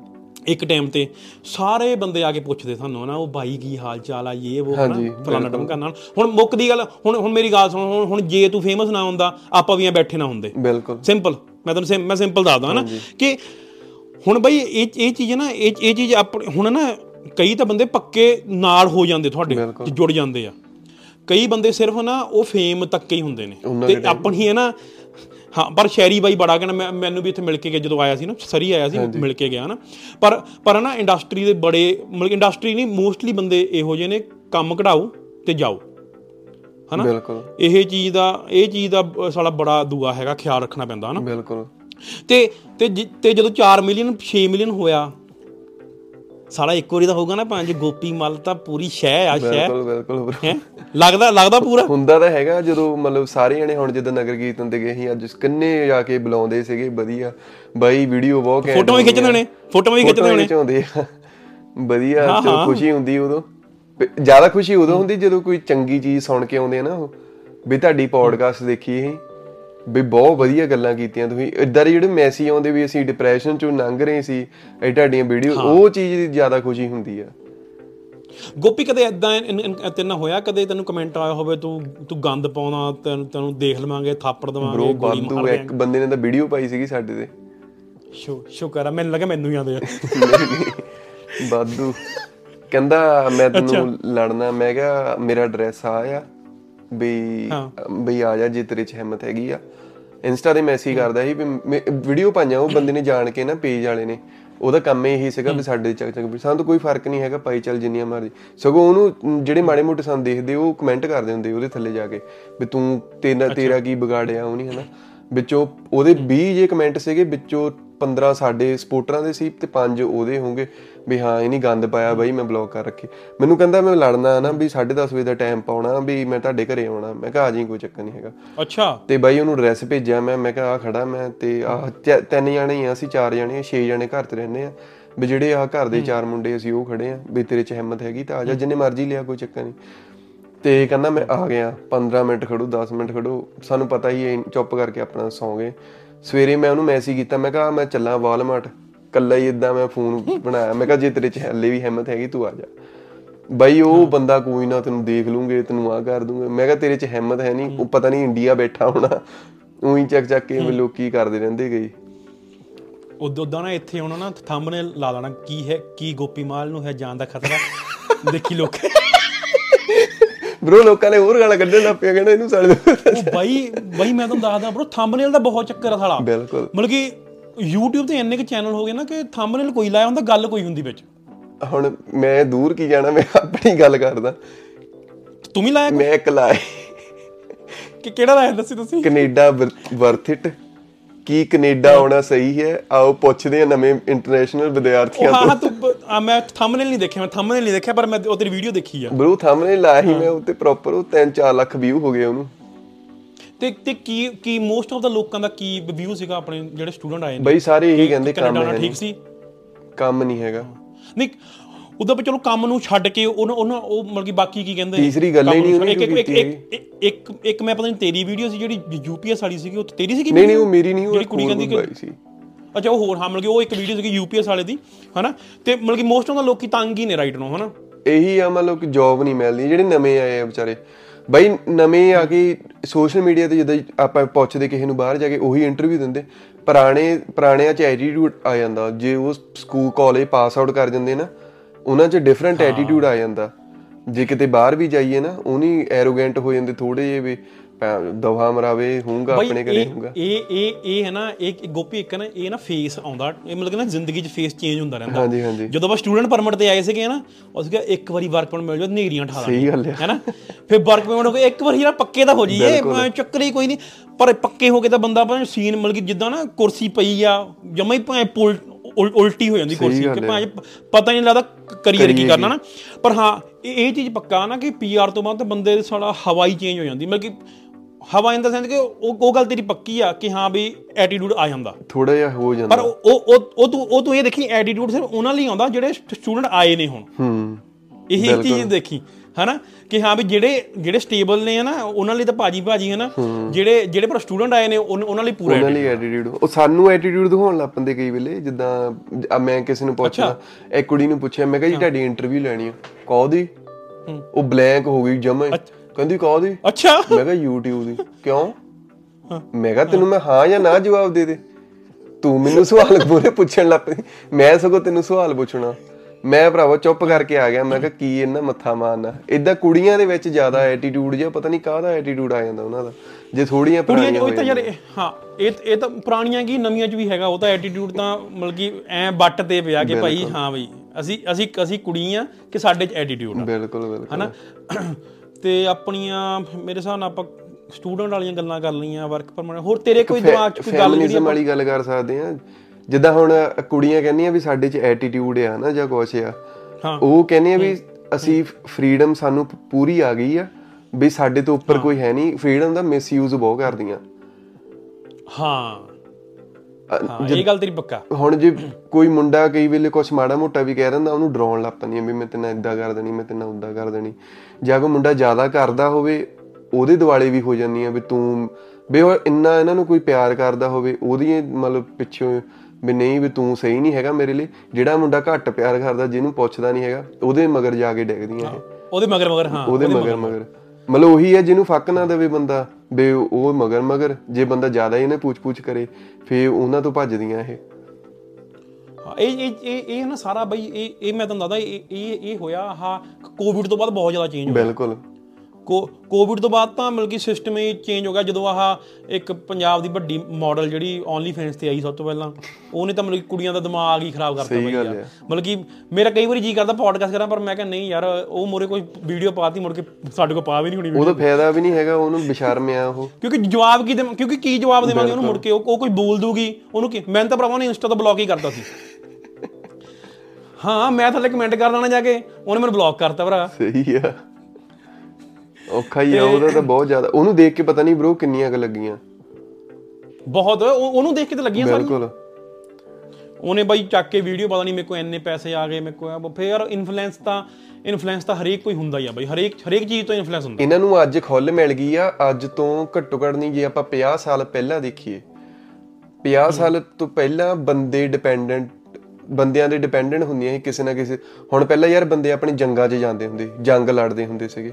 ਇੱਕ ਟਾਈਮ ਤੇ ਸਾਰੇ ਬੰਦੇ ਆ ਕੇ ਪੁੱਛਦੇ ਸਾਨੂੰ ਨਾ ਉਹ ਬਾਈ ਕੀ ਹਾਲ ਚਾਲ ਆ ਇਹ ਉਹ ਹਨਾ ਫਲਾਣਾ ਟਮਕਾ ਨਾਲ। ਹੁਣ ਮੁੱਕ ਦੀ ਗੱਲ ਹੁਣ ਹੁਣ ਮੇਰੀ ਗੱਲ ਸੁਣ ਹੁਣ- ਹੁਣ ਜੇ ਤੂੰ ਫੇਮਸ ਨਾ ਹੁੰਦਾ ਆਪਾਂ ਵੀ ਐ ਬੈਠੇ ਨਾ ਹੁੰਦੇ। ਬਿਲਕੁਲ। ਸਿੰਪਲ ਮੈਂ ਤੁਹਾਨੂੰ ਮੈਂ ਸਿੰਪਲ ਦੱਸਦਾ ਹਨਾ ਕਿ ਹੁਣ ਬਈ ਇਹ ਇਹ ਚੀਜ਼ ਨਾ ਇਹ ਇਹ ਚੀਜ਼ ਹੁਣ ਨਾ ਕਈ ਤਾਂ ਬੰਦੇ ਪੱਕੇ ਨਾਲ ਹੋ ਜਾਂਦੇ ਤੁਹਾਡੇ। ਜੁੜ ਜਾਂਦੇ ਆ। ਕਈ ਬੰਦੇ ਸਿਰਫ ਨਾ ਉਹ ਫੇਮ ਤੱਕ ਹੀ ਹੁੰਦੇ ਨੇ। ਤੇ ਆਪਣੀ ਹੈ ਨਾ ਹਾਂ ਪਰ ਸ਼ੈਰੀ ਬਾਈ ਬੜਾ ਕਹਿੰਦਾ ਮੈਨੂੰ ਵੀ ਇੱਥੇ ਮਿਲ ਕੇ ਗਿਆ ਜਦੋਂ ਆਇਆ ਸੀ ਨਾ ਸਰੀ ਆਇਆ ਸੀ ਮਿਲ ਕੇ ਗਿਆ ਨਾ। ਪਰ ਪਰ ਨਾ ਇੰਡਸਟਰੀ ਦੇ ਬੜੇ ਮਤਲਬ ਇੰਡਸਟਰੀ ਨਹੀਂ ਮੋਸਟਲੀ ਬੰਦੇ ਇਹੋ ਜਿਹੇ ਨੇ ਕੰਮ ਕਢਾਓ ਤੇ ਜਾਓ। ਹਨਾ? ਬਿਲਕੁਲ। ਇਹ ਚੀਜ਼ ਦਾ ਇਹ ਚੀਜ਼ ਦਾ ਸਾਲਾ ਬੜਾ ਦੂਆ ਹੈਗਾ ਖਿਆਲ ਰੱਖਣਾ ਪੈਂਦਾ ਹਨਾ? ਬਿਲਕੁਲ। ਤੇ ਤੇ ਤੇ ਜਦੋਂ 4 ਮਿਲੀਅਨ 6 ਮਿਲੀਅਨ ਹੋਇਆ ਸਾਲਾ ਇੱਕ ਵਾਰੀ ਦਾ ਹੋਊਗਾ ਨਾ ਪੰਜ ਗੋਪੀ ਮੱਲ ਤਾਂ ਪੂਰੀ ਸ਼ਹਿ ਆ ਸ਼ਹਿ। ਬਿਲਕੁਲ ਬਿਲਕੁਲ। ਲੱਗਦਾ ਲੱਗਦਾ ਪੂਰਾ? ਹੁੰਦਾ ਤਾਂ ਹੈਗਾ ਜਦੋਂ ਮਤਲਬ ਸਾਰੇ ਜਣੇ ਹੁਣ ਜਦੋਂ ਨਗਰ ਕੀਰਤਨ ਤੇ ਗਏ ਸੀ ਅੱਜ ਕਿੰਨੇ ਜਾ ਕੇ ਬੁਲਾਉਂਦੇ ਸੀਗੇ ਵਧੀਆ। ਬਾਈ ਵੀਡੀਓ ਬਹੁਤ ਘੈਂਟ ਫੋਟੋਆਂ ਵੀ ਖਿੱਚਦੇ ਹੋਣੇ ਫੋਟੋਆਂ ਵੀ ਖਿੱਚਦੇ ਹੋਣੇ। ਖਿਚਾਉਂਦੇ ਆ ਵਧੀਆ ਚਲੋ ਖੁਸ਼ੀ ਹੁੰਦੀ ਉਦੋਂ। ਜ਼ਿਆਦਾ ਖੁਸ਼ੀ ਉਦੋਂ ਹੁੰਦੀ ਜਦੋਂ ਕੋਈ ਚੰਗੀ ਚੀਜ਼ ਸੁਣ ਕੇ ਆਉਂਦੇ ਆ ਨਾ ਉਹ। ਵੀ ਤੁਹਾਡੀ ਪੋਡਕਾਸਟ ਦੇਖੀ ਇਹ ਵੀ ਬਹੁਤ ਵਧੀਆ ਗੱਲਾਂ ਕੀਤੀਆਂ ਤੁਸੀਂ। ਇਦਾਂ ਦੇ ਜਿਹੜੇ ਮੈਸੇਜ ਆਉਂਦੇ ਵੀ ਅਸੀਂ ਡਿਪਰੈਸ਼ਨ ਚੋਂ ਲੰਘ ਰਹੇ ਸੀ ਇਹ ਤੁਹਾਡੀਆਂ ਵੀਡੀਓ ਉਹ ਚੀਜ਼ ਦੀ ਜ਼ਿਆਦਾ ਖੁਸ਼ੀ ਹੁੰਦੀ ਆ। ਗੋਪੀ ਕਦੇ ਐਦਾਂ ਤੇਰੇ ਨਾਲ ਹੋਇਆ ਕਦੇ ਤੈਨੂੰ ਕਮੈਂਟ ਆਇਆ ਹੋਵੇ ਤੂੰ ਤੂੰ ਗੰਦ ਪਾਉਣਾ ਤੈਨੂੰ ਤੈਨੂੰ ਦੇਖ ਲਵਾਂਗੇ ਥਾਪੜ ਦਵਾਂਗੇ ਗੋਲੀ ਬਾਦੂ ਮਾਰ ਇੱਕ ਬੰਦੇ ਨੇ ਤਾਂ ਵੀਡੀਓ ਪਾਈ ਸੀਗੀ ਸਾਡੇ ਤੇ। ਸ਼ੁ ਸ਼ੁਕਰ ਆ ਮੈਨੂੰ ਲੱਗਾ ਮੈਨੂੰ ਹੀ ਆਉਂਦੇ ਆ। ਬਾਦੂ ਕਹਿੰਦਾ ਮੈਂ ਤੈਨੂੰ ਲੜਨਾ ਮੈਂ ਕਿਹਾ ਮੇਰਾ ਐਡਰੈਸ ਆ ਆ ਵੀ ਬਈ ਆ ਜਾ ਜੇ ਤੇਰੇ ਚ ਹਿੰਮਤ ਹੈਗੀ ਆ। ਇੰਸਟਾ ਤੇ ਮੈਸੇਜ ਕਰਦਾ ਸੀ ਵੀ ਵੀਡੀਓ ਪਾਈਆਂ ਉਹ ਬੰਦੇ ਨੇ ਜਾਣ ਕੇ ਨਾ ਪੇਜ ਵਾਲੇ ਨੇ। ਉਹਦਾ ਕੰਮ ਇਹੀ ਸੀਗਾ ਵੀ ਸਾਡੇ ਚੱਕ ਚੱਕ ਸਾਨੂੰ ਤਾਂ ਕੋਈ ਫ਼ਰਕ ਨਹੀਂ ਹੈਗਾ ਪਾਈ ਚੱਲ ਜਿੰਨੀਆਂ ਮਰਜ਼ੀ। ਸਗੋਂ ਉਹਨੂੰ ਜਿਹੜੇ ਮਾੜੇ ਮੋਟੇ ਸਾਨੂੰ ਦੇਖਦੇ ਉਹ ਕਮੈਂਟ ਕਰਦੇ ਹੁੰਦੇ ਉਹਦੇ ਥੱਲੇ ਜਾ ਕੇ ਵੀ ਤੂੰ ਤੇਰਾ ਤੇਰਾ ਕੀ ਵਿਗਾੜਿਆ ਉਹ ਨਹੀਂ ਹਨਾ। ਵਿੱਚੋਂ ਉਹਦੇ 20 ਜੇ ਕਮੈਂਟ ਸੀਗੇ ਵਿੱਚੋਂ 15 ਸਾਡੇ ਸਪੋਰਟਰਾਂ ਦੇ ਸੀ ਤੇ 5 ਉਹਦੇ ਹੋਣਗੇ। ਵੀ ਹਾਂ ਇਹ ਨਹੀਂ ਗੰਦ ਪਾਇਆ ਬਾਈ ਮੈਂ ਬਲੌਕ ਕਰ ਰੱਖੀ। ਮੈਨੂੰ ਕਹਿੰਦਾ ਮੈਂ ਲੜਨਾ ਨਾ ਵੀ 10:30 ਵਜੇ ਦਾ ਟਾਈਮ ਪਾਉਣਾ ਵੀ ਮੈਂ ਤੁਹਾਡੇ ਘਰੇ ਆਉਣਾ। ਮੈਂ ਕਿਹਾ ਆ ਜੀ ਕੋਈ ਚੱਕਰ ਨਹੀਂ ਹੈਗਾ। ਅੱਛਾ। ਤੇ ਬਾਈ ਉਹਨੂੰ ਐਡਰੈਸ ਭੇਜਿਆ ਮੈਂ ਮੈਂ ਕਿਹਾ ਆ ਖੜਾ ਮੈਂ ਤੇ ਆ ਤਿੰਨ ਜਣੇ ਹੀ ਆ ਅਸੀਂ ਚਾਰ ਜਣੇ ਆ ਛੇ ਜਣੇ ਘਰ ਤੇ ਰਹਿੰਦੇ ਆ। ਵੀ ਜਿਹੜੇ ਆ ਘਰ ਦੇ ਚਾਰ ਮੁੰਡੇ ਅਸੀਂ ਉਹ ਖੜੇ ਆ ਵੀ ਤੇਰੇ ਚ ਹਿੰਮਤ ਹੈਗੀ ਤਾਂ ਆ ਜਾ ਜਿੰਨੇ ਮਰਜ਼ੀ ਲਿਆ ਕੋਈ ਚੱਕਰ ਨਹੀਂ ਤੇ ਕਹਿੰਦਾ ਮੈਂ ਆ ਗਿਆ। 15 ਮਿੰਟ ਖੜੂ 10 ਮਿੰਟ ਖੜੂ। ਸਾਨੂੰ ਪਤਾ ਹੀ ਚੁੱਪ ਕਰਕੇ ਆਪਣਾ ਸੌਂ ਗਏ। ਸਵੇਰੇ ਮੈਂ ਉਹਨੂੰ ਮੈਸੇਜ ਕੀਤਾ ਮੈਂ ਕਿਹਾ ਮੈਂ ਚੱਲਾਂ ਵਾਲਮਾਰਟ। ਕੱਲਾ ਹੀ ਇਦਾਂ ਮੈਂ ਫੋਨ ਬਣਾਇਆ। ਮੈਂ ਕਿਹਾ ਜੇ ਤੇਰੇ ਚ ਹੱਲੇ ਵੀ ਹਿੰਮਤ ਹੈਗੀ ਤੂੰ ਆ ਜਾ। ਬਾਈ ਉਹ ਬੰਦਾ ਕੋਈ ਨਾ ਤੈਨੂੰ ਦੇਖ ਲੂੰਗੇ ਤੈਨੂੰ ਆ ਕਰ ਦੂੰਗੇ। ਮੈਂ ਕਿਹਾ ਤੇਰੇ ਚ ਹਿੰਮਤ ਹੈ ਨਹੀਂ। ਉਹ ਪਤਾ ਨਹੀਂ ਇੰਡੀਆ ਬੈਠਾ ਹੋਣਾ। ਉਹੀ ਚੱਕ ਚੱਕ ਕੇ ਲੋਕੀ ਕਰਦੇ ਰਹਿੰਦੇ ਗਏ। ਉਦੋਂ ਉਦੋਂ ਨਾ ਇੱਥੇ ਆਉਣਾ ਨਾ ਥੰਬਨੇਲ ਲਾ ਲੈਣਾ ਕੀ ਹੈ ਕੀ ਗੋਪੀ ਮਾਲ ਨੂੰ ਹੈ ਜਾਨ ਦਾ ਖਤਰਾ? ਦੇਖੀ ਲੋਕ। ਬ్రో ਲੋਕਾਂ ਨੇ ਹੋਰ ਗਾਲਾਂ ਕੱਢਣ ਲੱਗ ਪਿਆ ਕਹਿੰਦੇ ਇਹਨੂੰ ਸਾਲੇ ਉਹ ਬਾਈ ਬਾਈ ਮੈਂ ਤੁਹਾਨੂੰ ਦੱਸਦਾ ਬ్రో ਥੰਬਨੇਲ ਦਾ ਬਹੁਤ ਚੱਕਰ ਆ ਸਾਲਾ। ਬਿਲਕੁਲ। ਮਤਲਬ ਕਿ YouTube ਤੇ ਇੰਨੇ ਕੁ ਚੈਨਲ ਹੋ ਗਏ ਨਾ ਕਿ ਥੰਬਨੇਲ ਕੋਈ ਲਾਇਆ ਹੁੰਦਾ ਗੱਲ ਕੋਈ ਹੁੰਦੀ ਵਿੱਚ। ਹੁਣ ਮੈਂ ਦੂਰ ਕੀ ਜਾਣਾ ਮੈਂ ਆਪਣੀ ਗੱਲ ਕਰਦਾ। ਤੂੰ ਵੀ ਲਾਇਆ ਮੈਂ ਇੱਕ ਲਾਇਆ ਕਿ ਕਿਹੜਾ ਲਾਇਆ ਦੱਸੀ ਤੁਸੀਂ? ਕੈਨੇਡਾ ਵਰਥ ਇਟ ਕੀ ਕੈਨੇਡਾ ਆਉਣਾ ਸਹੀ ਹੈ? ਆਓ ਪੁੱਛਦੇ ਆ ਨਵੇਂ ਇੰਟਰਨੈਸ਼ਨਲ ਵਿਦਿਆਰਥੀਆਂ ਉਹ ਹਾਂ ਹਾਂ ਤੂੰ ਮੈਂ ਥੰਬਨੇਲ ਨਹੀਂ ਦੇਖਿਆ ਮੈਂ ਥੰਬਨੇਲ ਨਹੀਂ ਦੇਖਿਆ ਪਰ ਮੈਂ ਉਹ ਤੇਰੀ ਵੀਡੀਓ ਦੇਖੀ ਆ। ਬਰੂ ਥੰਬਨੇਲ ਲਾਇਆ ਸੀ ਮੈਂ ਉੱਤੇ ਪ੍ਰੋਪਰ ਉਹ 3-4 ਲੱਖ ਵਿਊ ਹੋ ਗਏ ਉਹਨੂੰ। ਤੇ ਤੇ ਕੀ ਕੀ ਮੋਸਟ ਆਫ ਦਾ ਲੋਕਾਂ ਦਾ ਕੀ ਵਿਊ ਸੀਗਾ ਆਪਣੇ ਜਿਹੜੇ ਸਟੂਡੈਂਟ ਆਏ ਨੇ? ਬਈ ਸਾਰੇ ਇਹੀ ਕਹਿੰਦੇ ਕੰਮ ਹੈ ਠੀਕ ਸੀ? ਕੰਮ ਨਹੀਂ ਹੈਗਾ। ਨਹੀਂ ਉਹਦਾ ਵੀ ਚਲੋ ਕੰਮ ਨੂੰ ਛੱਡ ਕੇ ਉਹਨਾਂ ਉਹਨਾਂ ਉਹ ਮਤਲਬ ਕਿ ਬਾਕੀ ਕੀ ਕਹਿੰਦੇ? ਤੀਸਰੀ ਗੱਲ ਹੀ ਨਹੀਂ ਉਹਨੇ ਇੱਕ ਇੱਕ ਇੱਕ ਇੱਕ ਮੈਂ ਪਤਾ ਨਹੀਂ ਤੇਰੀ ਵੀਡੀਓ ਸੀ ਜਿਹੜੀ ਯੂਪੀਐਸ ਵਾਲੀ ਸੀਗੀ ਉਹ ਤੇਰੀ ਸੀਗੀ ਨਹੀਂ ਨਹੀਂ ਉਹ ਮੇਰੀ ਨਹੀਂ ਉਹ ਕੁੜੀ ਕਹਿੰਦੀ ਸੀ। ਅੱਛਾ ਉਹ ਹੋਰ ਹਾਂ ਮਤਲਬ ਕਿ ਉਹ ਇੱਕ ਵੀਡੀਓ ਸੀਗੀ ਯੂਪੀਐਸ ਵਾਲੇ ਦੀ ਹਨਾ? ਤੇ ਮਤਲਬ ਕਿ ਮੋਸਟ ਆਫ ਦਾ ਲੋਕੀ ਤੰਗ ਹੀ ਨੇ ਰਾਈਟ ਨੂੰ ਹਨਾ? ਇਹੀ ਆ ਮਤਲਬ ਕਿ ਜੌਬ ਨਹੀਂ ਮਿਲਦੀ ਜਿਹੜੇ ਨਵੇਂ ਆਏ ਆ ਵਿਚਾਰੇ। ਬਈ ਨਵੇਂ ਆ ਕੇ ਸੋਸ਼ਲ ਮੀਡੀਆ ਤੇ ਜਦੋਂ ਆਪਾਂ ਪੁੱਛਦੇ ਕਿਸੇ ਨੂੰ ਬਾਹਰ ਜਾ ਕੇ ਉਹੀ ਇੰਟਰਵਿਊ ਦਿੰਦੇ ਪੁਰਾਣੇ ਪੁਰਾਣਿਆਂ ਚ ਐਟੀਟਿਊਡ ਆ ਜਾਂਦਾ। ਜੇ ਉਹ ਸਕੂਲ ਕਾਲਜ ਪਾਸ ਆਊਟ ਕਰ ਜਾਂਦੇ ਨਾ ਉਹਨਾਂ 'ਚ ਡਿਫਰੈਂਟ ਐਟੀਟਿਊਡ ਆ ਜਾਂਦਾ। ਜੇ ਕਿਤੇ ਬਾਹਰ ਵੀ ਜਾਈਏ ਨਾ ਉਹਨੀ ਐਰੋਗੈਂਟ ਹੋ ਜਾਂਦੇ ਥੋੜੇ ਜਿਹੇ ਵੀ। ਦਵਾ ਮਰਾਵੇ ਹੂੰਗਾ ਆਪਣੇ ਘਰੇ ਹੂੰਗਾ ਇਹ ਇਹ ਇਹ ਹੈ ਨਾ ਇੱਕ ਗੋਪੀ ਇੱਕ ਨਾ ਇਹ ਨਾ ਫੇਸ ਆਉਂਦਾ ਇਹ ਮਤਲਬ ਕਿ ਨਾ ਜ਼ਿੰਦਗੀ 'ਚ ਫੇਸ ਚੇਂਜ ਹੁੰਦਾ ਰਹਿੰਦਾ। ਹਾਂਜੀ ਹਾਂਜੀ। ਜਦੋਂ ਆਪਾਂ ਸਟੂਡੈਂਟ ਪਰਮਿਟ ਤੇ ਆਏ ਸੀਗੇ ਨਾ ਉਸ ਗਿਆ ਇੱਕ ਵਾਰੀ ਵਰਕ ਪਰਮਿਟ ਮਿਲ ਜਾ ਨੇਰੀਆਂ ਠਾ ਸਹੀ ਗੱਲ ਹੈ ਹੈਨਾ? ਫਿਰ ਵਰਕ ਪਰਮਿਟ ਹੋ ਗਿਆ ਇੱਕ ਵਾਰੀ ਨਾ ਪੱਕੇ ਤਾਂ ਹੋ ਜਾਈਏ ਚੱਕਰ ਕੋਈ ਨਹੀਂ ਪਰ ਪੱਕੇ ਹੋ ਕੇ ਤਾਂ ਬੰਦਾ ਭਾਵੇਂ ਸੀਨ ਮਤਲਬ ਕਿ ਜਿੱਦਾਂ ਨਾ ਕੁਰਸੀ ਪਈ ਆ ਜਮਾ ਹੀ ਭਾਵੇਂ ਉਲਟੀ ਹੋ ਜਾਂਦੀ ਕੁਰਸੀ ਕਿ ਭਾਵੇਂ ਪਤਾ ਨਹੀਂ ਲੱਗਦਾ ਕਰੀਅਰ ਕੀ ਕਰਨਾ ਨਾ। ਪਰ ਹਾਂ ਇਹ ਚੀਜ਼ ਪੱਕਾ ਨਾ ਕਿ ਪੀਆਰ ਤੋਂ ਬਾਅਦ ਤਾਂ ਬੰਦੇ ਦੀ ਸਾਲਾ ਹਵਾ ਹੀ ਚੇਂਜ ਹੋ ਜਾਂਦੀ ਮਤਲਬ ਕਿ ਹਵਾ ਇਨ ਦਾ ਸੈਂਸ ਕਿ ਉਹ ਉਹ ਗੱਲ ਤੇਰੀ ਪੱਕੀ ਆ ਕਿ ਹਾਂ ਵੀ ਐਟੀਟਿਊਡ ਆ ਜਾਂਦਾ। ਥੋੜਾ ਜਿਹਾ ਹੋ ਪਰ ਜਾਂਦਾ ਉਹ ਉਹ ਉਹ- ਉਹ ਤੂੰ ਉਹ ਤੂੰ ਇਹ ਦੇਖੀ ਐਟੀਟਿਊਡ ਸਿਰਫ ਉਹਨਾਂ ਲਈ ਆਉਂਦਾ ਜਿਹੜੇ ਸਟੂਡੈਂਟ ਆਏ ਨੇ ਹੁਣ। ਹੂੰ। ਇਹੀ ਚੀਜ਼ ਦੇਖੀ ਹਨਾ? ਕਿ ਹਾਂ ਵੀ ਜਿਹੜੇ ਜਿਹੜੇ ਸਟੇਬਲ ਨੇ ਹਨਾ? ਉਹਨਾਂ ਲਈ ਤਾਂ ਭਾਜੀ ਭਾਜੀ ਹਨਾ ਜਿਹੜੇ ਜਿਹੜੇ ਪਰ ਸਟੂਡੈਂਟ ਆਏ ਨੇ ਉਹਨਾਂ ਲਈ ਪੂਰਾ ਉਹਨਾਂ ਲਈ ਐਟੀਟਿਊਡ ਉਹ ਸਾਨੂੰ ਐਟੀਟਿਊਡ ਦਿਖਾਉਣ ਲੱਗ ਪੈਂਦੇ ਕਈ ਵੇਲੇ ਜਿੱਦਾਂ ਮੈਂ ਕਿਸੇ ਨੂੰ ਪੁੱਛਦਾ ਇੱਕ ਕੁੜੀ ਨੂੰ ਪੁੱਛਿਆ ਮੈਂ ਕਿਹਾ ਜੀ ਤੁਹਾਡੀ ਇੰਟਰਵਿਊ ਲੈਣੀ ਆ। ਕਾਹਦੀ ਉਹ ਬਲੈਂਕ ਹੋ ਗਈ ਜਮਾ ਕਹਿੰਦੀ ਕਾਹਦੀ? ਅੱਛਾ। ਮੈਂ ਕਿਹਾ YouTube ਦੀ। ਕਿਉਂ? ਮੈਂ ਕਿਹਾ ਤੈਨੂੰ ਮੈਂ ਹਾਂ ਜਾਂ ਨਾ ਜਵਾਬ ਦੇ ਦੇ। ਤੂੰ ਮੈਨੂੰ ਸਵਾਲ ਪੂਰੇ ਪੁੱਛਣ ਲੱਗ ਪਈ। ਮੈਂ ਸਗੋਂ ਤੈਨੂੰ ਸਵਾਲ ਪੁੱਛਣਾ। ਮੈਂ ਭਰਾਵਾ ਚੁੱਪ ਕਰਕੇ ਆ ਗਿਆ। ਮੈਂ ਕਿਹਾ ਕੀ ਇਹਨਾਂ ਮੱਥਾ ਮਾਰਨਾ? ਇਦਾਂ ਕੁੜੀਆਂ ਦੇ ਵਿੱਚ ਜ਼ਿਆਦਾ ਐਟੀਟਿਊਡ ਜਿਹਾ ਪਤਾ ਨਹੀਂ ਕਾਹਦਾ ਐਟੀਟਿਊਡ ਆ ਜਾਂਦਾ ਉਹਨਾਂ ਦਾ। ਜੇ ਥੋੜੀਆਂ ਕੁੜੀਆਂ ਪੁਰਾਣੀਆਂ ਉਹ ਤਾਂ ਯਾਰ ਹਾਂ ਇਹ ਇਹ ਤਾਂ ਪੁਰਾਣੀਆਂ ਕੀ ਨਵੀਆਂ ਚ ਵੀ ਹੈਗਾ। ਉਹ ਤਾਂ ਐਟੀਟਿਊਡ ਤਾਂ ਮਤਲਬ ਕਿ ਐ ਬੱਟ ਤੇ ਪਿਆ ਕਿ ਭਾਈ ਹਾਂ ਬਈ ਅਸੀਂ ਅਸੀਂ ਅਸੀਂ ਕੁੜੀ ਆ ਕਿ ਸਾਡੇ ਚ ਐਟੀਟਿਊਡ ਆ। ਬਿਲਕੁਲ ਬਿਲਕੁਲ। ਹਨਾ? ਤੇ ਆਪਣੀਆਂ ਮੇਰੇ ਹਿਸਾਬ ਨਾਲ ਆਪਾਂ ਸਟੂਡੈਂਟ ਵਾਲੀਆਂ ਗੱਲਾਂ ਕਰ ਲਈਆਂ ਵਰਕ ਪਰਮਿਟ ਹੋਰ ਤੇਰੇ ਕੋਈ ਦਿਮਾਗ 'ਚ ਕੋਈ ਗੱਲ ਜਿਹੜੀ ਆਪਾਂ ਵਾਲੀ ਗੱਲ ਕਰ ਸਕਦੇ ਆ ਜਿੱਦਾਂ ਹੁਣ ਕੁੜੀਆਂ ਕਹਿੰਦੀਆਂ ਵੀ ਸਾਡੇ 'ਚ ਐਟੀਟਿਊਡ ਆ ਨਾ ਜਾਂ ਕੁਛ ਆ ਉਹ ਕਹਿੰਦੀਆਂ ਵੀ ਅਸੀਂ ਫਰੀडम ਸਾਨੂੰ ਪੂਰੀ ਆ ਗਈ ਆ ਵੀ ਸਾਡੇ ਤੋਂ ਉੱਪਰ ਕੋਈ ਹੈ ਨਹੀਂ। ਫਰੀडम ਦਾ ਮਿਸਯੂਜ਼ ਬਹੁਤ ਕਰਦੀਆਂ। ਹਾਂ। ਹਾਂ ਇਹ ਗੱਲ ਤੇਰੀ ਪੱਕਾ। ਹੁਣ ਜੇ ਕੋਈ ਮੁੰਡਾ ਕਈ ਵੇਲੇ ਕੁਛ ਮਾੜਾ ਮੋਟਾ ਵੀ ਕਹਿ ਦਿੰਦਾ ਉਹਨੂੰ ਡਰਾਉਣ ਲੱਗ ਪੈਂਦੀਆਂ ਵੀ ਮੈਂ ਤੈਨੂੰ ਇਦਾਂ ਕਰ ਦੇਣੀ ਮੈਂ ਤੈਨੂੰ ਉਦਾਂ ਕਰ ਦੇਣੀ। ਜਾਂ ਕੋਈ ਮੁੰਡਾ ਜ਼ਿਆਦਾ ਕਰਦਾ ਹੋਵੇ ਉਹਦੇ ਦਿਵਾਲੇ ਵੀ ਹੋ ਜਾਂਦੀਆਂ ਵੀ ਤੂੰ ਵੀ ਉਹ ਇੰਨਾ ਇਹਨਾਂ ਨੂੰ ਕੋਈ ਪਿਆਰ ਕਰਦਾ ਹੋਵੇ ਉਹਦੀ ਮਤਲਬ ਪਿੱਛੋਂ ਵੀ ਨਹੀਂ ਵੀ ਤੂੰ ਸਹੀ ਨਹੀਂ ਹੈਗਾ ਮੇਰੇ ਲਈ। ਜਿਹੜਾ ਮੁੰਡਾ ਘੱਟ ਪਿਆਰ ਕਰਦਾ ਜਿਹਨੂੰ ਪੁੱਛਦਾ ਨਹੀਂ ਹੈਗਾ ਉਹਦੇ ਮਗਰ ਜਾ ਕੇ ਡਿੱਗਦੀਆਂ ਇਹ। ਉਹਦੇ ਮਗਰ ਮਗਰ ਹਾਂ ਉਹਦੇ ਮਗਰ ਮਗਰ ਮਤਲਬ ਉਹੀ ਹੈ ਜਿਹਨੂੰ ਫੱਕ ਨਾ ਦੇਵੇ ਬੰਦਾ ਵੀ ਉਹ ਮਗਰ ਮਗਰ ਜੇ ਬੰਦਾ ਜ਼ਿਆਦਾ ਹੀ ਇਹਨੇ ਪੁੱਛ-ਪੁੱਛ ਕਰੇ ਫੇਰ ਉਹਨਾਂ ਤੋਂ ਭੱਜਦੀਆਂ ਇਹ। ਇਹ ਇਹ ਇਹ ਨਾ ਸਾਰਾ ਬਈ ਇਹ ਇਹ ਮੈਂ ਤੁਹਾਨੂੰ ਦੱਸਦਾ ਇਹ ਇਹ ਇਹ ਹੋਇਆ ਆਹ ਕੋਵਿਡ ਤੋਂ ਬਾਅਦ ਬਹੁਤ ਜ਼ਿਆਦਾ ਚੇਂਜ ਬਿਲਕੁਲ। ਕੋ ਕੋਵਿਡ ਤੋਂ ਬਾਅਦ ਤਾਂ ਮਤਲਬ ਕਿ ਸਿਸਟਮ ਹੀ ਚੇਂਜ ਹੋ ਗਿਆ। ਜਦੋਂ ਆਹ ਇੱਕ ਪੰਜਾਬ ਦੀ ਵੱਡੀ ਮਾਡਲ ਜਿਹੜੀ ਓਨਲੀ ਫੈਂਸ ਤੇ ਆਈ ਸਭ ਤੋਂ ਪਹਿਲਾਂ ਉਹਨੇ ਤਾਂ ਮਤਲਬ ਕਿ ਕੁੜੀਆਂ ਦਾ ਦਿਮਾਗ ਹੀ ਖਰਾਬ ਕਰਤਾ ਬਈ ਯਾਰ। ਮਤਲਬ ਕਿ ਮੇਰਾ ਕਈ ਵਾਰੀ ਜੀ ਕਰਦਾ ਪੋਡਕਾਸਟ ਕਰਾਂ ਪਰ ਮੈਂ ਕਿਹਾ ਨਹੀਂ ਯਾਰ ਉਹ ਮੋਰੇ ਕੋਈ ਵੀਡੀਓ ਪਾਤੀ ਮੁੜ ਕੇ ਸਾਡੇ ਕੋਲ ਪਾ ਵੀ ਨਹੀਂ ਹੋਣੀ ਉਹਦਾ ਫਾਇਦਾ ਵੀ ਨਹੀਂ ਹੈਗਾ ਉਹਨੂੰ ਬਿਸ਼ਰਮ ਆ ਉਹ। ਕਿਉਂਕਿ ਜਵਾਬ ਕੀ ਕਿਉਂਕਿ ਕੀ ਜਵਾਬ ਦੇਵਾਂਗੇ ਉਹਨੂੰ ਮੁੜ ਕੇ? ਉਹ ਕੁਝ ਬੋਲ ਦੂਗੀ ਉਹਨੂੰ ਕੀ ਮੈਂ ਤਾਂ ਭਰਾਵਾਂ ਨੇ ਇੰਸਟਾ ਤੋਂ ਬਲੌਕ ਹੀ ਕਰਤਾ ਸੀ। <laughs> ਹਾਂ ਮੈਂ ਥੱਲੇ ਕਮੈਂਟ ਕਰ ਦੇਣਾ ਜਾ ਕੇ ਉਹਨੇ ਮੈਨੂੰ ਬਲੌਕ ਕਰਤਾ ਭਰਾ। ਸਹੀ ਆ। ਔਖਾ ਹੀ ਆ ਉਹਦਾ ਤਾਂ ਬਹੁਤ ਜ਼ਿਆਦਾ। ਉਹਨੂੰ ਦੇਖ ਕੇ ਪਤਾ ਨਹੀਂ ਬ్రో ਕਿੰਨੀਆਂ ਕੁ ਲੱਗੀਆਂ। ਬਹੁਤ ਉਹ- ਉਹਨੂੰ ਦੇਖ ਕੇ ਤਾਂ ਲੱਗੀਆਂ ਸਾਰੀਆਂ। ਬਿਲਕੁਲ। ਉਹਨੇ ਬਾਈ ਚੱਕ ਕੇ ਵੀਡੀਓ ਪਤਾ ਨਹੀਂ ਮੇਰੇ ਕੋ ਇੰਨੇ ਪੈਸੇ ਆ ਗਏ ਮੇਰੇ ਕੋ ਫੇਰ ਇਨਫਲੂਐਂਸ ਤਾਂ ਇਨਫਲੂਐਂਸ ਤਾਂ ਹਰੇਕ ਕੋਈ ਹੁੰਦਾ ਹੀ ਆ ਬਾਈ। ਹਰੇਕ ਹਰੇਕ ਚੀਜ਼ ਤੋਂ ਇਨਫਲੂਐਂਸ ਹੁੰਦਾ। ਇਹਨਾਂ ਨੂੰ ਅੱਜ ਖੁੱਲ ਮਿਲ ਗਈ ਆ। ਅੱਜ ਤੋਂ ਘੱਟੋ ਘੱਟ ਨਹੀਂ ਜੇ ਆਪਾਂ 50 ਸਾਲ ਪਹਿਲਾਂ ਦੇਖੀਏ। 50 ਸਾਲ ਤੋਂ ਪਹਿਲਾਂ ਬੰਦੇ ਡਿਪੈਂਡੈਂਟ ਬੰਦਿਆਂ ਦੇ ਡਿਪੈਂਡੈਂਟ ਹੁੰਦੀਆਂ ਸੀ ਕਿਸੇ ਨਾ ਕਿਸੇ। ਹੁਣ ਪਹਿਲਾਂ ਯਾਰ ਬੰਦੇ ਆਪਣੀ ਜੰਗਾਂ 'ਚ ਜਾਂਦੇ ਹੁੰਦੇ ਜੰਗ ਲੜਦੇ ਹੁੰਦੇ ਸੀਗੇ।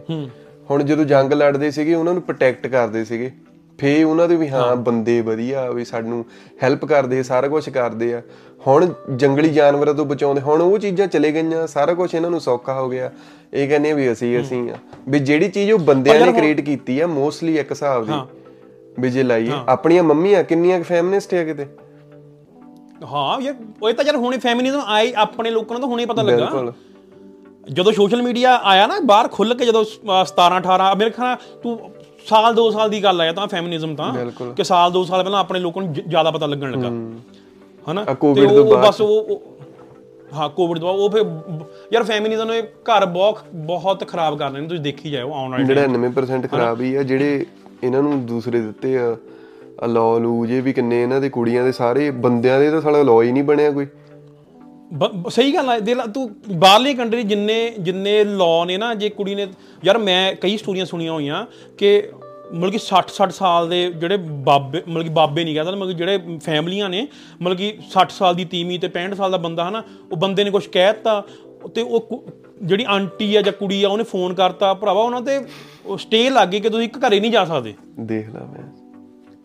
ਹੁਣ ਜਦੋਂ ਜੰਗ ਲੜਦੇ ਸੀਗੇ ਉਹਨਾਂ ਨੂੰ ਪ੍ਰੋਟੈਕਟ ਕਰਦੇ ਸੀਗੇ। ਫੇ ਉਹਨਾਂ ਦੇ ਵੀ ਹਾਂ ਬੰਦੇ ਵਧੀਆ ਵੀ ਸਾਨੂੰ ਹੈਲਪ ਕਰਦੇ ਸਾਰਾ ਕੁਝ ਕਰਦੇ ਆ। ਹੁਣ ਜੰਗਲੀ ਜਾਨਵਰਾਂ ਤੋਂ ਬਚਾਉਂਦੇ ਹੁਣ ਉਹ ਚੀਜ਼ਾਂ ਚਲੇ ਗਈਆਂ ਸਾਰਾ ਕੁਝ ਇਹਨਾਂ ਨੂੰ ਸੌਖਾ ਹੋ ਗਿਆ। ਇਹ ਕਹਿੰਦੇ ਵੀ ਅਸੀਂ ਅਸੀਂ ਆ। ਵੀ ਜਿਹੜੀ ਚੀਜ਼ ਉਹ ਬੰਦਿਆਂ ਨੇ ਕ੍ਰੀਏਟ ਕੀਤੀ ਆ ਮੋਸਟਲੀ ਇੱਕ ਹਿਸਾਬ ਦੀ। ਵੀ ਜੇ ਲਾਈਏ ਆਪਣੀਆਂ ਮੰਮੀਆਂ ਕਿੰਨੀਆਂ ਫੈਮਿਨਿਸਟ ਆ ਕਿਤੇ? ਹਾਂ ਯਾਰ ਉਹ ਤਾਂ ਯਾਰ ਹੁਣੇ ਫੈਮਿਨਿਜ਼ਮ ਆਈ ਆਪਣੇ ਲੋਕਾਂ ਨੂੰ ਤਾਂ ਹੁਣੇ ਪਤਾ ਲੱਗਾ। ਬਿਲਕੁਲ। ਜਦੋਂ ਸੋਸ਼ਲ ਮੀਡੀਆ ਆਇਆ ਨਾ ਬਾਹਰ ਖੁੱਲ ਕੇ ਜਦੋਂ ਅਹ 17 18 ਮੇਰੇ ਖਿਆਲ ਤੂੰ ਸਾਲ 2 ਸਾਲ ਦੀ ਗੱਲ ਆਇਆ ਤਾਂ ਫੈਮਿਨਿਜ਼ਮ ਤਾਂ। ਕਿ ਸਾਲ 2 ਸਾਲ ਪਹਿਲਾਂ ਆਪਣੇ ਲੋਕਾਂ ਨੂੰ ਜ਼ਿਆਦਾ ਪਤਾ ਲੱਗਣ ਲੱਗਾ। ਹਨਾ? ਆ ਤੇ ਉਹ- ਬਸ ਉਹ ਹਾਂ ਕੋਵਿਡ ਤੋਂ ਬਾਅਦ ਉਹ ਫਿਰ ਯਾਰ ਫੈਮਿਨਿਜ਼ਮ ਨੇ ਘਰ ਬਹੁਤ ਬਹੁਤ ਖਰਾਬ ਕਰ ਨੇ ਤੁਸੀਂ ਦੇਖੀ ਜਾਓ ਆਉਣ ਵਾਲੇ 99% ਖਰਾਬ ਹੀ ਆ ਜਿਹੜੇ ਇਹਨਾਂ ਨੂੰ ਦੂਸਰੇ ਦਿੱਤੇ ਆ ਆ ਲਾਅ ਲੂ ਜੇ ਵੀ ਕਿੰਨੇ ਇਹਨਾਂ ਦੇ ਕੁੜੀਆਂ ਦੇ ਸਾਰੇ ਬੰਦਿਆਂ ਦੇ ਤਾਂ ਸਾਲਾ ਲਾਅ ਹੀ ਨਹੀਂ ਬਣਿਆ ਕੋਈ। ਬ- ਸਹੀ ਗੱਲ ਹੈ ਦੇ ਲਾ ਤੂੰ ਬਾਹਰਲੀ ਕੰਟਰੀ ਜਿੰਨੇ ਜਿੰਨੇ ਲਾਅ ਨੇ ਨਾ ਜੇ ਕੁੜੀ ਨੇ ਯਾਰ ਮੈਂ ਕਈ ਸਟੋਰੀਆਂ ਸੁਣੀਆਂ ਹੋਈਆਂ ਕਿ ਮਤਲਬ ਕਿ 60 60 ਸਾਲ ਦੇ ਜਿਹੜੇ ਬਾਬੇ ਮਤਲਬ ਕਿ ਬਾਬੇ ਨਹੀਂ ਕਹਿੰਦਾ ਮਤਲਬ ਕਿ ਜਿਹੜੇ ਫੈਮਲੀਆਂ ਨੇ ਮਤਲਬ ਕਿ 60 ਸਾਲ ਦੀ ਤੀਵੀਂ ਤੇ 65 ਸਾਲ ਦਾ ਬੰਦਾ ਹਨਾ ਉਹ ਬੰਦੇ ਨੇ ਕੁਝ ਕਹਿਤਾ ਤੇ ਉਹ ਕੁ- ਜਿਹੜੀ ਆਂਟੀ ਆ ਜਾਂ ਕੁੜੀ ਆ ਉਹਨੇ ਫੋਨ ਕਰਤਾ ਭਰਾਵਾ ਉਹਨਾਂ ਤੇ ਸਟੇ ਲੱਗ ਗਈ ਕਿ ਤੁਸੀਂ ਇੱਕ ਘਰੇ ਨਹੀਂ ਜਾ ਸਕਦੇ। ਦੇਖ ਲਾ ਮੈਂ।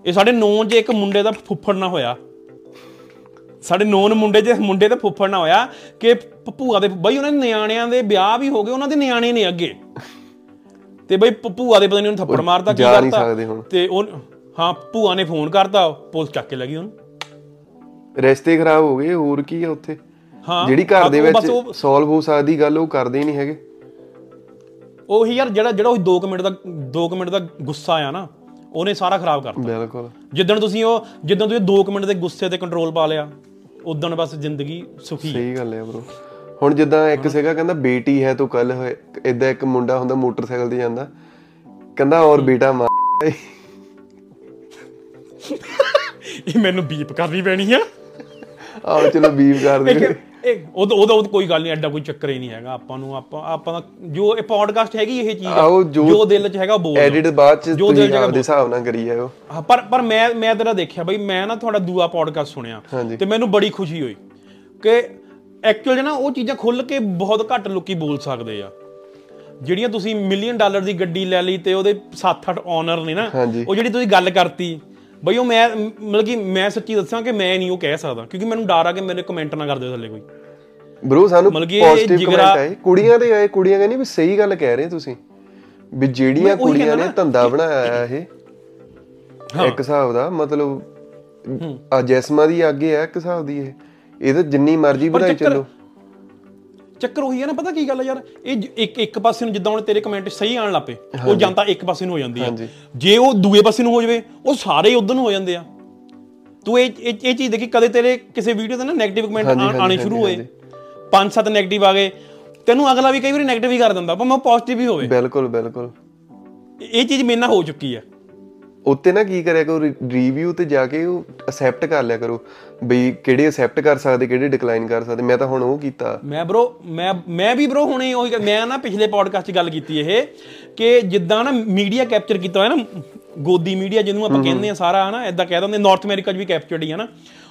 ਇਹ ਸਾਡੇ ਨੌਨ 'ਚ ਇੱਕ ਮੁੰਡੇ ਦਾ ਫੁੱਫੜ ਨਾ ਹੋਇਆ। ਸਾਡੇ ਨੌਨ ਮੁੰਡੇ 'ਚ ਮੁੰਡੇ ਤੇ ਫੁੱਫੜ ਨਾ ਹੋਇਆ ਕਿ ਭੂਆ ਦੇ ਬਈ ਉਹਨਾਂ ਦੇ ਨਿਆਣਿਆਂ ਦੇ ਵਿਆਹ ਵੀ ਹੋ ਗਏ ਉਹਨਾਂ ਦੇ ਨਿਆਣੇ ਨੇ ਅੱਗੇ। ਤੇ ਬਈ ਭੂਆ ਦੇ ਪਤਾ ਨਹੀਂ ਉਹਨੂੰ ਥੱਪੜ ਮਾਰਤਾ ਕੀ ਜਾ ਹੁਣ। ਤੇ ਉਹ ਹਾਂ ਭੂਆ ਨੇ ਫੋਨ ਕਰਤਾ ਪੁਲਿਸ ਚੱਕ ਕੇ ਲੱਗੀ ਉਹਨੂੰ। ਰਿਸ਼ਤੇ ਖਰਾਬ ਹੋ ਗਏ ਹੋਰ ਕੀ ਆ ਉੱਥੇ? ਹਾਂ ਜਿਹੜੀ ਘਰ ਦੇ ਵਿੱਚ ਸੋਲਵ ਹੋ ਸਕਦੀ ਗੱਲ ਉਹ ਕਰਦੇ ਹੀ ਨਹੀਂ ਹੈਗੇ। ਉਹੀ ਯਾਰ ਜਿਹੜਾ ਜਿਹੜਾ ਉਹ 2 ਮਿੰਟ ਦਾ 2 ਮਿੰਟ ਦਾ ਗੁੱਸਾ ਆ ਨਾ ਉਹਨੇ ਸਾਰਾ ਖਰਾਬ ਕਰਤਾ। ਬਿਲਕੁਲ। ਜਿੱਦਣ ਤੁਸੀਂ ਉਹ ਜਿੱਦਣ ਤੁਸੀਂ 2 ਮਿੰਟ ਦੇ ਗੁੱਸੇ ਤੇ ਕੰਟਰੋਲ ਪਾ ਲਿਆ। ਉਦੋਂ ਬਸ ਜ਼ਿੰਦਗੀ ਸੁਖੀ ਹੈ। ਸਹੀ ਗੱਲ ਹੈ ਬ్రో ਹੁਣ ਜਿੱਦਾਂ ਇੱਕ ਸੀਗਾ ਕਹਿੰਦਾ ਬੇਟੀ ਹੈ ਤੂੰ ਕੱਲ ਇਦਾਂ ਇੱਕ ਮੁੰਡਾ ਹੁੰਦਾ ਮੋਟਰਸਾਈਕਲ ਤੇ ਜਾਂਦਾ ਕਹਿੰਦਾ ਔਰ ਬੇਟਾ ਮਾਰ ਇਹ ਮੈਨੂੰ ਬੀਪ ਕਰਨੀ ਪੈਣੀ ਆ। ਆਓ ਚਲੋ ਬੀਵ ਕਰ ਦੇ। ਇਹ ਉਹਦਾ ਉਹਦਾ ਉਹਦਾ ਕੋਈ ਗੱਲ ਨਹੀਂ ਐਡਾ ਕੋਈ ਚੱਕਰ ਹੀ ਨਹੀਂ ਹੈਗਾ ਆਪਾਂ ਨੂੰ ਆਪਾਂ ਆਪਾਂ ਦਾ ਜੋ ਇਹ ਪੋਡਕਾਸਟ ਹੈਗੀ ਇਹ ਚੀਜ਼ ਆ, ਆਓ ਜੋ- ਜੋ ਦਿਲ 'ਚ ਹੈਗਾ ਉਹ ਬੋਲ। ਐਡਿਟ ਬਾਅਦ ਚ ਜੋ ਦਿਲ ਤੁਸੀਂ ਹੈਗਾ ਆਪਦੇ ਹਿਸਾਬ ਨਾਲ ਕਰੀ ਜਾਓ ਹਾਂ, ਪਰ ਪਰ ਮੈਂ ਮੈਂ ਤੇਰਾ ਦੇਖਿਆ ਬਈ ਮੈਂ ਨਾ ਤੁਹਾਡਾ ਦੂਆ ਪੋਡਕਾਸਟ ਸੁਣਿਆ ਹਾਂਜੀ। ਤੇ ਮੈਨੂੰ ਬੜੀ ਖੁਸ਼ੀ ਹੋਈ ਕਿ ਐਕਚੁਅਲ ਨਾ ਉਹ ਚੀਜ਼ਾਂ ਖੁੱਲ ਕੇ ਬਹੁਤ ਘੱਟ ਲੋਕੀ ਬੋਲ ਸਕਦੇ ਆ ਜਿਹੜੀਆਂ ਤੁਸੀਂ ਮਿਲੀਅਨ ਡਾਲਰ ਦੀ ਗੱਡੀ ਲੈ ਲਈ ਤੇ ਉਹਦੇ 7-8 ਓਨਰ ਨੇ ਨਾ ਹਾਂਜੀ। ਉਹ ਜਿਹੜੀ ਤੁਸੀਂ ਗੱਲ ਕਰਤੀ ਬਈ ਉਹ ਮੈਂ ਮਤਲਬ ਕਿ ਮੈਂ ਸੱਚੀ ਦੱਸਾਂ ਕਿ ਮੈਂ ਨਹੀਂ ਉਹ ਕਹਿ ਸਕਦਾ ਕਿਉਂਕਿ ਮੈਨੂੰ ਡਰ ਆ ਕਿ ਮੇਰੇ ਕਮੈਂਟ ਨਾ ਕਰ ਦਿਓ ਥੱਲੇ ਕੋਈ। ਬ్రో ਸਾਨੂੰ ਪੋਜ਼ਿਟਿਵ ਕਮੈਂਟ ਆਏ। ਕੁੜੀਆਂ ਦੇ ਆਏ ਕੁੜੀਆਂ ਕਹਿੰਦੀ ਵੀ ਸਹੀ ਗੱਲ ਕਹਿ ਰਹੇ ਤੁਸੀਂ। ਵੀ ਜਿਹੜੀਆਂ ਕੁੜੀਆਂ ਨੇ ਧੰਦਾ ਬਣਾਇਆ ਇਹ ਇੱਕ ਹਿਸਾਬ ਦਾ ਮਤਲਬ ਆ ਜੈਸਮਾ ਦੀ ਅੱਗੇ ਹੈ ਇੱਕ ਹਿਸਾਬ ਦੀ ਇਹ। ਇਹ ਤਾਂ ਜਿੰਨੀ ਮਰਜ਼ੀ ਵਧਾਈ ਚੱਲੋ। ਚੱਕਰ ਉਹੀ ਹੈ ਨਾ ਪਤਾ ਕੀ ਗੱਲ ਹੈ ਯਾਰ? ਇਹ ਜ- ਇੱਕ ਇੱਕ ਪਾਸੇ ਨੂੰ ਜਿੱਦਾਂ ਹੁਣ ਤੇਰੇ ਕਮੈਂਟ ਸਹੀ ਆਣ ਲੱਪੇ ਉਹ ਜਾਂਦਾ ਇੱਕ ਪਾਸੇ ਨੂੰ ਹੋ ਜਾਂਦੀ ਹੈ ਹਾਂਜੀ। ਜੇ ਉਹ ਦੂਏ ਪਾਸੇ ਨੂੰ ਹੋ ਜਾਵੇ ਉਹ ਸਾਰੇ ਹੀ ਉਧਰ ਨੂੰ ਹੋ ਜਾਂਦੇ ਆ। ਤੂੰ ਇਹ ਇਹ ਇਹ ਚੀਜ਼ ਦੇਖੀ ਕਦੇ ਤੇਰੇ ਕਿਸੇ ਵੀਡੀਓ ਤੇ ਨਾ 네ਗੇਟਿਵ ਹਾਂਜੀ, ਕਮੈਂਟ ਹਾਂਜੀ, ਆਣੇ ਸ਼ੁਰੂ ਹੋਏ। ਹਾਂਜੀ, ਪੰਜ ਸੱਤ 네ਗੇਟਿਵ ਆ ਗਏ। ਤੈਨੂੰ ਅਗਲਾ ਵੀ ਕਈ ਵਾਰੀ 네ਗੇਟਿਵ ਹੀ ਕਰ ਦਿੰਦਾ ਪਰ ਮੈਂ ਪੋਜ਼ਿਟਿਵ ਹੀ ਹੋਵੇ। ਬਿਲਕੁਲ ਬਿਲਕੁਲ। ਇਹ ਚੀਜ਼ ਮੇਰੇ ਨਾਲ ਹੋ ਚੁੱਕੀ ਹੈ ਉੱਤੇ ਨਾ ਕੀ ਕਰਿਆ ਕਰੋ ਰਿਵਿਊ ਤੇ ਜਾ ਕੇ ਉਹ ਅਸੈਪਟ ਕਰ ਲਿਆ ਕਰੋ ਬਈ ਕਿਹੜੇ ਅਸੈਪਟ ਕਰ ਸਕਦੇ ਕਿਹੜੇ ਡਿਕਲਾਈਨ ਕਰ ਸਕਦੇ। ਮੈਂ ਤਾਂ ਹੁਣ ਉਹ ਕੀਤਾ। ਮੈਂ ਬ్రో ਮੈਂ ਮੈਂ ਵੀ ਬ్రో ਹੁਣੇ ਉਹੀ ਮੈਂ ਨਾ ਪਿਛਲੇ ਪੋਡਕਾਸਟ 'ਚ ਗੱਲ ਕੀਤੀ ਇਹ ਕਿ ਜਿੱਦਾਂ ਨਾ ਮੀਡੀਆ ਕੈਪਚਰ ਕੀਤਾ ਹੋਇਆ ਨਾ ਗੋਦੀ ਮੀਡੀਆ ਜਿਹਨੂੰ ਆਪਾਂ ਕਹਿੰਦੇ ਆ ਸਾਰਾ ਹਨਾ ਇਦਾਂ ਕਹਿ ਦਿੰਦੇ ਨਾਰਥ ਅਮਰੀਕਾ 'ਚ ਵੀ ਕੈਪਚਰਡ ਹੀ ਹਨਾ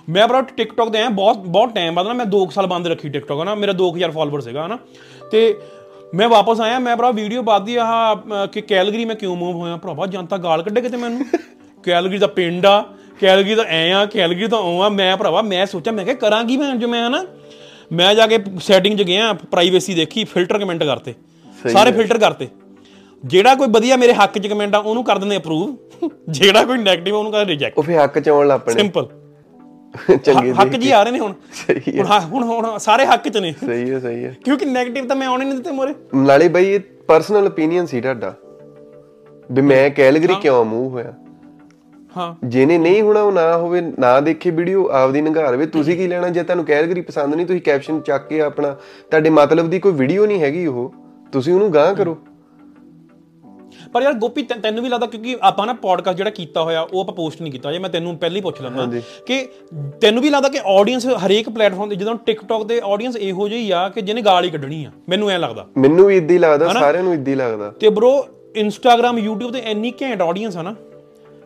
ਮੈਂ ਬਰਾ ਟਿਕਟੌਕ ਤੇ ਆਇਆ ਬਹੁਤ ਬਹੁਤ ਟਾਈਮ ਬਾਅਦ ਨਾ ਮੈਂ 2 ਸਾਲ ਬੰਦ ਰੱਖੀ ਟਿਕਟੌਕ ਹਨਾ। ਮੇਰਾ 2000 ਫਾਲੋਅਰ ਸੀਗਾ ਹਨਾ। ਤੇ ਮੈਂ ਵਾਪਸ ਆਇਆ ਮੈਂ ਭਰਾ ਵੀਡੀਓ ਬਾਦੀ ਆਹ ਕਿ ਕੈਲਗਰੀ ਮੈਂ ਕਿਉਂ ਮੂਵ ਹੋਇਆ? ਭਰਾਵਾ ਜਨਤਾ ਗਾਲ ਕੱਢੇ ਕਿਤੇ ਮੈਨੂੰ? <laughs> ਕੈਲਗਰੀ ਦਾ ਪਿੰਡ ਆ ਕੈਲਗਰੀ ਦਾ ਐ ਆ ਕੈਲਗਰੀ ਦਾ ਉਹ ਆ। ਮੈਂ ਭਰਾਵਾ ਮੈਂ ਸੋਚਿਆ ਮੈਂ ਕਿਹਾ ਕਰਾਂਗੀ ਮੈਂ ਜੋ ਮੈਂ ਹਨਾ ਮੈਂ ਜਾ ਕੇ ਸੈਟਿੰਗ 'ਚ ਗਿਆ ਪ੍ਰਾਈਵੇਸੀ ਦੇਖੀ ਫਿਲਟਰ ਕਮੈਂਟ ਕਰਤੇ। ਸਾਰੇ ਫਿਲਟਰ ਕਰਤੇ। ਜਿਹੜਾ ਕੋਈ ਵਧੀਆ ਮੇਰੇ ਹੱਕ 'ਚ ਕਮੈਂਟ ਆ ਉਹਨੂੰ ਕਰ ਦਿੰਦੇ ਅਪਰੂਵ <laughs> ਜਿਹੜਾ ਕੋਈ 네ਗੇਟਿਵ ਉਹਨੂੰ ਕਰ ਰਿਜੈਕਟ ਉਹ ਫੇ ਹੱਕ ਚ ਆਉਣ ਲੱਗ ਪਣੇ। ਸਿੰਪਲ <laughs> ਚੰਗੇ ਹੱਕ ਜੀ ਆ ਰਹੇ ਨੇ ਹੁਣ। ਸਹੀ ਹੁਣ ਹਾਂ- ਹੁਣ ਹੁਣ ਸਾਰੇ ਹੱਕ 'ਚ ਨੇ। ਸਹੀ ਹੈ ਸਹੀ ਹੈ। ਕਿਉਂਕਿ 네ਗੇਟਿਵ ਤਾਂ ਮੈਂ ਆਉਣੇ ਨਹੀਂ ਦਿੱਤੇ ਮੋਰੇ। ਨਾਲੇ ਬਈ ਇਹ ਪਰਸਨਲ ਓਪੀਨੀਅਨ ਸੀ ਤੁਹਾਡਾ। ਵੀ ਮੈਂ ਕੈਲਗਰੀ ਕਿਉਂ ਮੂਵ ਹੋਇਆ? ਹਾਂ। ਜਿਹਨੇ ਨਹੀਂ ਹੋਣਾ ਉਹ ਨਾ ਹੋਵੇ ਨਾ ਦੇਖੇ ਵੀਡੀਓ ਆਪਦੀ ਨਿਗਾਰਵੇ ਤੁਸੀਂ ਕੀ ਲੈਣਾ? ਜੇ ਤੁਹਾਨੂੰ ਕੈਲਗਰੀ ਪਸੰਦ ਨਹੀਂ ਤੁਸੀਂ ਕੈਪਸ਼ਨ ਚੱਕ ਕੇ ਆਪਣਾ ਤੁਹਾਡੇ ਮਤਲਬ ਦੀ ਕੋਈ ਵੀਡੀਓ ਨਹੀਂ ਹੈਗੀ ਉਹ। ਤੁਸੀਂ ਉਹਨੂੰ ਗਾਂ ਕਰੋ। ਪਰ ਯਾਰ ਗੋਪੀ ਤੈਨ- ਤੈਨੂੰ ਵੀ ਲੱਗਦਾ ਕਿਉਂਕਿ ਆਪਾਂ ਨਾ ਪੋਡਕਾਸਟ ਜਿਹੜਾ ਕੀਤਾ ਹੋਇਆ ਉਹ ਆਪਾਂ ਪੋਸਟ ਨਹੀਂ ਕੀਤਾ। ਜੇ ਮੈਂ ਤੈਨੂੰ ਪਹਿਲਾਂ ਹੀ ਪੁੱਛ ਲੈਂਦਾ ਕਿ ਤੈਨੂੰ ਵੀ ਲੱਗਦਾ ਕਿ ਆਡੀਅנס ਹਰੇਕ ਪਲੇਟਫਾਰਮ ਤੇ ਜਿੱਦਾਂ ਟਿਕਟੌਕ ਦੇ ਆਡੀਅנס ਇਹੋ ਜਿਹੀ ਆ ਕਿ ਜਿਹਨੇ ਗਾਲ ਹੀ ਕੱਢਣੀ ਆ? ਮੈਨੂੰ ਐ ਲੱਗਦਾ। ਮੈਨੂੰ ਵੀ ਇਦਾਂ ਹੀ ਲੱਗਦਾ ਸਾਰਿਆਂ ਨੂੰ ਇਦਾਂ ਹੀ ਲੱਗਦਾ। ਤੇ ਬ్రో ਇੰਸਟਾਗ੍ਰam YouTube ਤੇ ਇੰਨੀ ਘੈਂਟ ਆਡੀਅנס ਆ ਨਾ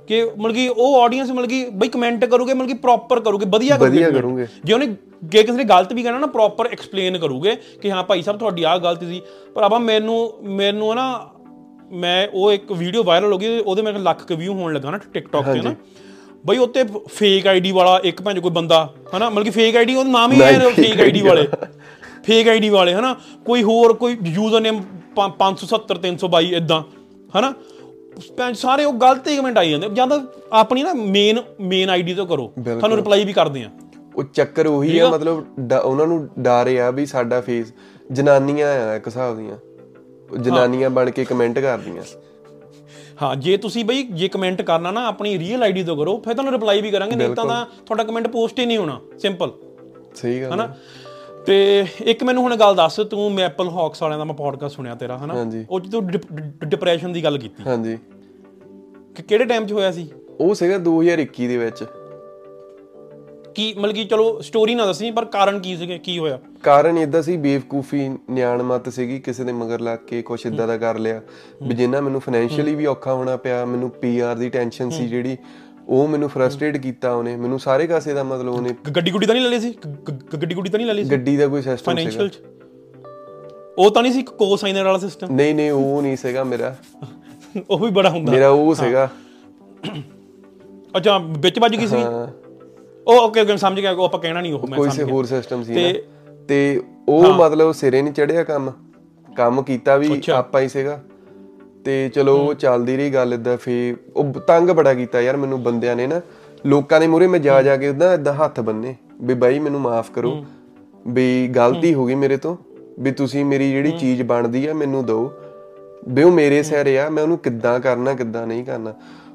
ਕਿ ਮਤਲਬ ਕਿ ਉਹ ਆਡੀਅנס ਮਤਲਬ ਕਿ ਬਈ ਕਮੈਂਟ ਕਰੂਗੇ ਮਤਲਬ ਕਿ ਪ੍ਰੋਪਰ ਕਰੂਗੇ ਵਧੀਆ ਕਰੂਗੇ ਵਧੀਆ comment। ਕਰੂੰਗੇ। ਜੇ ਉਹਨੇ ਜੇ ਕਿਸੇ ਨੇ ਗਲਤ ਵੀ ਕਰਨਾ ਨਾ ਪ੍ਰੋਪਰ ਐਕਸਪਲੇਨ ਕਰੂਗੇ ਕਿ ਹਾਂ ਭਾਈ ਸਾਹਿਬ ਤੁਹਾਡੀ ਆਹ ਗਲਤੀ ਸੀ। ਪਰ ਆਪਾਂ ਮੈਨੂੰ ਮੈਨੂੰ ਨਾ ਮੈਂ ਉਹ ਇੱਕ ਵੀਡੀਓ ਵਾਇਰਲ ਹੋ ਗਈ ਉਹਦੇ ਮੇਰੇ ਲੱਖ ਕੁ ਵਿਊ ਹੋਣ ਲੱਗਾ ਨਾ ਟਿਕਟੌਕ ਤੇ ਨਾ। ਬਈ ਉੱਤੇ ਫੇਕ ਆਈਡੀ ਵਾਲਾ ਇੱਕ ਚੋਂ ਕੋਈ ਬੰਦਾ ਹਨਾ ਮਤਲਬ ਕਿ ਫੇਕ ਆਈਡੀ ਉਹਦਾ ਨਾਮ ਹੀ ਹੈ ਫੇਕ ਆਈਡੀ ਵਾਲੇ। ਫੇਕ ਆਈਡੀ ਵਾਲੇ ਹਨਾ ਕੋਈ ਹੋਰ ਕੋਈ ਯੂਜ਼ਰ ਨੇਮ 570 322 ਇਦਾਂ ਹਨਾ। ਸਾਰੇ ਉਹ ਗਲਤ ਹੀ ਕਮੈਂਟ ਆਈ ਜਾਂਦੇ। ਜਾਂ ਤਾਂ ਆਪਣੀ ਨਾ ਮੇਨ ਮੇਨ ਆਈਡੀ ਤੋਂ ਕਰੋ। ਤੁਹਾਨੂੰ ਰਿਪਲਾਈ ਵੀ ਕਰਦੇ ਆ। ਉਹ ਚੱਕਰ ਉਹੀ ਆ ਮਤਲਬ ਉਹਨਾਂ ਨੂੰ ਡਰ ਆ ਵੀ ਸਾਡਾ ਫੇਸ ਜਨਾਨੀਆਂ ਆ ਇੱਕ ਹਿਸਾਬ ਦੀਆਂ। ਜਨਾਨੀਆਂ ਬਣ ਕੇ ਕਮੈਂਟ ਕਰਦੀਆਂ। ਹਾਂ ਜੇ ਤੁਸੀਂ ਬਈ ਜੇ ਕਮੈਂਟ ਕਰਨਾ ਨਾ ਆਪਣੀ ਰੀਅਲ ਆਈਡੀ ਤੋਂ ਕਰੋ ਫਿਰ ਤੁਹਾਨੂੰ ਰਿਪਲਾਈ ਵੀ ਕਰਾਂਗੇ ਨਹੀਂ ਤਾਂ ਤਾਂ ਤੁਹਾਡਾ ਕਮੈਂਟ ਪੋਸਟ ਹੀ ਨਹੀਂ ਹੋਣਾ। ਸਿੰਪਲ ਸਹੀ ਗੱਲ ਹਨਾ? ਤੇ ਇੱਕ ਮੈਨੂੰ ਹੁਣ ਗੱਲ ਦੱਸ ਤੂੰ ਮੈਪਲ ਹਾਕਸ ਵਾਲਿਆਂ ਦਾ ਮੈਂ ਪੋਡਕਾਸਟ ਸੁਣਿਆ ਤੇਰਾ ਹਨਾ। ਉਹ ਤੂੰ ਡਿਪਰੈਸ਼ਨ ਦੀ ਗੱਲ ਕੀਤੀ। ਹਾਂਜੀ। ਕਿ ਕਿਹੜੇ ਟਾਈਮ 'ਚ ਹੋਇਆ ਸੀ? ਉਹ ਸੀਗਾ 2021 ਦੇ ਵਿੱਚ। ਕੀ ਮਤਲਬ ਕਿ ਚਲੋ ਸਟੋਰੀ ਨਾ ਦੱਸੀ ਪਰ ਕਾਰਨ ਕੀ ਸੀਗੇ ਕੀ ਹੋਇਆ? ਕਾਰਨ ਇਦਾਂ ਸੀ ਬੇਵਕੂਫੀ ਨਿਆਣ ਮਤ ਸੀਗੀ ਕਿਸੇ ਦੇ ਮਗਰ ਲੱਗ ਕੇ ਕੁਛ ਇਦਾਂ ਦਾ ਕਰ ਲਿਆ। ਵੀ ਜਿੰਨਾ ਮੈਨੂੰ ਫਾਈਨੈਂਸ਼ੀਅਲੀ ਵੀ ਔਖਾ ਹੋਣਾ ਪਿਆ ਮੈਨੂੰ ਪੀਆਰ ਦੀ ਟੈਨਸ਼ਨ ਸੀ ਜਿਹੜੀ ਉਹ ਮੈਨੂੰ ਫਰਸਟ੍ਰੇਟ ਕੀਤਾ ਉਹਨੇ। ਮੈਨੂੰ ਸਾਰੇ ਕਾਸੇ ਦਾ ਮਤਲਬ ਉਹਨੇ ਗੱਡੀ ਗੁੱਡੀ ਤਾਂ ਨਹੀਂ ਲੈ ਲਈ ਸੀ? ਗੱਡੀ ਗੁੱਡੀ ਤਾਂ ਨਹੀਂ ਲੈ ਲਈ ਸੀ? ਗੱਡੀ ਦਾ ਕੋਈ ਸਿਸਟਮ ਸੀਗਾ। ਫਾਈਨੈਂਸ਼ੀਅਲ 'ਚ? ਉਹ ਤਾਂ ਨਹੀਂ ਸੀ ਕੋਸਾਈਨਰ ਵਾਲਾ ਸਿਸਟਮ ਨਹੀਂ ਨਹੀਂ ਉਹ ਨਹੀਂ ਸੀਗਾ ਮੇਰਾ। ਉਹ ਵੀ ਬੜਾ ਹੁੰਦਾ। ਮੇਰਾ ਉਹ ਸੀਗਾ। ਅੱਛਾ ਵਿੱਚ ਵੱਜ ਗਈ ਸੀ ਉਹ ਓਕੇ ਓਕੇ ਸਮਝ ਗਿਆ ਉਹ ਆਪਾਂ ਕਹਿਣਾ ਨਹੀਂ ਉਹ ਮੈਂ ਕੋਈ ਸਮਝ ਗਿਆ। ਹੋਰ ਸਿਸਟਮ ਸੀ ਤੇ- ਤੇ ਉਹ ਮਤਲਬ ਸਿਰੇ ਨਹੀਂ ਚੜਿਆ ਕੰਮ। ਕੰਮ ਕੀਤਾ ਵੀ ਆਪਾਂ ਹੀ ਸੀਗਾ। ਤੇ ਚਲੋ ਉਹ ਚੱਲਦੀ ਰਹੀ ਗੱਲ ਇਦਾਂ ਫੇ ਉਹ ਤੰਗ ਬੜਾ ਕੀਤਾ ਯਾਰ ਮੈਨੂੰ ਬੰਦਿਆਂ ਨੇ ਨਾ। ਲੋਕਾਂ ਦੇ ਮੂਹਰੇ ਮੈਂ ਜਾ ਜਾ ਕੇ ਉਦਾਂ ਇਦਾਂ ਹੱਥ ਬੰਨੇ ਵੀ ਬਾਈ ਮੈਨੂੰ ਮਾਫ ਕਰੋ। ਵੀ ਗਲਤੀ ਹੋ। ਗਈ ਮੇਰੇ ਤੋਂ। ਵੀ ਤੁਸੀਂ ਮੇਰੀ ਜਿਹੜੀ ਚੀਜ਼ ਬਣਦੀ ਆ ਮੈਨੂੰ ਦਿਓ। ਵੀ ਉਹ ਮੇਰੇ ਸਿਰ ਆ ਮੈਂ ਉਹਨੂੰ ਕਿੱਦਾਂ ਕਰਨਾ ਕਿੱਦਾਂ ਨਹੀਂ ਕਰਨਾ।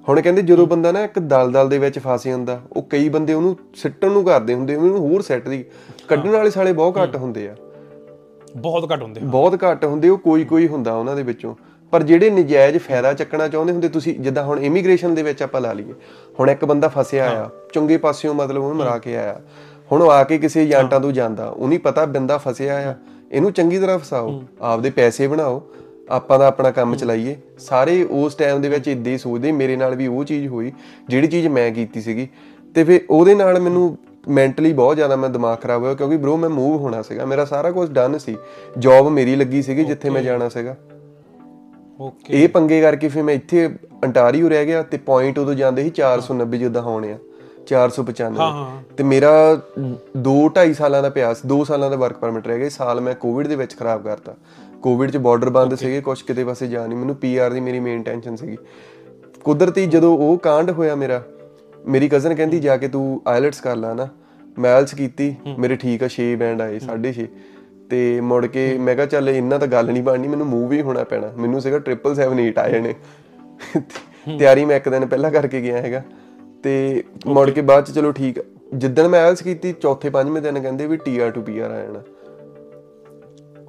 ਹੁਣ ਕਹਿੰਦੇ ਜਦੋਂ ਬੰਦਾ ਨਾ ਇੱਕ ਦਲਦਲ ਦੇ ਵਿੱਚ ਫਸ ਜਾਂਦਾ ਉਹ ਕਈ ਬੰਦੇ ਉਹਨੂੰ ਸਿੱਟਣ ਨੂੰ ਕਰਦੇ ਹੁੰਦੇ ਉਹਨੂੰ ਹੋਰ ਸੈੱਟ ਦੀ ਕੱਢਣ ਵਾਲੇ ਸਾਲੇ ਬਹੁਤ ਘੱਟ ਹੁੰਦੇ ਆ। ਬਹੁਤ ਘੱਟ ਹੁੰਦੇ ਬਹੁਤ ਘੱਟ ਹੁੰਦੇ ਉਹ ਕੋਈ ਕੋਈ ਹੁੰਦਾ ਉਹਨਾਂ ਦੇ ਵਿੱਚੋਂ। ਪਰ ਜਿਹੜੇ ਨਜਾਇਜ਼ ਫਾਇਦਾ ਚੱਕਣਾ ਚਾਹੁੰਦੇ ਹੁੰਦੇ ਤੁਸੀਂ ਜਿੱਦਾਂ ਹੁਣ ਇਮੀਗ੍ਰੇਸ਼ਨ ਦੇ ਵਿੱਚ ਆਪਾਂ ਲਾ ਲਈਏ ਹੁਣ ਇੱਕ ਬੰਦਾ ਫਸਿਆ ਆ ਚੰਗੇ ਪਾਸਿਓਂ ਮਤਲਬ ਉਹਨੂੰ ਮਰਾ ਕੇ ਆਇਆ ਹੁਣ ਉਹ ਆ ਕੇ ਕਿਸੇ ਏਜੰਟਾਂ ਤੋਂ ਜਾਂਦਾ ਉਹਨੂੰ ਪਤਾ ਬੰਦਾ ਫਸਿਆ ਆ ਇਹਨੂੰ ਚੰਗੀ ਤਰ੍ਹਾਂ ਫਸਾਓ ਆਪਦੇ ਪੈਸੇ ਬਣਾਓ ਆਪਾਂ ਦਾ ਆਪਣਾ ਕੰਮ ਚਲਾਈਏ। ਸਾਰੇ ਉਸ ਟਾਈਮ ਦੇ ਵਿੱਚ ਇਦਾਂ ਹੀ ਸੋਚਦੇ ਮੇਰੇ ਨਾਲ ਵੀ ਉਹ ਚੀਜ਼ ਹੋਈ ਜਿਹੜੀ ਚੀਜ਼ ਮੈਂ ਕੀਤੀ ਸੀਗੀ। ਤੇ ਫਿਰ ਉਹਦੇ ਨਾਲ ਮੈਨੂੰ ਮੈਂਟਲੀ ਬਹੁਤ ਜ਼ਿਆਦਾ ਮੈਂ ਦਿਮਾਗ ਖਰਾਬ ਹੋਇਆ ਕਿਉਂਕਿ ਬ్రో ਮੈਂ ਮੂਵ ਹੋਣਾ ਸੀਗਾ। ਮੇਰਾ ਸਾਰਾ ਕੁਝ ਡਨ ਸੀ। ਜੌਬ ਮੇਰੀ ਲੱਗੀ ਸੀਗੀ ਜਿੱਥੇ ਮੈਂ ਜਾਣਾ ਸੀਗਾ। ਓਕੇ ਇਹ ਪੰਗੇ ਕਰਕੇ ਫਿਰ ਮੈਂ ਇੱਥੇ ਅੰਟਾਰੀਓ ਰਹਿ ਗਿਆ ਤੇ ਪੁਆਇੰਟ ਉਦੋਂ ਜਾਂਦੇ ਸੀ 490 ਜਿੱਦਾਂ ਹੋਣੇ ਆ। 495 ਹਾਂ। ਤੇ ਮੇਰਾ 2 2.5 ਸਾਲਾਂ ਦਾ ਪਿਆ ਸੀ 2 ਸਾਲਾਂ ਦਾ ਵਰਕ ਪਰਮਿਟ ਰਹਿ ਗਿਆ। ਸਾਲ ਮੈਂ ਕੋਵਿਡ ਦੇ ਵਿੱਚ ਖਰਾਬ ਕਰਤਾ। ਕੋਵਿਡ 'ਚ ਬਾਰਡਰ ਬੰਦ ਸੀਗੇ ਕੁਝ ਕਿਤੇ ਪਾਸੇ ਜਾ ਨਹੀਂ। ਮੈਨੂੰ ਪੀਆਰ ਦੀ ਮੇਰੀ ਮੇਨ ਟੈਨਸ਼ਨ ਸੀਗੀ। ਕੁਦਰਤੀ ਜਦੋਂ ਉਹ ਕਾਂਡ ਹੋਇਆ ਮੇਰਾ ਮੇਰੀ ਕਜ਼ਨ ਕਹਿੰਦੀ ਜਾ ਕੇ ਤੂੰ ਆਇਲਟਸ ਕਰ ਲੈ ਨਾ। ਮੈਂ ਆਇਲਟਸ ਕੀਤੀ ਮੇਰੇ ਠੀਕ ਆ 6 ਬੈਂਡ ਆਏ 6.5 ਤੇ ਮੁੜ ਕੇ ਮੈਂ ਕਿਹਾ ਚੱਲ ਇੰਨਾ ਤਾਂ ਗੱਲ ਨਹੀਂ ਬਣਨੀ ਮੈਨੂੰ ਮੂਵ ਹੀ ਹੋਣਾ ਪੈਣਾ। ਮੈਨੂੰ ਸੀਗਾ 777 ਆ ਜਾਣੇ ਤਿਆਰੀ ਮੈਂ ਇੱਕ ਦਿਨ ਪਹਿਲਾਂ ਕਰਕੇ ਗਿਆ ਹੈਗਾ। ਤੇ ਮੁੜ ਕੇ ਬਾਅਦ ਚ ਚਲੋ ਠੀਕ। ਜਿੱਦਣ ਮੈਂ ਆਇਲਟਸ ਕੀਤੀ ਚੌਥੇ ਪੰਜਵੇਂ ਦਿਨ ਕਹਿੰਦੇ ਵੀ ਟੀਆਰ ਟੂ ਪੀਆਰ ਆ ਜਾਣਾ।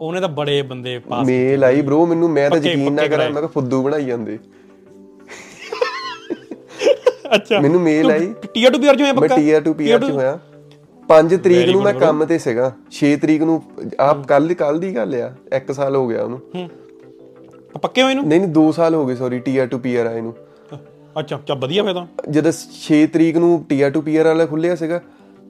ਉਹਨੇ ਤਾਂ ਬੜੇ ਬੰਦੇ ਪਾਸ ਮੇਲ ਆਈ bro ਮੈਨੂੰ ਮੈਂ ਤਾਂ ਯਕੀਨ ਨਾ ਕਰਾਂ ਮੈਂ ਕਿਹਾ ਫੁੱਦੂ ਬਣਾਈ ਜਾਂਦੇ। ਅੱਛਾ। ਮੈਨੂੰ ਮੇਲ ਆਈ। ਟੀਆਰ ਟੂ ਪੀਆਰ ਜਿਵੇਂ ਮੈਂ ਪੱਕਾ? ਟੀਆਰ ਟੂ ਪੀਆਰ ਚ ਹੋਇਆ। 5 ਤਰੀਕ ਨੂੰ ਮੈਂ ਕੰਮ ਤੇ ਸੀਗਾ। 6 ਤਰੀਕ ਨੂੰ ਆਪ ਕੱਲ ਕੱਲ ਦੀ ਗੱਲ ਆ 1 ਸਾਲ ਹੋ ਗਿਆ ਉਹਨੂੰ। ਹੂੰ। ਪੱਕੇ ਹੋਏ ਨੂੰ ਨਹੀਂ ਨਹੀਂ 2 ਸਾਲ ਹੋ ਗਏ ਸੌਰੀ ਟੀਆਰ ਟੂ ਪੀਆਰ ਆਏ ਨੂੰ ਅੱਛਾ ਚਾ ਵਧੀਆ ਫਾਇਦਾ ਜਦੋਂ 6 ਤਰੀਕ ਨੂੰ ਟੀਆਰ ਟੂ ਪੀਆਰ ਵਾਲਾ ਖੁੱਲਿਆ ਸੀਗਾ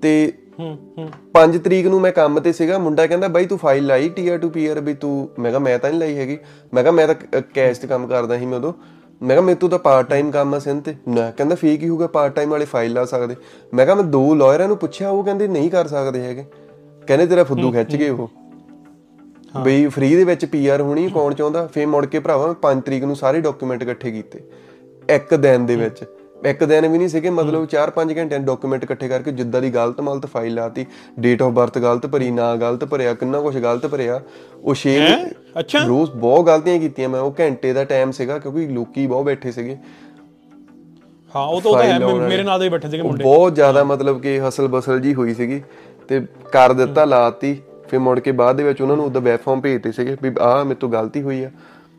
ਤੇ ਹੂੰ ਹੂੰ 5 ਤਰੀਕ ਨੂੰ ਮੈਂ ਕੰਮ ਤੇ ਸੀਗਾ ਮੁੰਡਾ ਕਹਿੰਦਾ ਬਾਈ ਤੂੰ ਫਾਈਲ ਲਾਈ ਟੀਆਰ ਟੂ ਪੀਆਰ ਵੀ ਤੂੰ ਮੈਂ ਕਿਹਾ ਮੈਂ ਤਾਂ ਨਹੀਂ ਲਾਈ ਹੈਗੀ। ਮੈਂ ਕਿਹਾ ਮੈਂ ਤਾਂ ਕੈਸ਼ ਤੇ ਕੰਮ ਕਰਦਾ ਸੀ ਮੈਂ ਉਦੋਂ। ਮੈਂ ਕਿਹਾ ਮੇਰੇ ਤੋਂ ਤਾਂ ਪਾਰਟ ਟਾਈਮ ਕੰਮ ਆ ਸਿੰਨ ਤੇ। ਨਾ ਕਹਿੰਦਾ ਫੇਕ ਹੀ ਹੋਊਗਾ ਪਾਰਟ ਟਾਈਮ ਵਾਲੇ ਫਾਈਲ ਲਾ ਸਕਦੇ। ਮੈਂ ਕਿਹਾ ਮੈਂ ਦੋ ਲਾਇਰਾਂ ਨੂੰ ਪੁੱਛਿਆ ਉਹ ਕਹਿੰਦੇ ਨਹੀਂ ਕਰ ਸਕਦੇ ਹੈਗੇ। ਕਹਿੰਦੇ ਤੇਰਾ ਫੁੱਦੂ ਖਿੱਚ ਗਏ ਉਹ। ਬਈ ਫ੍ਰੀ ਦੇ ਵਿੱਚ ਪੀਆਰ ਹੋਣੀ ਕੌਣ ਚਾਹੁੰਦਾ? ਫੇਰ ਮੁੜ ਕੇ ਭਰਾਵਾ ਮੈਂ 5 ਤਰੀਕ ਨੂੰ ਸਾਰੇ ਡਾਕੂਮੈਂਟ ਇਕੱਠੇ ਕੀਤੇ। ਇੱਕ ਦਿਨ ਦੇ ਵਿੱਚ। ਇੱਕ ਦਿਨ ਵੀ ਨਹੀਂ ਸੀਗੇ ਮਤਲਬ 4-5 ਘੰਟਿਆਂ ਡਾਕੂਮੈਂਟ ਇਕੱਠੇ ਕਰਕੇ ਜਿੱਦਾਂ ਦੀ ਗਲਤ ਮਲਤ ਫਾਈਲ ਲਾਤੀ ਡੇਟ ਆਫ ਬਰਥ ਗਲਤ ਭਰੀ ਨਾ ਗਲਤ ਭਰਿਆ ਕਿੰਨਾ ਕੁਝ ਗਲਤ ਭਰਿਆ ਉਹ 6 ਅੱਛਾ। ਰੋਜ਼ ਬਹੁਤ ਗਲਤੀਆਂ ਕੀਤੀਆਂ ਮੈਂ ਉਹ ਘੰਟੇ ਦਾ ਟਾਈਮ ਸੀਗਾ ਕਿਉਂਕਿ ਲੋਕੀ ਬਹੁਤ ਬੈਠੇ ਸੀਗੇ। ਹਾਂ ਉਹ ਤਾਂ ਹੈ ਮੇਰੇ ਨਾਲ ਦੇ ਬੈਠੇ ਸੀਗੇ ਮੁੰਡੇ। ਬਹੁਤ ਜ਼ਿਆਦਾ ਮਤਲਬ ਕਿ ਹਸਲ ਬਸਲ ਜੀ ਹੋਈ ਸੀਗੀ ਤੇ ਕਰ ਦਿੱਤਾ ਲਾਤੀ ਫਿਰ ਮੁੜ ਕੇ ਬਾਅਦ ਦੇ ਵਿੱਚ ਉਹਨਾਂ ਨੂੰ ਉਹਦਾ ਵੈਬ ਫਾਰਮ ਭੇਜਤੇ ਸੀਗੇ ਵੀ ਆਹ ਮੇਰੇ ਤੋਂ ਗਲਤੀ ਹੋਈ ਆ।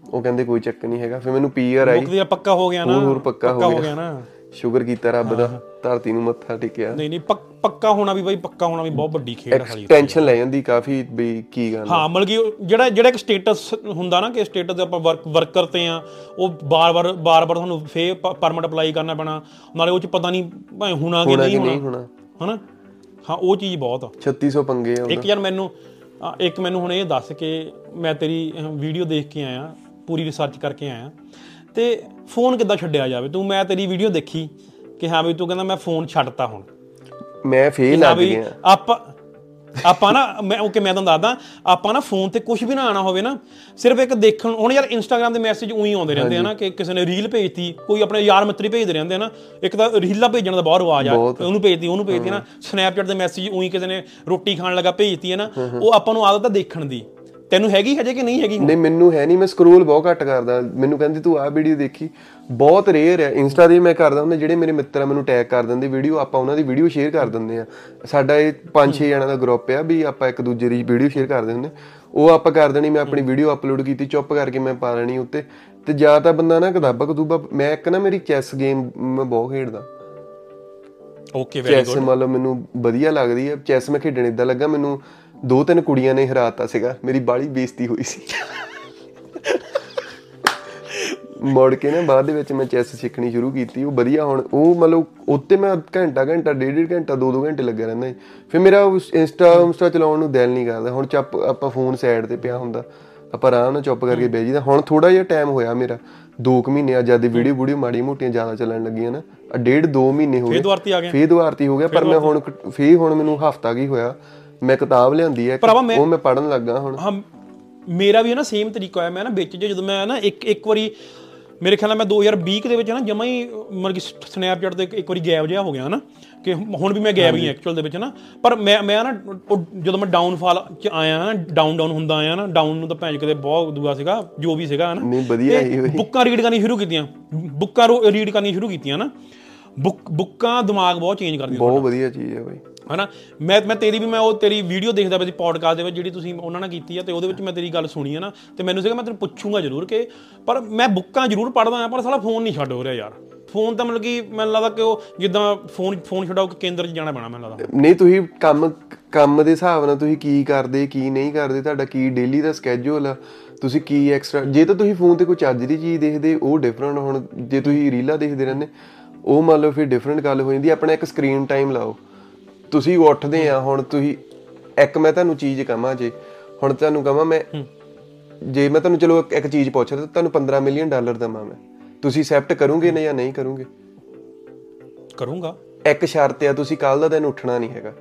ਉਹ ਕਹਿੰਦੇ ਕੋਈ ਚੱਕ ਨਹੀਂ ਹੈਗਾ ਫਿਰ ਮੈਨੂੰ ਪੀਆਰ ਆਈ। ਮੁੱਕਦੀ ਪੱਕਾ ਹੋ ਗਿਆ ਨਾ। ਹੋਰ ਪੱਕਾ ਹੋ ਗਿਆ ਨਾ। ਸ਼ੁਕਰ ਕੀਤਾ ਰੱਬ ਦਾ ਧਰਤੀ ਨੂੰ ਮੱਥਾ ਟੇਕਿਆ। ਨਹੀਂ ਨਹੀਂ ਪੱਕ- ਹੋਣਾ ਵੀ ਬਾਈ ਪੱਕਾ ਹੋਣਾ ਵੀ ਬਹੁਤ ਵੱਡੀ ਖੇਡ ਹੈ ਸਾਲੀ ਟੈਨਸ਼ਨ ਲੈ ਜਾਂਦੀ ਕਾਫੀ ਵੀ ਕੀ ਗੱਲ। ਹਾਂ ਮਤਲਬ ਕਿ ਜਿਹੜਾ ਜਿਹੜਾ ਇੱਕ ਸਟੇਟਸ ਹੁੰਦਾ ਨਾ ਕਿ ਸਟੇਟਸ ਆਪਾਂ ਵਰਕ ਵਰਕਰ ਤੇ ਆ ਉਹ ਬਾਰ-ਬਾਰ ਬਾਰ-ਬਾਰ ਤੁਹਾਨੂੰ ਫੇ ਪਰਮਿਟ ਅਪਲਾਈ ਕਰਨਾ ਪੈਣਾ। ਨਾਲੇ ਉਹ ਚ ਪਤਾ ਨਹੀਂ ਭਾਵੇਂ ਹੋਣਾ ਕਿ ਨਹੀਂ ਹੋਣਾ। ਹਨਾ? ਹਾਂ ਉਹ ਚੀਜ਼ ਬਹੁਤ ਆ। 3600 ਪੰਗੇ ਆ ਇੱਕ ਯਾਰ ਮੈਨੂੰ ਇੱਕ ਮੈਨੂੰ ਹੁਣ ਇਹ ਦੱਸ ਕਿ ਮੈਂ ਤੇਰੀ ਵੀਡੀਓ ਦੇਖ ਕੇ ਆਇਆ ਪੂਰੀ ਰਿਸਰਚ ਕਰਕੇ ਆਇਆ। ਤੇ ਫੋਨ ਕਿੱਦਾਂ ਛੱਡਿਆ ਜਾਵੇ? ਤੂੰ ਮੈਂ ਤੇਰੀ ਵੀਡੀਓ ਦੇਖੀ ਕਿ ਹਾਂ ਵੀ ਤੂੰ ਕਹਿੰਦਾ ਮੈਂ ਫੋਨ ਛੱਡਤਾ ਹੁਣ। ਮੈਂ ਫੇਲ ਵੀ ਗਿਆ। ਆਪਾਂ ਆਪਾਂ ਨਾ ਮੈਂ ਓਕੇ ਮੈਂ ਤੁਹਾਨੂੰ ਦੱਸਦਾ ਆਪਾਂ ਨਾ ਫੋਨ ਤੇ ਕੁਝ ਵੀ ਨਾ ਆਣਾ ਹੋਵੇ ਨਾ ਸਿਰਫ ਇੱਕ ਦੇਖਣ ਹੁਣ ਯਾਰ ਇੰਸਟਾਗ੍ਰam ਦੇ ਮੈਸੇਜ ਉਹੀ ਆਉਂਦੇ ਰਹਿੰਦੇ ਆ ਨਾ ਕਿ ਕਿਸੇ ਨੇ ਰੀਲ ਭੇਜਤੀ ਕੋਈ ਆਪਣੇ ਯਾਰ ਮਿੱਤਰੀ ਭੇਜਦੇ ਰਹਿੰਦੇ ਆ ਨਾ ਇੱਕ ਤਾਂ ਰੀਲਾਂ ਭੇਜਣ ਦਾ ਬਹੁਤ ਰਿਵਾਜ ਆ। ਉਹਨੂੰ ਭੇਜਦੀ ਉਹਨੂੰ ਭੇਜਦੀ ਨਾ। ਸਨੈਪਚੈਟ ਦੇ ਮੈਸੇਜ ਉਹੀ ਕਿਸੇ ਨੇ ਰੋਟੀ ਖਾਣ ਲੱਗਾ ਭੇਜਤੀ ਹੈ ਨਾ ਉਹ ਆਪਾਂ ਨੂੰ ਆਦਤ ਆ ਦੇਖਣ ਦੀ। ਤੈਨੂੰ ਹੈਗੀ ਹਜੇ ਕਿ ਨਹੀਂ ਹੈਗੀ ਨਹੀਂ ਮੈਨੂੰ ਹੈ ਨਹੀਂ ਮੈਂ ਸਕਰੋਲ ਬਹੁਤ ਘੱਟ ਕਰਦਾ। ਮੈਨੂੰ ਕਹਿੰਦੀ ਤੂੰ ਆਹ ਵੀਡੀਓ ਦੇਖੀ? ਬਹੁਤ ਰੇਅਰ ਹੈ। ਇੰਸਟਾ ਤੇ ਮੈਂ ਕਰਦਾ ਹੁੰਦਾ ਜਿਹੜੇ ਮੇਰੇ ਮਿੱਤਰ ਆ ਮੈਨੂੰ ਟੈਗ ਕਰ ਦਿੰਦੇ ਵੀਡੀਓ ਆਪਾਂ ਉਹਨਾਂ ਦੀ ਵੀਡੀਓ ਸ਼ੇਅਰ ਕਰ ਦਿੰਦੇ ਆ। ਸਾਡਾ ਇਹ 5-6 ਜਣਾਂ ਦਾ ਗਰੁੱਪ ਆ ਵੀ ਆਪਾਂ ਇੱਕ ਦੂਜੇ ਦੀ ਵੀਡੀਓ ਸ਼ੇਅਰ ਕਰਦੇ ਹੁੰਦੇ ਉਹ ਆਪਾਂ ਕਰ ਦੇਣੀ ਮੈਂ ਆਪਣੀ ਵੀਡੀਓ ਅਪਲੋਡ ਕੀਤੀ ਚੁੱਪ ਕਰਕੇ ਮੈਂ ਪਾ ਲੈਣੀ ਉੱਤੇ। ਤੇ ਜਾਂ ਤਾਂ ਬੰਦਾ ਨਾ ਕਿਤਾਬਾਂ ਕਤੂਬਾ ਮੈਂ ਇੱਕ ਨਾ ਮੇਰੀ ਚੈਸ ਗੇਮ ਮੈਂ ਬਹੁਤ ਖੇਡਦਾ। ਓਕੇ ਵੈਰੀ ਚੈਸ ਮਤਲਬ ਮੈਨੂੰ ਵਧੀਆ ਲੱਗਦੀ ਹੈ ਚੈਸ ਮੈਂ ਖੇਡਣ ਇਦਾਂ ਲੱਗਾ ਮੈਨੂੰ ਦੋ ਤਿੰਨ ਕੁੜੀਆਂ ਨੇ ਹਰਾਤਾ ਸੀਗਾ ਮੇਰੀ ਬਾਲੀ ਬੇਇੱਜ਼ਤੀ ਹੋਈ ਸੀ। ਮੁੜ ਕੇ ਨਾ ਬਾਅਦ ਦੇ ਵਿੱਚ ਮੈਂ ਚੈਸ ਸਿੱਖਣੀ ਸ਼ੁਰੂ ਕੀਤੀ ਉਹ ਵਧੀਆ ਹੁਣ ਉਹ ਮਤਲਬ ਉੱਤੇ ਮੈਂ ਘੰਟਾ ਘੰਟਾ ਡੇਢ ਡੇਢ ਘੰਟਾ ਦੋ ਦੋ ਘੰਟੇ ਲੱਗਾ ਰਹਿੰਦਾ ਸੀ। ਫਿਰ ਮੇਰਾ ਇੰਸਟਾ ਇੰਸਟਾ ਚਲਾਉਣ ਨੂੰ ਦਿਲ ਨਹੀਂ ਕਰਦਾ ਹੁਣ ਚੱਪ ਆਪਾਂ ਫੋਨ ਸਾਈਡ ਤੇ ਪਿਆ ਹੁੰਦਾ ਆਪਾਂ ਆਰਾਮ ਨਾਲ ਚੁੱਪ ਕਰਕੇ ਬਹਿ ਜੀਦਾ ਹੁਣ ਥੋੜਾ ਜਿਹਾ ਟਾਈਮ ਹੋਇਆ ਮੇਰਾ 2 ਕੁ ਮਹੀਨੇ ਆ ਜਦ ਦੀ ਵੀਡੀਓ ਵੀਡੀਓ ਮਾੜੀ ਮੋਟੀਆਂ ਜ਼ਿਆਦਾ ਚੱਲਣ ਲੱਗੀਆਂ ਨਾ ਆ ਡੇਢ 2 ਮਹੀਨੇ ਹੋ ਗਏ। ਫੇਰ ਦੁਆਰਤੀ ਆ ਗਏ ਫੇਰ ਦੁਆਰਤੀ ਹੋ ਗਿਆ ਪਰ ਮੈਂ ਹੁਣ ਫੇਰ ਹੁਣ ਮੈਨੂੰ ਹਫਤਾ ਕੀ ਹੋਇਆ। ਮੈਂ ਕਿਤਾਬ ਲਿਆਂਦੀ ਹੈ ਉਹ ਮੈਂ ਪੜਨ ਲੱਗਾ ਹੁਣ। ਹਾਂ ਮੇਰਾ ਵੀ ਹੈ ਨਾ ਸੇਮ ਤਰੀਕਾ ਹੋਇਆ ਮੈਂ ਨਾ ਵਿੱਚ ਜੇ ਜਦੋਂ ਮੈਂ ਨਾ ਇੱਕ ਇੱਕ ਵਾਰੀ ਮੇਰੇ ਖਿਆਲ ਨਾਲ ਮੈਂ 2020 ਦੇ ਵਿੱਚ ਨਾ ਜਮਾ ਹੀ ਮਤਲਬ ਕਿ ਸਨੈਪਚੈਟ ਤੇ ਇੱਕ ਵਾਰੀ ਗੈਪ ਜਿਹਾ ਹੋ ਗਿਆ ਨਾ ਕਿ ਹੁਣ ਵੀ ਮੈਂ ਗੈਪ ਹੀ ਐਕਚੁਅਲ ਦੇ ਵਿੱਚ ਨਾ। ਪਰ ਮੈਂ ਮੈਂ ਨਾ ਜਦੋਂ ਮੈਂ ਡਾਊਨਫਾਲ ਚ ਆਇਆ ਨਾ ਡਾਊਨ ਡਾਊਨ ਹੁੰਦਾ ਆਇਆ ਨਾ ਡਾਊਨ ਨੂੰ ਤਾਂ ਭੈਣ ਕਿਤੇ ਬਹੁਤ ਦੂਆ ਸੀਗਾ ਜੋ ਵੀ ਸੀਗਾ ਨਾ। ਨਹੀਂ ਵਧੀਆ ਹੀ ਹੋਈ। ਬੁੱਕਾਂ ਰੀਡ ਕਰਨੀ ਸ਼ੁਰੂ ਕੀਤੀਆਂ ਬੁੱਕਾਂ ਰੀਡ ਕਰਨੀ ਸ਼ੁਰੂ ਕੀਤੀਆਂ ਨਾ। ਬੁੱਕ ਬੁੱਕਾਂ ਦਿਮਾਗ ਬਹੁਤ ਚੇਂਜ ਕਰਦੀਆਂ ਬਹੁਤ ਵਧੀਆ ਚੀਜ਼ ਹੈ ਬਈ। ਹਨਾ? ਮੈਂ ਮੈਂ ਤੇਰੀ ਵੀ ਮੈਂ ਉਹ ਤੇਰੀ ਵੀਡੀਓ ਦੇਖਦਾ ਪਿਆ ਸੀ ਪੋਡਕਾਸਟ ਦੇ ਵਿੱਚ ਜਿਹੜੀ ਤੁਸੀਂ ਉਹਨਾਂ ਨਾਲ ਕੀਤੀ ਆ ਤੇ ਉਹਦੇ ਵਿੱਚ ਮੈਂ ਤੇਰੀ ਗੱਲ ਸੁਣੀ ਆ ਨਾ ਤੇ ਮੈਨੂੰ ਸੀਗਾ, ਮੈਂ ਤੈਨੂੰ ਪੁੱਛੂੰਗਾ ਜ਼ਰੂਰ ਕਿ ਪਰ ਮੈਂ ਬੁੱਕਾਂ ਜ਼ਰੂਰ ਪੜ੍ਹਦਾ ਆ, ਪਰ ਸਾਲਾ ਫੋਨ ਨਹੀਂ ਛੱਡ ਹੋ ਰਿਹਾ ਯਾਰ। ਫੋਨ ਤਾਂ ਮਤਲਬ ਕਿ ਮੈਨੂੰ ਲੱਗਦਾ ਕਿ ਉਹ ਜਿੱਦਾਂ ਫੋਨ ਫੋਨ ਛਡਾਓ ਕਿ ਕੇਂਦਰ 'ਚ ਜਾਣਾ ਪੈਣਾ ਮੈਨੂੰ ਲੱਗਦਾ। ਨਹੀਂ, ਤੁਸੀਂ ਕੰਮ ਕੰਮ ਦੇ ਹਿਸਾਬ ਨਾਲ ਤੁਸੀਂ ਕੀ ਕਰਦੇ, ਕੀ ਨਹੀਂ ਕਰਦੇ, ਤੁਹਾਡਾ ਕੀ ਡੇਲੀ ਦਾ ਸਕੇਜੂਲ ਆ? ਤੁਸੀਂ ਕੀ ਐਕਸਟਰਾ ਜੇ ਤਾਂ ਤੁਸੀਂ ਫੋਨ ਤੇ ਕੋਈ ਚੱਜ ਦੀ ਚੀਜ਼ ਦੇਖਦੇ, ਉਹ ਡਿਫਰੈਂਟ ਹੁਣ ਜੇ ਤੁਸੀਂ ਰੀਲਾਂ ਦੇਖਦੇ ਰਹਿੰਦੇ, ਉਹ ਮੰਨ ਲਓ ਫਿਰ ਡਿਫਰੈਂਟ ਗੱਲ ਹੋ ਜਾਂਦੀ, ਆਪਣਾ ਇੱਕ ਸਕਰੀਨ ਟਾਈਮ ਲਾਓ। ਤੁਸੀਂ ਉੱਠਦੇ ਆ ਹੁਣ ਤੁਸੀਂ ਇੱਕ ਮੈਂ ਤੁਹਾਨੂੰ ਚੀਜ਼ ਕਹਾਂ ਜੇ ਹੁਣ ਤੁਹਾਨੂੰ ਕਹਾਂ ਮੈਂ ਜੇ ਮੈਂ ਤੁਹਾਨੂੰ ਚਲੋ ਇੱਕ- ਚੀਜ਼ ਪੁੱਛਦਾ ਤਾਂ ਤੁਹਾਨੂੰ 15 ਮਿਲੀਅਨ ਡਾਲਰ ਦਵਾਂ ਮੈਂ। ਤੁਸੀਂ ਐਕਸੈਪਟ ਕਰੋਗੇ ਨਾ ਜਾਂ ਨਹੀਂ ਕਰੋਗੇ? ਕਰੂੰਗਾ। ਇੱਕ ਸ਼ਰਤ ਆ ਤੁਸੀਂ ਕੱਲ ਦਾ ਦਿਨ ਉੱਠਣਾ ਨਹੀਂ ਹੈਗਾ।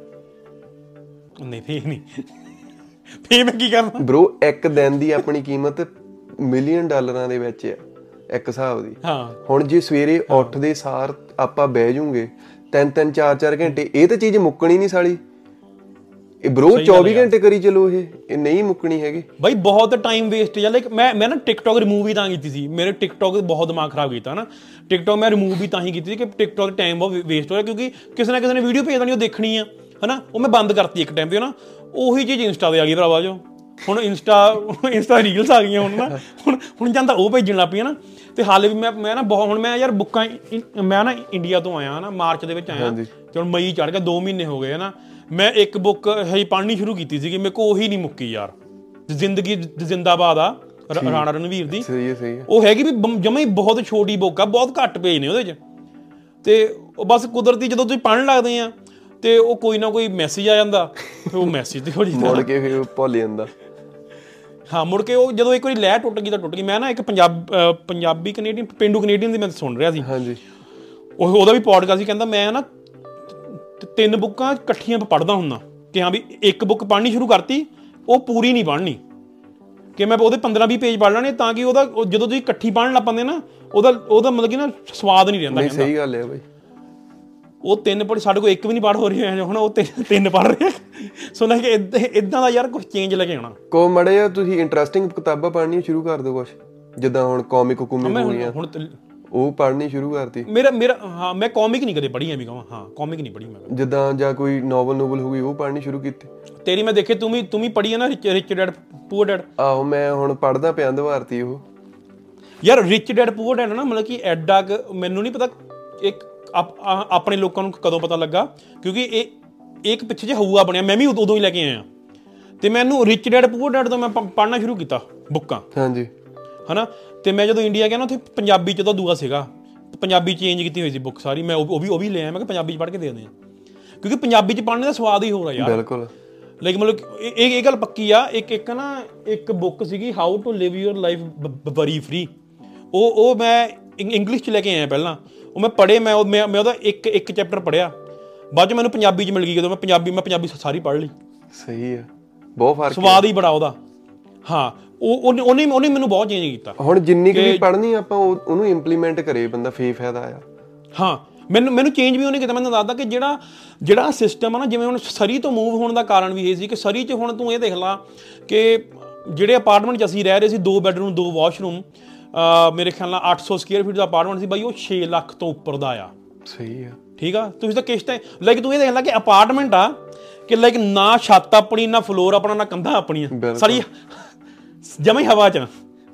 ਨਹੀਂ ਫੇਰ ਨਹੀਂ। ਫੇਰ ਮੈਂ ਕੀ ਕਰਨਾ ਬ్రో ਇੱਕ ਦਿਨ ਦੀ ਆਪਣੀ ਕੀਮਤ ਮਿਲੀਅਨ ਡਾਲਰਾਂ ਦੇ ਵਿੱਚ ਆ ਇੱਕ ਹਿਸਾਬ ਦੀ। ਹਾਂ। ਹੁਣ ਜੇ ਸਵੇਰੇ ਉੱਠਦੇ ਸਾਰ ਆਪਾਂ ਬਹਿ ਜੂਗੇ ਤਿੰਨ ਤਿੰਨ ਚਾਰ ਚਾਰ ਘੰਟੇ ਇਹ ਤਾਂ ਚੀਜ਼ ਮੁੱਕਣੀ ਨਹੀਂ ਸਾਲੀ। ਇਹ ਬ్రో 24 ਘੰਟੇ ਕਰੀ ਚਲੋ ਇਹ ਇਹ ਨਹੀਂ ਮੁੱਕਣੀ ਹੈਗੀ। ਬਾਈ ਬਹੁਤ ਟਾਈਮ ਵੇਸਟ ਜਾਂ ਲਾਈਕ ਮੈਂ ਮੈਂ ਨਾ ਟਿਕਟੌਕ ਰਿਮੂਵ ਹੀ ਤਾਂ ਕੀਤੀ ਸੀ। ਮੇਰੇ ਟਿਕਟੌਕ ਬਹੁਤ ਦਿਮਾਗ ਖਰਾਬ ਕੀਤਾ ਨਾ। ਟਿਕਟੌਕ ਮੈਂ ਰਿਮੂਵ ਵੀ ਤਾਂ ਹੀ ਕੀਤੀ ਸੀ ਕਿ ਟਿਕਟੌਕ ਟਾਈਮ ਬਹੁਤ ਵੇਸਟ ਹੋ ਰਿਹਾ ਕਿਉਂਕਿ ਕਿਸੇ ਨਾ ਕਿਸੇ ਨੇ ਵੀਡੀਓ ਭੇਜ ਦੇਣੀ ਉਹ ਦੇਖਣੀ ਆ ਹਨਾ? ਉਹ ਮੈਂ ਬੰਦ ਕਰਤੀ ਇੱਕ ਟਾਈਮ ਤੇ ਨਾ ਉਹੀ ਚੀਜ਼ ਇੰਸਟਾ ਤੇ ਆ ਗਈ ਭਰਾਵਾ ਜੋ। ਹੁਣ ਇੰਸਟਾ ਇੰਸਟਾ ਰੀਲਸ ਆ ਗਈਆਂ ਹੁਣ ਨਾ। ਹੁਣ ਹੁਣ ਜਾਂਦਾ ਉਹ ਭੇਜਣ ਲੱਗ ਪਈਆਂ ਨਾ। ਤੇ ਹਾਲੇ ਵੀ ਮੈਂ ਮੈਂ ਨਾ ਬਹੁਤ ਹੁਣ ਮੈਂ ਯਾਰ ਬੁੱਕਾਂ ਮੈਂ ਨਾ ਇੰਡੀਆ ਤੋਂ ਆਇਆ ਨਾ ਮਾਰਚ ਦੇ ਵਿੱਚ ਆਇਆ। ਤੇ ਹੁਣ ਮਈ ਚੜ ਗਿਆ 2 ਮਹੀਨੇ ਹੋ ਗਏ ਨਾ। ਮੈਂ ਇੱਕ ਬੁੱਕ ਹੈ ਪੜ੍ਹਨੀ ਸ਼ੁਰੂ ਕੀਤੀ ਸੀਗੀ ਮੇਰੇ ਕੋ ਉਹੀ ਨਹੀਂ ਮੁੱਕੀ ਯਾਰ। ਜ਼ਿੰਦਗੀ ਜ਼ਿੰਦਾਬਾਦ ਆ ਰਾਣਾ ਰਣਵੀਰ ਦੀ। ਸਹੀ ਹੈ ਸਹੀ ਹੈ। ਉਹ ਹੈਗੀ ਵੀ ਜਮਾ ਹੀ ਬਹੁਤ ਛੋਟੀ ਬੁੱਕ ਆ ਬਹੁਤ ਘੱਟ ਪੇਜ ਨੇ ਉਹਦੇ 'ਚ। ਤੇ ਉਹ ਬਸ ਕੁਦਰਤੀ ਜਦੋਂ ਤੁਸੀਂ ਪੜ੍ਹਨ ਲੱਗਦੇ ਆ ਤੇ ਉਹ ਕੋਈ ਨਾ ਕੋਈ ਮੈਸੇਜ ਆ ਜਾਂਦਾ। ਉਹ ਮੈਸੇਜ ਤੇ ਹੋ ਜਾਂਦਾ। ਮੁੜ ਕੇ ਫਿਰ ਭੁੱਲ ਜਾਂਦਾ। ਹਾਂ ਮੁੜ ਕੇ ਉਹ ਜਦੋਂ ਇੱਕ ਵਾਰੀ ਲੈ ਟੁੱਟ ਗਈ ਤਾਂ ਟੁੱਟ ਗਈ। ਮੈਂ ਨਾ ਇੱਕ ਪੰਜਾਬ ਪੰਜਾਬੀ ਕੈਨੇਡੀਅਨ ਪਿੰਡੂ ਕੈਨੇਡੀਅਨ ਦੀ ਮੈਂ ਸੁਣ ਰਿਹਾ ਸੀ। ਹਾਂਜੀ। ਉਹ ਉਹਦਾ ਵੀ ਪੋਡਕਾਸਟ ਸੀ ਕਹਿੰਦਾ ਮੈਂ ਨਾ ਤਿੰਨ ਬੁੱਕਾਂ ਇਕੱਠੀਆਂ ਪੜ੍ਹਦਾ ਹੁੰਦਾ। ਕਿ ਹਾਂ ਵੀ ਇੱਕ ਬੁੱਕ ਪੜ੍ਹਨੀ ਸ਼ੁਰੂ ਕਰਤੀ ਉਹ ਪੂਰੀ ਨਹੀਂ ਪੜ੍ਹਨੀ। ਕਿ ਮੈਂ ਉਹਦੇ 15 20 ਪੇਜ ਪੜ੍ਹ ਲੈਣੇ ਤਾਂ ਕਿ ਉਹਦਾ ਉਹ ਜਦੋਂ ਤੁਸੀਂ ਇਕੱਠੀ ਪੜ੍ਹਨ ਲੱਗ ਪੈਂਦੇ ਨਾ ਉਹਦਾ ਉਹਦਾ ਮਤਲਬ ਕਿ ਨਾ ਸਵਾਦ ਨਹੀਂ ਰਹਿੰਦਾ ਕਹਿੰਦਾ। ਸਹੀ ਗੱਲ ਹੈ ਬਈ। ਉਹ ਤਿੰਨ ਪੜ੍ਹ ਸਾਡੇ ਕੋਲ ਇੱਕ ਵੀ ਨਹੀਂ ਪੜ੍ਹ ਹੋ ਰਹੀ ਹੈ ਹੁਣ ਉਹ ਤਿੰਨ- ਤਿੰਨ ਪੜ੍ਹ ਰਹੇ। ਸੋ ਨਾ ਕਿ ਇਦਾਂ ਦਾ ਯਾਰ ਕੁਝ ਚੇਂਜ ਲੈ ਕੇ ਆਉਣਾ। ਕੋ ਮੜੇ ਆ ਤੁਸੀਂ ਇੰਟਰਸਟਿੰਗ ਕਿਤਾਬਾਂ ਪੜ੍ਹਨੀਆਂ ਸ਼ੁਰੂ ਕਰ ਦਿਓ ਕੁਛ। ਜਿੱਦਾਂ ਹੁਣ ਕਾਮਿਕ ਹੁਕੂਮੀ ਮੈਂ ਹੋ ਹੁਣ ਹੁਣ ਉਹ ਪੜ੍ਹਨੀ ਸ਼ੁਰੂ ਕਰਤੀ। ਮੇਰਾ ਮੇਰਾ ਹਾਂ ਮੈਂ ਕਾਮਿਕ ਨਹੀਂ ਕਦੇ ਪੜ੍ਹੀ ਐ ਵੀ ਕਹਾਂ। ਹਾਂ ਕਾਮਿਕ ਨਹੀਂ ਪੜ੍ਹੀ ਮੈਂ ਜਿੱਦਾਂ ਜਾਂ ਕੋਈ ਨੋਵਲ ਨੋਵਲ ਹੋ ਗਈ ਉਹ ਪੜ੍ਹਨੀ ਸ਼ੁਰੂ ਕੀਤੀ। ਤੇਰੀ ਮੈਂ ਦੇਖੇ ਤੂੰ ਵੀ ਤੂੰ ਵੀ ਪੜ੍ਹੀ ਹੈ ਨਾ ਰਿਚ ਡੈਡ ਪੂਅਰ ਡੈਡ ਆਹੋ ਮੈਂ ਹੁਣ ਪੜ੍ਹਦਾ ਪਿਆ ਦਵਾਰਤੀ ਉਹ। ਯਾਰ ਰਿਚ ਡੈਡ ਪੂਅਰ ਡੈਡ ਨਾ ਮਤਲਬ ਕਿ ਐਡਾ ਮੈਨੂੰ ਨਹੀਂ ਪਤਾ ਇੱਕ ਆਪਣੇ ਲੋਕਾਂ ਨੂੰ ਕਦੋਂ ਪਤਾ ਲੱਗਾ? ਕਿਉਂਕਿ ਇਹ ਇੱਕ ਪਿੱਛੇ ਜੇ ਹਊਆ ਬਣਿਆ। ਮੈਂ ਵੀ ਉਦੋਂ ਹੀ ਲੈ ਕੇ ਆਇਆ। ਤੇ ਮੈਨੂੰ ਰਿਚ ਡੈਡ ਪੂਅਰ ਡੈਡ ਤੋਂ ਮੈਂ ਪ- ਪੜ੍ਹਨਾ ਸ਼ੁਰੂ ਕੀਤਾ ਬੁੱਕਾਂ। ਹਾਂਜੀ। ਹਨਾ? ਤੇ ਮੈਂ ਜਦੋਂ ਇੰਡੀਆ ਗਿਆ ਨਾ ਉੱਥੇ ਪੰਜਾਬੀ ਚ ਤਾਂ ਦੂਆ ਸੀਗਾ। ਪੰਜਾਬੀ ਚੇਂਜ ਕੀਤੀ ਹੋਈ ਸੀ ਬੁੱਕ ਸਾਰੀ। ਮੈਂ ਉਹ ਵੀ ਉਹ ਵੀ ਲੈ ਆਇਆ। ਮੈਂ ਕਿ ਪੰਜਾਬੀ ਚ ਪੜ੍ਹ ਕੇ ਦੇ ਦਿੰਦੇ ਆ ਕਿਉਂਕਿ ਪੰਜਾਬੀ ਚ ਪੜ੍ਹਨੇ ਦਾ ਸਵਾਦ ਹੀ ਹੋਰ ਆ ਯਾਰ। ਬਿਲਕੁਲ। ਲਾਈਕ ਮਤਲਬ ਇਹ ਇਹ ਗੱਲ ਪੱਕੀ ਆ। ਇੱਕ ਇੱਕ ਨਾ ਇੱਕ ਬੁੱਕ ਸੀਗੀ how to live your life worry free ਉਹ ਉਹ ਮੈਂ ਇੰਗਲਿਸ਼ ਚ ਲੈ ਕੇ ਆਇਆ ਪਹਿਲਾਂ। ਉਹ ਮੈਂ ਪੜ੍ਹੇ ਮੈਂ ਉਹ ਮੈਂ ਉਹਦਾ ਇੱਕ ਇੱਕ ਚੈਪਟਰ ਪੜ੍ਹਿਆ। ਬਾਅਦ ਚ ਮੈਨੂੰ ਪੰਜਾਬੀ ਚ ਮਿਲ ਗਈ ਜਦੋਂ ਮੈਂ ਪੰਜਾਬੀ ਮੈਂ ਪੰਜਾਬੀ ਸਾਰੀ ਪੜ੍ਹ ਲਈ। ਸਹੀ ਆ। ਬਹੁਤ ਫ਼ਰਕ ਸਵਾਦ ਹੀ ਬੜਾ ਉਹਦਾ। ਹਾਂ ਉਹ ਉਹਨੇ ਉਹਨੇ ਮੈਨੂੰ ਬਹੁਤ ਚੇਂਜ ਕੀਤਾ। ਹੁਣ ਜਿੰਨੀ ਕੁ ਵੀ ਪੜ੍ਹਨੀ ਆਪਾਂ ਉਹ- ਉਹਨੂੰ ਇੰਪਲੀਮੈਂਟ ਕਰੇ ਬੰਦਾ ਫੇ ਫਾਇਦਾ ਆ। ਹਾਂ ਮੈਨੂੰ ਮੈਨੂੰ ਚੇਂਜ ਵੀ ਉਹਨੇ ਕੀਤਾ। ਮੈਨੂੰ ਦੱਸਦਾ ਕਿ ਜਿਹੜਾ ਜਿਹੜਾ ਸਿਸਟਮ ਆ ਨਾ ਜਿਵੇਂ ਹੁਣ ਸਰੀ ਤੋਂ ਮੂਵ ਹੋਣ ਦਾ ਕਾਰਨ ਵੀ ਇਹ ਸੀ ਕਿ ਸਰੀ 'ਚ ਹੁਣ ਤੂੰ ਇਹ ਦੇਖ ਲਾ ਕਿ ਜਿਹੜੇ ਅਪਾਰਟਮੈਂਟ 'ਚ ਅਸੀਂ ਰਹਿ ਰਹੇ ਸੀ ਦੋ ਬੈਡਰੂਮ ਦੋ ਵਾਸ਼ਰੂਮ ਮੇਰੇ ਖਿਆਲ ਨਾਲ 800 ਸਕੁਅਰ ਫੀਟ ਦਾ ਅਪਾਰਟਮੈਂਟ ਸੀ ਬਾਈ ਉਹ 6 ਲੱਖ ਤੋਂ ਉੱਪਰ ਦਾ ਆ। ਸਹੀ ਆ। ਠੀਕ ਆ? ਤੁਸੀਂ ਤਾਂ ਕਿਸ਼ਤਾਂ ਲਾਈਕ ਤੂੰ ਇਹ ਦੇਖ ਲੈ ਕਿ ਅਪਾਰਟਮੈਂਟ ਆ ਕਿ ਲਾਈਕ ਨਾ ਛੱਤ ਆਪਣੀ ਨਾ ਫਲੋਰ ਆਪਣਾ ਨਾ ਕੰਧਾਂ ਆਪਣੀਆਂ। ਸਾਰੀ ਜਮਾ ਹਵਾ 'ਚ।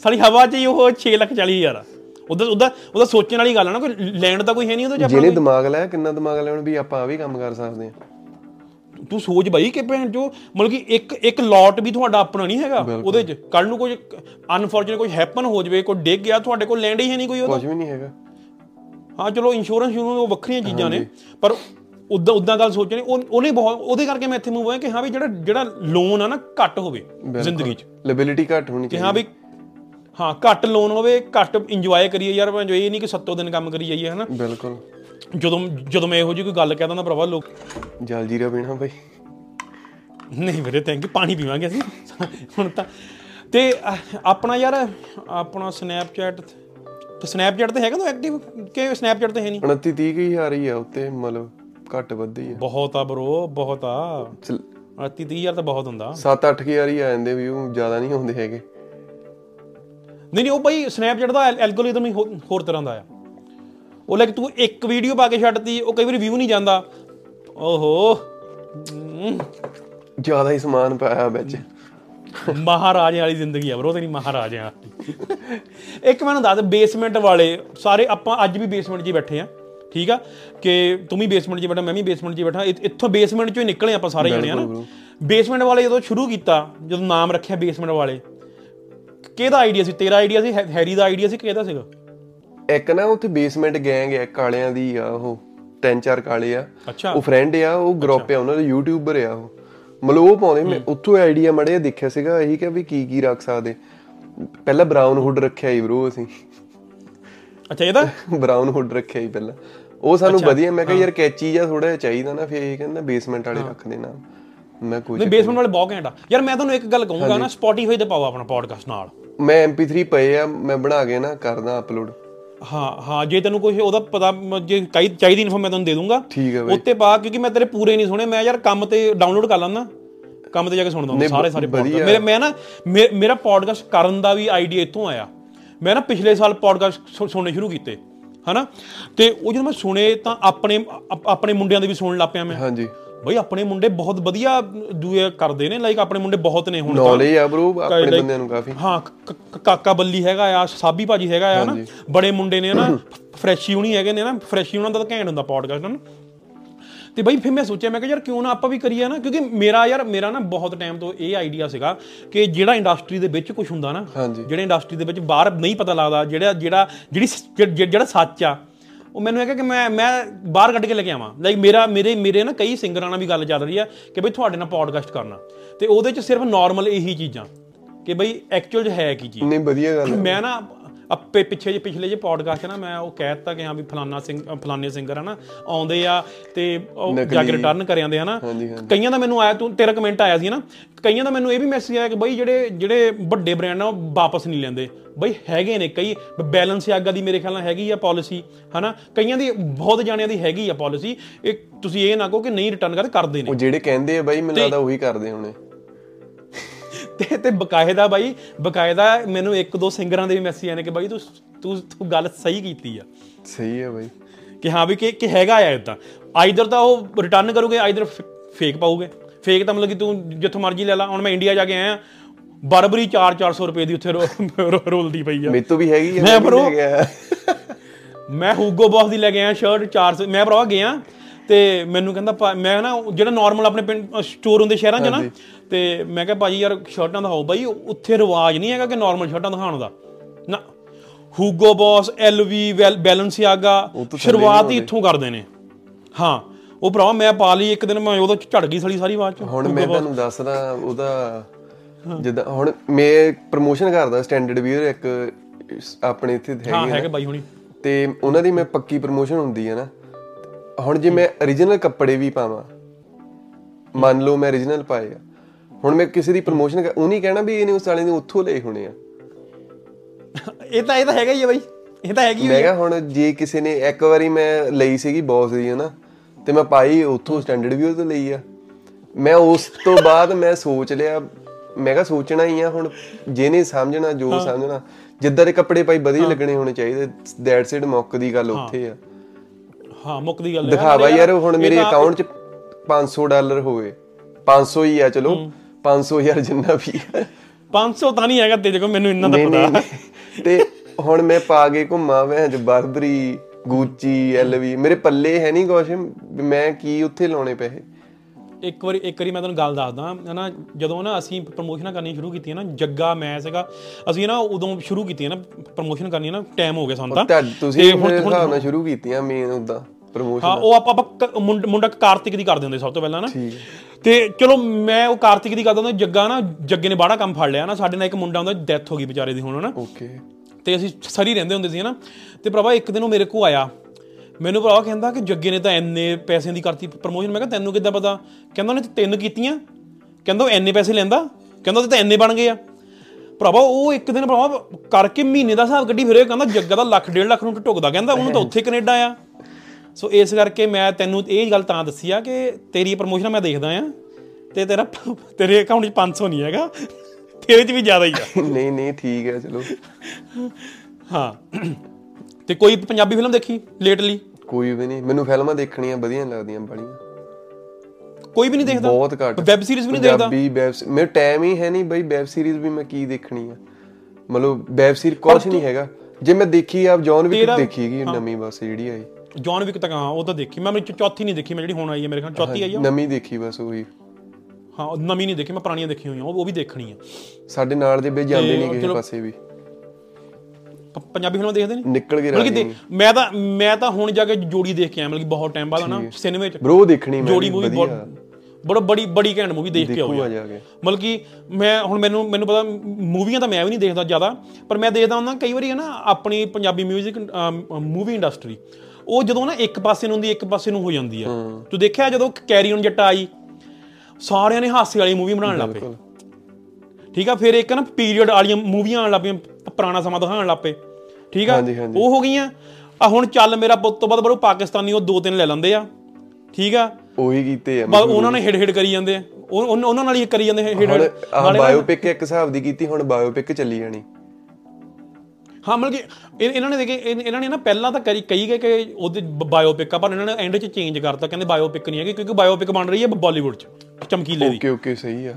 ਸਾਰੀ ਹਵਾ 'ਚ ਹੀ ਉਹ 6 ਲੱਖ 40 ਹਜ਼ਾਰ ਆ। ਉਹਦਾ ਉਹਦਾ ਉਹਦਾ ਸੋਚਣ ਵਾਲੀ ਗੱਲ ਆ ਨਾ ਕੋਈ ਲੈਂਡ ਦਾ ਕੋਈ ਹੈ ਨਹੀਂ ਉਹਦੇ 'ਚ ਆਪਣਾ ਜਿਹਨੇ ਦਿਮਾਗ ਲਾਇਆ ਕਿੰਨਾ ਦਿਮਾਗ ਲਾਉਣ ਵੀ ਆਪਾਂ ਆ ਵੀ ਕੰਮ ਕਰ ਸਕਦੇ ਆ ਤੂੰ ਸੋਚ ਬਾਈ ਕਿ ਭੈਣ ਜੋ ਮਤਲਬ ਕਿ ਇੱਕ ਇੱਕ ਲੋਟ ਵੀ ਤੁਹਾਡਾ ਆਪਣਾ ਨਹੀਂ ਹੈਗਾ ਉਹਦੇ 'ਚ। ਕੱਲ ਨੂੰ ਕੋਈ ਅਨਫੋਰਚੂਨੇਟ ਕੋਈ ਹੈਪਨ ਹੋ ਜਾਵੇ ਕੋਈ ਡਿੱਗ ਗਿਆ ਤੁਹਾਡੇ ਕੋਲ ਲੈਂਡ ਹੀ ਨਹੀਂ ਕੋਈ ਉਹਦਾ। ਕੁਝ ਵੀ ਨਹੀਂ ਹੈਗਾ। ਹਾਂ ਚਲੋ ਇੰਸ਼ੋਰੈਂਸ ਸ਼ੁਰੂ ਉਹ ਵੱਖਰੀਆਂ ਚੀਜ਼ਾਂ ਨੇ। ਪਰ ਉਦਾਂ ਉਦਾਂ ਗੱਲ ਸੋਚਣੀ ਉਹ ਉਹਨੇ ਬਹੁਤ ਉਹਦੇ ਕਰਕੇ ਮੈਂ ਇੱਥੇ ਮੂਵ ਹੋਇਆ ਕਿ ਹਾਂ ਵੀ ਜਿਹੜਾ ਜਿਹੜਾ ਲੋਨ ਆ ਨਾ ਘੱਟ ਹੋਵੇ ਜ਼ਿੰਦਗੀ 'ਚ। ਲਿਬਿਲਿਟੀ ਘੱਟ ਹੋਣੀ ਚਾਹੀਦੀ ਹਾਂ ਵੀ ਹਾਂ ਘੱਟ ਲੋਨ ਹੋਵੇ ਘੱਟ ਇੰਜੋਏ ਕਰੀਏ ਯਾਰ ਜੋ ਇਹ ਨਹੀਂ ਕਿ ਸੱਤੋ ਦਿਨ ਕੰਮ ਕਰੀ ਜਾਈਏ ਹਨਾ। ਬਿਲਕੁਲ। ਜਦੋਂ ਜਦੋਂ ਮੈਂ ਇਹੋ ਜਿਹੀ ਕੋਈ ਗੱਲ ਕਹਿ ਦਿੰਦਾ ਭਰਾਵਾ ਲੋਕ ਜਲ ਜੀਰਾ ਪੀਣਾ ਬਈ। ਨਹੀਂ ਵੀਰੇ ਥੈਂਕ ਯੂ ਪਾਣੀ ਪੀਵਾਂਗੇ ਅਸੀਂ। ਹੁਣ ਤਾਂ ਤੇ ਆਪਣਾ ਯਾਰ ਆਪਣਾ ਸਨੈਪਚੈਟ ਤੇ ਸਨੈਪਚੈਟ ਤੇ ਹੈਗਾ ਤੂੰ ਐਕਟਿਵ ਕਿ ਸਨੈਪਚੈਟ ਤੇ ਹੈ ਨਹੀਂ? 29 30 ਕੁ ਹਜ਼ਾਰ ਹੀ ਆ ਉੱਤੇ ਮਤਲਬ ਘੱਟ ਵੱਧ ਹੀ ਆ। ਬਹੁਤ ਆ ਬ్రో ਬਹੁਤ ਆ। 30 30000 ਤਾਂ ਬਹੁਤ ਹੁੰਦਾ। 7 8 ਹਜ਼ਾਰ ਹੀ ਆ ਜਾਂਦੇ ਵਿਊ ਜ਼ਿਆਦਾ ਨਹੀਂ ਹੁੰਦੇ ਹੈਗੇ। ਨਹੀਂ ਨਹੀਂ ਉਹ ਭਾਈ ਸਨੈਪਚੈਟ ਦਾ ਐਲਗੋਰਿਦਮ ਹੋ- ਹੋਰ ਤਰ੍ਹਾਂ ਦਾ ਆ। ਉਹ ਲਾਈਕ ਤੂੰ ਇੱਕ ਵੀਡੀਓ ਪਾ ਕੇ ਛੱਡਤੀ ਉਹ ਕਈ ਵਾਰੀ ਵਿਊ ਨਹੀਂ ਜਾਂਦਾ। ਓਹੋ। ਜ਼ਿਆਦਾ ਹੀ ਸਮਾਨ ਪਾਇਆ ਵਿੱਚ। ਮਹਾਰਾਜਿਆਂ ਵਾਲੀ ਜ਼ਿੰਦਗੀ ਆ ਬਰੋ ਤੇ ਨਹੀਂ ਮਹਾਰਾਜਿਆਂ ਇੱਕ ਮੈਨੂੰ ਦੱਸ ਬੇਸਮੈਂਟ ਵਾਲੇ ਸਾਰੇ ਆਪਾਂ ਅੱਜ ਵੀ ਬੇਸਮੈਂਟ 'ਚ ਹੀ ਬੈਠੇ ਆ ਠੀਕ ਆ? ਕਿ ਤੂੰ ਵੀ ਬੇਸਮੈਂਟ 'ਚ ਬੈਠਾ ਮੈਂ ਵੀ ਬੇਸਮੈਂਟ 'ਚ ਬੈਠਾ ਇੱਥ- ਬੇਸਮੈਂਟ 'ਚੋਂ ਹੀ ਨਿਕਲੇ ਆਪਾਂ ਸਾਰੇ ਜਣੇ ਹਨਾ? ਬੇਸਮੈਂਟ ਵਾਲੇ ਜਦੋਂ ਸ਼ੁਰੂ ਕੀਤਾ ਜਦੋਂ ਨਾਮ ਰੱਖਿਆ ਬੇਸਮੈਂਟ ਵਾਲੇ ਕਿਹਦਾ ਆਈਡੀਆ ਸੀ? ਤੇਰਾ ਆਈਡੀਆ ਸੀ ਹੈਰੀ ਦਾ ਆਈਡੀਆ ਸੀ ਕਿਹਦਾ ਸੀਗਾ? ਇੱਕ ਨਾ ਉੱਥੇ ਬੇਸਮੈਂਟ ਗੈਂਗ ਹੈ ਕਾਲਿਆਂ ਦੀ ਆ ਉਹ ਤਿੰਨ ਚਾਰ ਕਾਲੇ ਆ। ਉਹ ਫਰੈਂਡ ਆ ਉਹ ਗਰੁੱਪ ਆ ਉਹਨਾਂ ਦਾ ਯੂਟਿਊਬਰ ਆ ਉਹ। ਮਤਲਬ ਉਹ ਪਾਉਂਦੇ ਮੈਂ ਉੱਥੋਂ ਆਈਡੀਆ ਮੜੇ ਦੇਖਿਆ ਸੀਗਾ ਇਹੀ ਕਿ ਵੀ ਕੀ ਕੀ ਰੱਖ ਸਕਦੇ। ਪਹਿਲਾਂ ਬਰਾਊਨ ਹੁੱਡ ਰੱਖਿਆ ਹੀ ਬ్రో ਅਸੀਂ। ਅੱਛਾ ਇਹਦਾ? <laughs> ਬਰਾਊਨ ਹੁੱਡ ਰੱਖਿਆ ਹੀ ਪਹਿਲਾਂ। ਉਹ ਸਾਨੂੰ ਵਧੀਆ ਮੈਂ ਕਿਹਾ ਯਾਰ ਕੈਚੀ ਜਿਹਾ ਥੋੜਾ ਜਿਹਾ ਚਾਹੀਦਾ ਨਾ ਫਿਰ ਇਹ ਕਹਿੰਦਾ ਬੇਸਮੈਂਟ ਵਾਲੇ ਰੱਖ ਦੇਣਾ। ਮੈਂ ਕੁਝ ਨਹੀਂ ਬੇਸਮੈਂਟ ਵਾਲੇ ਬਹੁਤ ਘੈਂਟ ਯਾਰ ਮੈਂ ਤੁਹਾਨੂੰ ਇੱਕ ਗੱਲ ਕਹੂੰਗਾ ਨਾ ਸਪੋਟੀਫਾਈ ਤੇ ਪਾਓ ਆਪਣਾ ਪੋਡਕਾਸਟ ਨਾਲ। ਮੈਂ MP3 ਪਏ ਆ ਮੈਂ ਬਣਾ ਕੇ ਨਾ ਕਰਦਾ ਅਪਲੋਡ ਹਾਂ ਹਾਂ ਜੇ ਤੈਨੂੰ ਕੁਝ ਉਹਦਾ ਪਤਾ ਮ- ਜੇ ਚਾਹੀ- ਚਾਹੀਦੀ ਇਨਫੋ ਮੈਂ ਤੈਨੂੰ ਦੇ ਦੂੰਗਾ। ਠੀਕ ਹੈ ਬਈ। ਉੱਤੇ ਪਾ ਕਿਉਂਕਿ ਮੈਂ ਤੇਰੇ ਪੂਰੇ ਨਹੀਂ ਸੁਣੇ ਮੈਂ ਯਾਰ ਕੰਮ ਤੇ ਡਾਊਨਲੋਡ ਕਰ ਲੈਂਦਾ। ਕੰਮ ਤੇ ਜਾ ਕੇ ਸੁਣਦਾ ਹੁੰਦਾ ਸਾਰੇ ਸਾਰੇ podcast ਮੇਰੇ ਮੈਂ ਨਾ ਮੇ- ਮੇਰਾ ਪੋਡਕਾਸਟ ਕਰਨ ਦਾ ਵੀ ਆਈਡੀਆ ਇੱਥੋਂ ਆਇਆ। ਮੈਂ ਨਾ ਪਿਛਲੇ ਸਾਲ ਪੋਡਕਾਸਟ ਸੁਣਨੇ ਸ਼ੁਰੂ ਕੀਤੇ ਹਨਾ? ਤੇ ਉਹ ਜਦੋਂ ਮੈਂ ਸੁਣੇ ਤਾਂ ਆਪਣੇ ਆਪ- ਆਪਣੇ ਮੁੰਡਿਆਂ ਦੇ ਵੀ ਸੁਣਨ ਲੱਗ ਪਿਆ ਮੈਂ। ਹਾਂਜੀ। ਬਈ ਆਪਣੇ ਮੁੰਡੇ ਬਹੁਤ ਵਧੀਆ ਦੂਏ ਕਰਦੇ ਨੇ ਲਾਈਕ ਆਪਣੇ ਮੁੰਡੇ ਬਹੁਤ ਨੇ ਹੁਣ ਤਾਂ। ਨੌਲੇਜ ਆ ਬ్రో ਆਪਣੇ ਬੰਦਿਆਂ ਨੂੰ ਕਾਫੀ। ਹਾਂ ਕ- ਕ- ਕਾਕਾ ਬੱਲੀ ਹੈਗਾ ਆ ਸਾਬੀ ਭਾਜੀ ਹੈਗਾ ਆ ਨਾ ਬੜੇ ਮੁੰਡੇ ਨੇ ਨਾ ਫਰੈਸ਼ੀ ਹੁਣੀ ਹੈਗੇ ਨੇ ਨਾ ਫਰੈਸ਼ੀ ਉਹਨਾਂ ਦਾ ਤਾਂ ਘੈਂਟ ਹੁੰਦਾ ਪੋਡਕਾਸਟ ਨਾ ਤੇ ਬਈ ਫਿਰ ਮੈਂ ਸੋਚਿਆ ਮੈਂ ਕਿਹਾ ਯਾਰ ਕਿਉਂ ਨਾ ਆਪਾਂ ਵੀ ਕਰੀਏ ਨਾ ਕਿਉਂਕਿ ਮੇਰਾ ਯਾਰ ਮੇਰਾ ਨਾ ਬਹੁਤ ਟਾਈਮ ਤੋਂ ਇਹ ਆਈਡੀਆ ਸੀਗਾ ਕਿ ਜਿਹੜਾ ਇੰਡਸਟਰੀ ਦੇ ਵਿੱਚ ਕੁਝ ਹੁੰਦਾ ਨਾ ਜਿਹੜੇ ਇੰਡਸਟਰੀ ਦੇ ਵਿੱਚ ਬਾਹਰ ਨਹੀਂ ਪਤਾ ਲੱਗਦਾ ਜਿਹੜਾ ਜਿਹੜਾ ਜਿਹੜੀ ਜਿਹੜਾ ਸੱਚ ਆ ਉਹ ਮੈਨੂੰ ਹੈਗਾ ਕਿ ਮੈਂ ਮੈਂ ਬਾਹਰ ਕੱਢ ਕੇ ਲੈ ਕੇ ਆਵਾਂ। ਲਾਈਕ ਮੇਰਾ ਮੇਰੇ ਮੇਰੇ ਨਾ ਕਈ ਸਿੰਗਰਾਂ ਨਾਲ ਵੀ ਗੱਲ ਚੱਲ ਰਹੀ ਆ ਕਿ ਬਈ ਤੁਹਾਡੇ ਨਾਲ ਪੋਡਕਾਸਟ ਕਰਨਾ। ਤੇ ਉਹਦੇ ਚ ਸਿਰਫ ਨਾਰਮਲ ਇਹੀ ਚੀਜ਼ਾਂ। ਕਿ ਬਈ ਐਕਚੁਅਲ ਚ ਹੈ ਕੀ ਚੀਜ਼। ਨਹੀਂ ਵਧੀਆ ਗੱਲ। ਮੈਂ ਨਾ ਆਪੇ ਪਿੱਛੇ ਜੇ ਪਿਛਲੇ ਜੇ ਪੋਡਕਾਸਟ ਨਾ ਮੈਂ ਉਹ ਕਹਿ ਦਿੱਤਾ ਕਿ ਹਾਂ ਵੀ ਫਲਾਨਾ ਸਿੰਘ ਫਲਾਨੇ ਸਿੰਗਰ ਆ ਨਾ ਆਉਂਦੇ ਆ ਤੇ ਉਹ ਜਾ ਕੇ। ਰਿਟਰਨ ਕਰ ਜਾਂਦੇ ਹਨਾ ਹਾਂਜੀ ਹਾਂਜੀ। ਕਈਆਂ ਦਾ ਮੈਨੂੰ ਆਇਆ ਤੂੰ ਤੇਰਾ ਕਮੈਂਟ ਆਇਆ ਸੀ ਨਾ ਕਈਆਂ ਦਾ ਮੈਨੂੰ ਇਹ ਵੀ ਮੈਸੇਜ ਆਇਆ ਕਿ ਬਈ ਜਿਹੜੇ ਜਿਹੜੇ ਵੱਡੇ ਬ੍ਰਾਂਡ ਆ ਉਹ ਵਾਪਸ ਨਹੀਂ ਲੈਂਦੇ। ਬਈ ਹੈਗੇ ਨੇ ਕਈ ਬੈਲੈਂਸ ਆਗਾ ਦੀ ਮੇਰੇ ਖਿਆਲ ਨਾਲ ਹੈਗੀ ਆ ਪਾਲਿਸੀ ਹਨਾ? ਕਈਆਂ ਦੀ ਬਹੁਤ ਜਾਣਿਆਂ ਦੀ ਹੈਗੀ ਆ ਪਾਲਿਸੀ ਇਹ ਤੁਸੀਂ ਇਹ ਨਾ ਕਹੋ ਕਿ ਨਹੀਂ ਰਿਟਰਨ ਕਰਦੇ ਕਰਦੇ ਨੇ। ਉਹ ਜਿਹੜੇ ਕਹਿੰਦੇ ਆ ਬਾਈ ਮੈਨੂੰ ਲੱਗਦਾ ਉਹੀ ਕਰਦੇ ਹੋਣੇ। ਤੇ ਤੇ ਬਕਾਇਦਾ ਬਾਈ ਬਕਾਇਦਾ ਮੈਨੂੰ ਇੱਕ ਦੋ ਸਿੰਗਰਾਂ ਦੇ ਵੀ ਮੈਸੇਜ ਆਏ ਨੇ ਕਿ ਬਾਈ ਤੂੰ ਤੂੰ ਤੂੰ ਗੱਲ ਸਹੀ ਕੀਤੀ ਆ। ਸਹੀ ਹੈ ਬਾਈ। ਕਿ ਹਾਂ ਵੀ ਕਿ ਕਿ ਹੈਗਾ ਆ ਇਦਾਂ ਆਈਦਰ ਤਾਂ ਉਹ ਰਿਟਰਨ ਕਰੋਗੇ ਆਈਦਰ ਫੇਕ ਪਾਓਗੇ ਫੇਕ ਤਾਂ ਮਤਲਬ ਕਿ ਤੂੰ ਜਿੱਥੋਂ ਮਰਜ਼ੀ ਲੈ ਲਾ। ਹੁਣ ਮੈਂ ਇੰਡੀਆ ਜਾ ਕੇ ਆਇਆ ਬਰਬਰੀ 4-400 ਰੁਪਏ ਦੀ ਉੱਥੇ ਰੋਲਦੀ ਪਈ ਆ। ਮੇਰੇ ਤੋਂ ਵੀ ਹੈਗੀ ਹੈ ਮੈਂ ਗਿਆ ਮੈਂ ਹੂਗੋ ਬੌਸ ਦੀ ਲੈ ਕੇ ਆਇਆ ਸ਼ਰਟ 400 ਮੈਂ ਭਰਾਵਾ ਗਿਆ ਤੇ ਮੈਨੂੰ ਕਹਿੰਦਾ ਮੈਂ ਨਾ ਜਿਹੜਾ ਨਾਰਮਲ ਆਪਣੇ ਪਿੰਡ ਸਟੋਰ ਹੁੰਦੇ ਸ਼ਹਿਰਾਂ 'ਚ ਨਾ ਤੇ ਮੈਂ ਕਿਹਾ ਭਾਜੀ ਯਾਰ ਸ਼ਰਟਾਂ ਦਿਖਾਓ ਬਾਈ ਉੱਥੇ ਰਿਵਾਜ ਨਹੀਂ ਹੈਗਾ ਕਿ ਨਾਰਮਲ ਸ਼ਰਟਾਂ ਦਿਖਾਉਣ ਦਾ। ਨਾ। ਹੂਗੋ ਬੌਸ ਐਲਵੀ ਬੈਲੈਂਸੀਆਗਾ ਸ਼ੁਰੂਆਤ ਹੀ ਇੱਥੋਂ ਕਰਦੇ ਨੇ। ਹਾਂ ਉਹ ਭਰਾਵਾ ਮੈਂ ਪਾ ਲਈ ਇੱਕ ਦਿਨ ਮੈਂ ਉਹਦਾ ਝੜ ਗਈ ਸਲੀ ਸਾਰੀ ਬਾਅਦ ਚ ਹੁਣ ਮੈਂ ਤੁਹਾਨੂੰ ਦੱਸਦਾ ਉਹਦਾ ਜਿੱਦਾਂ ਹੁਣ ਮੈਂ ਪ੍ਰਮੋਸ਼ਨ ਕਰਦਾ ਸਟੈਂਡਰਡ ਵੀਅਰ ਇੱਕ ਆਪਣੇ ਇੱਥੇ ਹਾਂ ਹੈਗੇ ਹੈਗੇ ਬਾਈ ਹੁਣੀ। ਤੇ ਉਹਨਾਂ ਦੀ ਮੈਂ ਪੱਕੀ ਪ੍ਰਮੋਸ਼ਨ ਹੁੰਦੀ ਹੈ ਨਾ। ਹੁਣ ਜੇ ਮੈਂ origignal ਕੱਪੜੇ ਵੀ ਪਾਵਾਂ ਮੰਨ ਲਓ ਮੈਂ origignal ਪਾਏ ਆ ਹੁਣ ਮੈਂ ਕਿਸੇ ਦੀ ਪ੍ਰਮੋਸ਼ਨ ਉਹ ਨਹੀਂ ਕਹਿਣਾ ਵੀ ਇਹਨੇ ਉਸ ਵਾਲੇ ਨੇ ਉੱਥੋਂ ਲਏ ਹੋਣੇ ਆ। ਇਹ ਤਾਂ ਇਹ ਤਾਂ ਹੈਗਾ ਹੀ ਆ ਬਾਈ। ਇਹ ਤਾਂ ਹੈਗੀ ਮੈਂ ਕਿਹਾ ਹੁਣ ਜੇ ਕਿਸੇ ਨੇ ਇੱਕ ਵਾਰੀ ਮੈਂ ਲਈ ਸੀਗੀ ਬੌਸ ਦੀ ਹਨਾ ਤੇ ਮੈਂ ਪਾਈ ਉੱਥੋਂ ਸਟੈਂਡਰਡ ਵੀ ਤੋਂ ਲਈ ਆ। ਮੈਂ ਉਸ ਤੋਂ <laughs> ਬਾਅਦ ਮੈਂ ਸੋਚ ਲਿਆ ਮੈਂ ਕਿਹਾ ਸੋਚਣਾ ਹੀ ਆ ਹੁਣ ਜਿਹਨੇ ਸਮਝਣਾ ਜੋ ਸਮਝਣਾ ਜਿੱਦਾਂ ਦੇ ਕੱਪੜੇ ਪਾਈ ਵਧੀਆ ਲੱਗਣੇ ਹੋਣੇ ਚਾਹੀਦੇ ਦੈਟਸ ਇਟ ਮੁੱਕ ਦੀ ਗੱਲ ਉੱਥੇ ਆ। ਹਾਂ ਮੁੱਕਦੀ ਗੱਲ ਹੈ। ਦਿਖਾਵਾ ਯਾਰ ਹੁਣ ਮੇਰੇ ਅਕਾਊਂਟ 'ਚ 500 ਡਾਲਰ ਹੋਵੇ। 500 ਹੀ ਆ ਚਲੋ। 500 ਯਾਰ ਜਿੰਨਾ ਵੀ ਆ। 500 ਤਾਂ ਨਹੀਂ ਹੈਗਾ ਤੇਰੇ ਕੋਲ ਮੈਨੂੰ ਇੰਨਾ ਤਾਂ ਪਤਾ। ਤੇ ਹੁਣ ਮੈਂ ਪਾ ਕੇ ਘੁੰਮਾਂ ਮੈਂ ਜ ਬਰਬਰੀ ਗੂਚੀ ਐਲਵੀ। ਮੇਰੇ ਪੱਲੇ ਹੈ ਨਹੀਂ ਕੁਛ ਮੈਂ ਕੀ ਉੱਥੇ ਲਾਉਣੇ ਪੈਸੇ? ਇੱਕ ਵਾਰੀ ਇੱਕ ਵਾਰੀ ਮੈਂ ਤੁਹਾਨੂੰ ਗੱਲ ਦੱਸਦਾ ਹਨਾ ਜਦੋਂ ਨਾ ਅਸੀਂ ਪ੍ਰਮੋਸ਼ਨਾਂ ਕਰਨੀਆਂ ਸ਼ੁਰੂ ਕੀਤੀਆਂ ਨਾ ਜੱਗਾ ਮੈਂ ਸੀਗਾ ਅਸੀਂ ਨਾ ਉਦੋਂ ਸ਼ੁਰੂ ਕੀਤੀਆਂ ਨਾ ਪ੍ਰਮੋਸ਼ਨ ਕਰਨੀਆਂ ਨਾ ਟਾਈਮ ਹੋ ਗਿਆ ਸਾਨੂੰ ਤਾਂ। ਤੁਸੀਂ ਹਿਸਾਬ ਨਾਲ ਸ਼ੁਰੂ ਕੀਤੀਆਂ ਮੇਨ ਉਦਾਂ। ਪ੍ਰਮੋਸ਼ਨ ਹਾਂ ਉਹ ਆਪਾਂ ਆਪਾਂ ਮੁੰਡ- ਮੁੰਡਾ ਕਾਰਤਿਕ ਦੀ ਕਰਦੇ ਹੁੰਦੇ ਸਭ ਤੋਂ ਪਹਿਲਾਂ ਨਾ। ਤੇ ਚਲੋ ਮੈਂ ਉਹ ਕਾਰਤਿਕ ਦੀ ਕਰਦਾ ਹੁੰਦਾ ਜੱਗਾ ਨਾ ਜੱਗੇ ਨੇ ਬਾੜਾ ਕੰਮ ਫੜ ਲਿਆ ਨਾ ਸਾਡੇ ਨਾਲ ਇੱਕ ਮੁੰਡਾ ਹੁੰਦਾ ਡੈਥ ਹੋ ਗਈ ਵਿਚਾਰੇ ਦੀ ਹੁਣ ਨਾ ਓਕੇ। ਤੇ ਅਸੀਂ ਸਰੀ ਰਹਿੰਦੇ ਹੁੰਦੇ ਸੀ ਨਾ ਤੇ ਭਰਾਵਾ ਇੱਕ ਦਿਨ ਉਹ ਮੇਰੇ ਕੋ ਆਇਆ। ਮੈਨੂੰ ਭਰਾਵਾ ਕਹਿੰਦਾ ਕਿ ਜੱਗੇ ਨੇ ਤਾਂ ਇੰਨੇ ਪੈਸਿਆਂ ਦੀ ਕਰਤੀ ਪ੍ਰਮੋਸ਼ਨ ਮੈਂ ਕਿਹਾ ਤੈਨੂੰ ਕਿੱਦਾਂ ਪਤਾ? ਕਹਿੰਦਾ ਉਹਨੇ ਤਾਂ ਤਿੰਨ ਕੀਤੀਆਂ। ਕਹਿੰਦਾ ਉਹ ਇੰਨੇ ਪੈਸੇ ਲੈਂਦਾ? ਕਹਿੰਦਾ ਉਹਦੇ ਤਾਂ ਇੰਨੇ ਬਣ ਗਏ ਆ। ਭਰਾਵਾ ਉਹ ਇੱਕ ਦਿਨ ਭਰਾਵਾ ਕਰਕੇ ਮਹੀਨੇ ਦਾ ਹਿਸਾਬ ਕੱਢੀ ਫਿਰੇ ਕਹਿੰਦਾ ਜੱਗਾ ਦਾ ਲੱਖ ਡੇਢ ਲੱਖ ਨੂੰ ਢੁਕਦਾ ਕਹਿੰਦਾ ਉਹਨੂੰ ਤਾਂ <laughs> ਉੱਥੇ ਕੈਨੇਡਾ ਆ। ਸੋ ਇਸ ਕਰਕੇ ਮੈਂ ਤੈਨੂੰ ਇਹ ਗੱਲ ਤਾਂ ਦੱਸੀ ਆ ਕਿ ਤੇਰੀ ਪ੍ਰਮੋਸ਼ਨ ਮੈਂ ਦੇਖਦਾ ਆ ਤੇ ਤੇਰਾ <laughs> ਤੇਰੇ ਅਕਾਊਂਟ 'ਚ 500 ਨਹੀਂ ਹੈਗਾ। ਤੇਰੇ 'ਚ ਵੀ ਜ਼ਿਆਦਾ ਹੀ ਆ। <laughs> ਨਹੀਂ ਨਹੀਂ ਠੀਕ ਹੈ ਚਲੋ। ਹਾਂ। ਤੇ ਕੋਈ ਪੰਜਾਬੀ ਫਿਲਮ ਦੇਖੀ ਲੇਟਲੀ ਕੋਈ ਵੀ ਨਹੀਂ। ਮੈਨੂੰ ਫਿਲਮਾਂ ਦੇਖਣੀਆਂ ਵਧੀਆ ਲੱਗਦੀਆਂ ਬੜੀਆਂ। ਕੋਈ ਵੀ ਨਹੀਂ ਦੇਖਦਾ? ਬਹੁਤ ਘੱਟ। ਵੈਬ ਸੀਰੀਜ਼ ਵੀ ਨਹੀਂ ਦੇਖਦਾ? ਪੰਜਾਬੀ ਵੈਬ ਮੇਰੇ ਟਾਈਮ ਹੀ ਹੈ ਨਹੀਂ ਬਈ ਵੈਬ ਸੀਰੀਜ਼ ਵੀ ਮੈਂ ਕੀ ਦੇਖਣੀ ਆ। ਮਤਲਬ ਵੈਬ ਸੀਰੀਜ਼ ਕੁਛ ਨਹੀਂ ਹੈਗਾ। ਜੇ ਮੈਂ ਦੇਖੀ ਆ ਜੌਨ ਵੀ ਤੇਰਾ- ਦੇਖੀ ਹੈਗੀ ਨਵੀਂ ਬਸ ਜਿਹੜੀ ਆਈ। ਜੌਨ ਵਿਕ ਤੱਕ ਹਾਂ ਉਹ ਤਾਂ ਦੇਖੀ। ਮੈਂ ਮੇਰੀ ਚੌਥੀ ਨਹੀਂ ਦੇਖੀ ਮੈਂ ਜਿਹੜੀ ਹੁਣ ਆਈ ਹੈ ਮੇਰੇ ਖਿਆਲ ਚੌਥੀ ਆਈ ਹੈ ਨਵੀਂ ਦੇਖੀ ਬਸ ਉਹੀ। ਹਾਂ ਨਵੀਂ ਨਹੀਂ ਦੇਖੀ ਮੈਂ ਪੁਰਾਣੀਆਂ ਦੇਖੀ ਹੋਈਆਂ ਉਹ ਵੀ ਦੇਖਣੀ ਆ। ਸਾਡੇ ਨਾਲ ਦੇ ਬਈ ਜਾਂਦੇ ਨਹੀਂ ਕਿਸੇ ਪਾਸੇ ਵੀ। ਪੰਜਾਬੀ ਫਿਲਮਾਂ ਦੇਖਦੇ ਨਹੀਂ? ਨਿਕਲ ਕੇ ਰਹਿੰਦੇ ਮੈਂ ਤਾਂ ਮੈਂ ਤਾਂ ਹੁਣ ਜਾ ਕੇ ਜੋੜੀ ਦੇਖ ਕੇ ਆਇਆ ਮਤਲਬ ਕਿ ਬਹੁਤ ਟਾਈਮ ਬਾਅਦ ਨਾ ਸਿਨੇਮੇ ਚ। ਬ్రో ਦੇਖਣੀ ਮੈਂ ਜੋੜੀ ਮੂਵੀ ਬੜਾ ਬੜੀ ਬੜੀ ਘੈਂਟ ਮੂਵੀ ਦੇਖ ਕੇ ਆਇਆ ਮਤਲਬ ਕਿ ਮੈਂ ਹੁਣ ਮੈਨੂੰ ਮੈਨੂੰ ਪਤਾ ਮੂਵੀਆਂ ਤਾਂ ਮੈਂ ਵੀ ਨਹੀਂ ਦੇਖਦਾ ਜ਼ਿਆਦਾ ਪਰ ਮੈਂ ਦੇਖਦਾ ਹੁੰਦਾ ਕਈ ਵਾਰੀ ਹੈ ਨਾ ਆਪਣੀ ਪੰਜਾਬੀ 뮤직 ਮੂਵੀ ਇੰਡਸਟਰੀ ਉਹ ਜਦੋਂ ਨਾ ਇੱਕ ਪਾਸੇ ਨੂੰ ਹੁੰਦੀ ਇੱਕ ਪਾਸੇ ਨੂੰ ਹੋ ਜਾਂਦੀ ਆ। ਤੂੰ ਦੇਖਿਆ ਜਦੋਂ ਕੈਰੀ ਔਨ ਜੱਟਾ ਆਈ ਸਾਰਿਆਂ ਨੇ ਹਾਸੇ ਵਾਲੀ ਮੂਵੀ ਬਣਾਉਣ ਲੱਗ ਪਏ। ਠੀਕ ਆ ਫਿਰ ਇੱਕ ਨਾ ਪੀਰੀਅਡ ਵਾਲੀਆਂ ਮੂਵੀਆਂ ਆਉਣ ਲੱਗ ਪਈਆਂ ਪੁਰਾਣਾ ਸਮਾਂ ਦਿਖਾਉਣ ਲੱਗ ਪਏ। ਠੀਕ ਆ। ਉਹ ਹੋ ਗਈਆਂ। ਆ ਹੁਣ ਚੱਲ ਮੇਰਾ ਪੁੱਤ ਤੋਂ ਬਾਅਦ ਬਰੋ ਪਾਕਿਸਤਾਨੀ ਉਹ ਦੋ ਤਿੰਨ ਲੈ ਲੈਂਦੇ ਆ। ਠੀਕ ਆ? ਉਹੀ ਕੀਤੇ ਆ ਬਸ ਉਹਨਾਂ ਨੇ ਹਿੱਡ ਹਿੱਡ ਕਰੀ ਜਾਂਦੇ ਆ। ਉਹ- ਉਹਨਾਂ ਨਾਲ ਹੀ ਕਰੀ ਜਾਂਦੇ ਹਿੱਡ ਆਹ ਬਾਇਓਪਿਕ ਇੱਕ ਹਿਸਾਬ ਦੀ ਕੀਤੀ ਹੁਣ ਬਾਇਓਪਿਕ ਚੱਲੀ ਜਾਣੀ। ਹਾਂ ਮਤਲਬ ਕਿ ਇਹ- ਇਹਨਾਂ ਨੇ ਦੇਖੇ ਇਹ- ਇਹਨਾਂ ਨੇ ਨਾ ਪਹਿਲਾਂ ਤਾਂ ਕਰੀ ਕਈ ਗਏ ਕਿ ਉਹਦੇ ਬਾਇਓਪਿਕ ਆ ਪਰ ਇਹਨਾਂ ਨੇ ਐਂਡ 'ਚ ਚੇਂਜ ਕਰਤਾ ਕਹਿੰਦੇ ਬਾਇਓਪਿਕ ਨਹੀਂ ਹੈਗੀ ਕਿਉਂਕਿ ਬਾਇਓਪਿਕ ਬਣ ਰਹੀ ਹੈ ਬਾਲੀਵੁੱਡ 'ਚ ਚਮਕੀਲੇ ਦੀ। ਓਕੇ ਓਕੇ ਸਹੀ ਆ।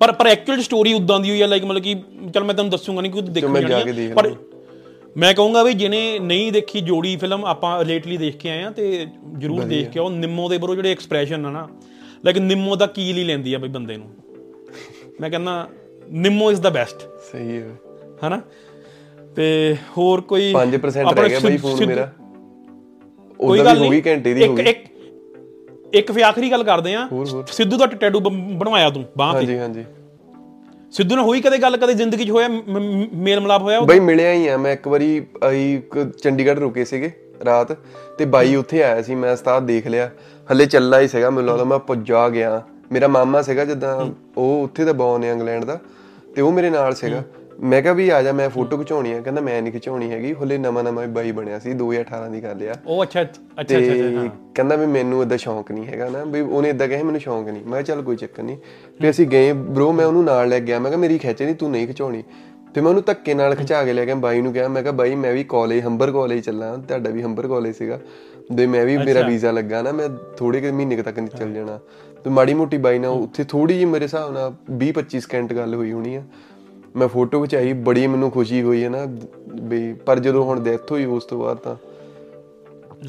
ਪਰ ਪਰ ਐਕਚੁਅਲ ਸਟੋਰੀ ਉਦਾਂ ਦੀ ਹੋਈ ਹੈ ਲਾਈਕ ਮਤਲਬ ਕਿ ਚਲ ਮੈਂ ਤੁਹਾਨੂੰ ਦੱਸੂਗਾ ਨਹੀਂ ਕਿ ਉਹ ਦੇਖਣ ਜਾਣੀ ਆ, ਪਰ ਮੈਂ ਕਹੂੰਗਾ ਵੀ ਜਿਹਨੇ ਨਹੀਂ ਦੇਖੀ ਜੋੜੀ ਫਿਲਮ ਆਪਾਂ ਲੇਟਲੀ ਦੇਖ ਕੇ ਆਏ ਆ ਤੇ ਜਰੂਰ ਦੇਖ ਕੇ ਆਓ। ਨਿੰਮੋ ਦੇ ਬਰੋ ਜਿਹੜੇ ਐਕਸਪ੍ਰੈਸ਼ਨ ਆ ਨਾ ਲਾਈਕ ਨਿੰਮੋ ਦਾ ਕੀ ਲਈ ਲੈਂਦੀ ਆ ਬਈ ਬੰਦੇ ਨੂੰ? ਮੈਂ ਕਹਿੰਦਾ ਨਿੰਮੋ ਇਜ਼ ਦਾ ਬੈਸਟ ਸਹੀ ਹੈ ਹਨਾ? ਤੇ ਹੋਰ ਕੋਈ 5% ਆਪਣਾ ਰਹਿ ਗਿਆ ਬਈ ਫੋਨ ਮੇਰਾ। ਕੋਈ ਗੱਲ ਨਹੀਂ। ਘੰਟੇ ਦੀ ਹੋ ਗਈ। ਇੱਕ ਇੱਕ ਫਿਰ ਆਖਰੀ ਗੱਲ ਕਰਦੇ ਆ ਸਿੱਧੂ ਦਾ ਟੈਟੂ ਬਣਵਾਇਆ ਤੂੰ ਬਾਹ ਤੇ। ਹਾਂਜੀ ਹਾਂਜੀ। ਸਿੱਧੂ ਨਾਲ ਹੋਈ ਕਦੇ ਗੱਲ ਕਦੇ ਜ਼ਿੰਦਗੀ 'ਚ ਹੋਇਆ ਮੇਲ ਮਲਾਪ ਹੋਇਆ ਬਈ ਮਿਲਿਆ ਹੀ ਆ ਮੈਂ ਇੱਕ ਵਾਰੀ ਅਸੀਂ ਚੰਡੀਗੜ੍ਹ ਰੁਕੇ ਸੀਗੇ ਰਾਤ ਤੇ ਬਾਈ ਉੱਥੇ ਆਇਆ ਸੀ ਮੈਂ ਉਸਤਾਦ ਦੇਖ ਲਿਆ। ਹੱਲੇ ਚੱਲਾ ਹੀ ਸੀਗਾ ਮੈਨੂੰ ਲੱਗਦਾ ਮੈਂ ਪੁੱਜਾ ਗਿਆ। ਮੇਰਾ ਮਾਮਾ ਸੀਗਾ ਜਿੱਦਾਂ ਉਹ ਉੱਥੇ ਦਾ ਬੌਨ ਹੈ ਇੰਗਲੈਂਡ ਦਾ ਤੇ ਉਹ ਮੇਰੇ ਨਾਲ ਸੀਗਾ। ਮੈਂ ਕਿਹਾ ਵੀ ਆ ਜਾ ਮੈਂ ਫੋਟੋ ਖਿਚਾਉਣੀ ਆ। ਕਹਿੰਦਾ ਮੈਂ ਨਹੀਂ ਖਿਚਾਉਣੀ ਹੈਗੀ। ਹੱਲੇ ਨਵਾਂ ਨਵਾਂ ਬਾਈ ਬਣਿਆ ਸੀ 2018 ਦੀ ਗੱਲ ਆ। ਉਹ ਅੱਛਾ ਅੱਛਾ ਤੇ ਅੱਛਾ ਹਾਂ। ਕਹਿੰਦਾ ਵੀ ਮੈਨੂੰ ਇਦਾਂ ਸ਼ੌਂਕ ਨਹੀਂ ਹੈਗਾ ਨਾ। ਵੀ ਉਹਨੇ ਇਦਾਂ ਕਿਹਾ ਮੈਨੂੰ ਸ਼ੌਂਕ ਨਹੀਂ ਮੈਂ ਚੱਲ ਕੋਈ ਚੱਕਰ ਨਹੀਂ ਫਿਰ ਅਸੀਂ ਗਏ ਬ్రో ਮੈਂ ਉਹਨੂੰ ਨਾਲ ਲੈ ਗਿਆ। ਮੈਂ ਕਿਹਾ ਮੇਰੀ ਖਿੱਚ ਨਹੀਂ ਤੂੰ ਨਹੀਂ ਖਿਚਾਉਣੀ। ਤੇ ਮੈਂ ਉਹਨੂੰ ਧੱਕੇ ਨਾਲ ਖਿਚਾ ਕੇ ਲੈ ਗਿਆ। ਬਾਈ ਨੂੰ ਕਿਹਾ ਮੈਂ ਕਿਹਾ ਬਾਈ ਮੈਂ ਵੀ ਕਾਲਜ ਹੰਬਰ ਕਾਲਜ ਚੱਲਾਂ। ਤੁਹਾਡਾ ਵੀ ਹੰਬਰ ਕਾਲਜ ਸੀਗਾ। ਤੇ ਮੈਂ ਵੀ ਮੇਰਾ ਵੀਜ਼ਾ ਲੱਗਾ ਨਾ। ਮੈਂ ਥੋੜੇ ਕਿ ਮਹੀਨੇ ਤੱਕ ਨਹੀਂ ਚੱਲ ਜਾਣਾ। ਤੇ ਮਾੜੀ ਮੋਟੀ ਬਾਈ ਨਾਲ ਉੱਥੇ ਥੋੜੀ ਜਿਹੀ ਮੇਰੇ ਹਿਸਾਬ ਨਾਲ 20 25 ਸਕਿੰਟ ਗੱਲ ਹੋਈ ਹੋਣੀ ਆ। ਮੈਂ ਫੋਟੋ ਖਿਚਾਈ ਬੜੀ ਮੈਨੂੰ ਖੁਸ਼ੀ ਹੋਈ ਹੈ ਨਾ ਵੀ ਪਰ ਜਦੋਂ ਹੁਣ ਡੈਥ ਹੋਈ ਉਸ ਤੋਂ ਬਾਅਦ ਤਾਂ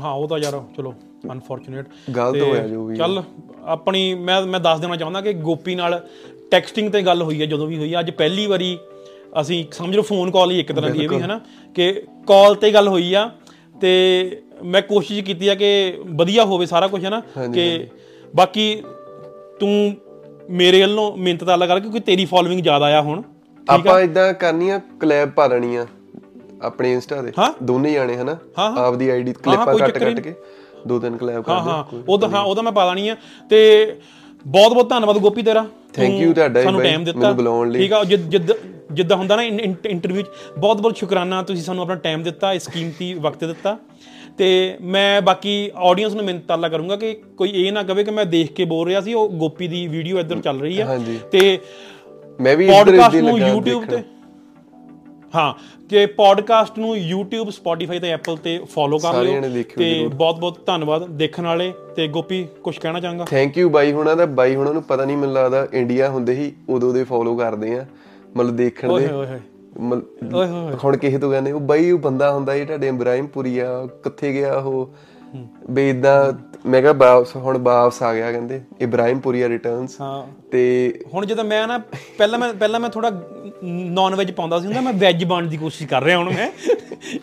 ਹਾਂ ਉਹ ਤਾਂ ਯਾਰ ਚਲੋ ਅਨਫੋਰਚੂਨੇਟ ਗਲਤ ਹੋਇਆ ਜੋ ਵੀ ਚੱਲ ਆਪਣੀ ਮੈਂ ਮੈਂ ਦੱਸ ਦੇਣਾ ਚਾਹੁੰਦਾ ਕਿ ਗੋਪੀ ਨਾਲ ਟੈਕਸਟਿੰਗ ਤੇ ਗੱਲ ਹੋਈ ਹੈ ਜਦੋਂ ਵੀ ਹੋਈ ਹੈ। ਅੱਜ ਪਹਿਲੀ ਵਾਰੀ ਅਸੀਂ ਸਮਝ ਲਓ ਫੋਨ ਕਾਲ ਹੀ ਇੱਕ ਤਰ੍ਹਾਂ ਦੀ ਇਹ ਵੀ ਹੈ ਨਾ ਕਿ ਕਾਲ ਤੇ ਗੱਲ ਹੋਈ ਆ ਤੇ ਮੈਂ ਕੋਸ਼ਿਸ਼ ਕੀਤੀ ਆ ਕਿ ਵਧੀਆ ਹੋਵੇ ਸਾਰਾ ਕੁਝ ਹੈ ਨਾ ਕਿ ਬਾਕੀ ਤੂੰ ਮੇਰੇ ਵੱਲੋਂ ਮਿਹਨਤ ਤਾਂ ਲਗਾ ਕਿਉਂਕਿ ਤੇਰੀ ਫੋਲੋਇੰਗ ਜ਼ਿਆਦਾ ਆ ਹੁਣ। ਆਪਾਂ ਇਦਾਂ ਕਰਨੀ ਆ ਕਲੈਬ ਪਾ ਲੈਣੀ ਆ ਆਪਣੇ ਇੰਸਟਾ ਹਾਂ। ਦੋਨੇ ਜਾਣੇ ਹਨਾ? ਆਪਦੀ ਆਈਡੀ ਕਲਿੱਪਾਂ ਕੱਟ ਕੱਟ ਕੇ ਦੋ ਤਿੰਨ ਕਲੈਬ ਕਰ ਹਾਂ। ਹਾਂ ਉਹਦਾ ਹਾਂ ਉਹਦਾ ਮੈਂ ਪਾ ਲੈਣੀ ਆ। ਤੇ ਬਹੁਤ ਬਹੁਤ ਧੰਨਵਾਦ ਗੋਪੀ ਤੇਰਾ। ਤੂੰ you ਤੁਹਾਡਾ ਸਾਨੂੰ ਟਾਈਮ ਦਿੱਤਾ। ਮੈਨੂੰ ਬੁਲਾਉਣ ਲਈ। ਠੀਕ ਆ ਜਿੱਦ ਜਿੱਦ ਜਿੱਦਾਂ ਹੁੰਦਾ ਨਾ ਇੰਟਰਵਿਊ 'ਚ ਬਹੁਤ ਬਹੁਤ ਸ਼ੁਕਰਾਨਾ ਤੁਸੀਂ ਸਾਨੂੰ ਆਪਣਾ ਟਾਈਮ ਦਿੱਤਾ ਇਸ ਕੀਮਤੀ ਵਕਤ ਦਿੱਤਾ। ਤੇ ਮੈਂ ਬਾਕੀ ਆਡੀਅנס ਨੂੰ ਮਿਹਨਤ ਤਾਲਾ ਕਰੂੰਗਾ ਕਿ ਕੋਈ ਇਹ ਨਾ ਕਵੇ ਕਿ ਮੈਂ ਦੇਖ ਕੇ ਬੋਲ ਰਿਹਾ ਸੀ ਉਹ ਗੋਪੀ ਦੀ ਵੀਡੀਓ ਇੱਧਰ ਚੱਲ ਰਹੀ ਆ। ਤੇ ਮੈਂ ਵੀ ਪੋਡਕਾਸਟ ਨੂੰ YouTube ਤੇ। ਹਾਂ ਕਿ ਪੋਡਕਾਸਟ ਨੂੰ YouTube Spotify ਤੇ Apple ਤੇ ਫੋਲੋ ਕਰ ਲਿਓ ਤੇ ਬਹੁਤ ਬਹੁਤ ਧੰਨਵਾਦ ਦੇਖਣ ਵਾਲੇ ਤੇ ਗੋਪੀ ਕੁਝ ਕਹਿਣਾ ਚਾਹਾਂਗਾ? ਥੈਂਕ ਯੂ ਬਾਈ ਹੁਣਾਂ ਦਾ। ਬਾਈ ਹੁਣਾਂ ਨੂੰ ਪਤਾ ਨਹੀਂ ਮੈਨੂੰ ਲੱਗਦਾ ਇੰਡੀਆ ਹੁੰਦੇ ਹੀ ਉਦੋਂ ਦੇ ਫੋਲੋ ਕਰਦੇ ਆ। ਮਤਲਬ ਦੇਖਣ ਦੇ। ਹੁਣ ਕਿਸੇ ਤੋਂ ਕਹਿੰਦੇ ਉਹ ਬਾਈ ਉਹ ਬੰਦਾ ਹੁੰਦਾ ਇਹ ਤੁਹਾਡੇ ਇਬਰਾਹਿਮਪੁਰੀ ਆ ਕਿੱਥੇ ਗਿਆ ਉਹ? ਬਈ ਇਦਾਂ ਮੈਂ ਕਿਹਾ ਵਾਪਸ ਹੁਣ ਵਾਪਸ ਆ ਗਿਆ ਕਹਿੰਦੇ ਇਬਰਾਹਿਮਪੁਰੀਆ ਰਿਟਰਨਸ ਹਾਂ। ਤੇ ਹੁਣ ਜਦੋਂ ਮੈਂ ਨਾ ਪਹਿਲਾਂ ਮੈਂ ਪਹਿਲਾਂ ਮੈਂ ਥੋੜਾ ਨਾਨ ਵੈਜ ਪਾਉਂਦਾ ਸੀ ਹੁੰਦਾ ਮੈਂ ਵੈਜ ਬਣਨ ਦੀ ਕੋਸ਼ਿਸ਼ ਕਰ ਰਿਹਾ ਹੁਣ ਮੈਂ।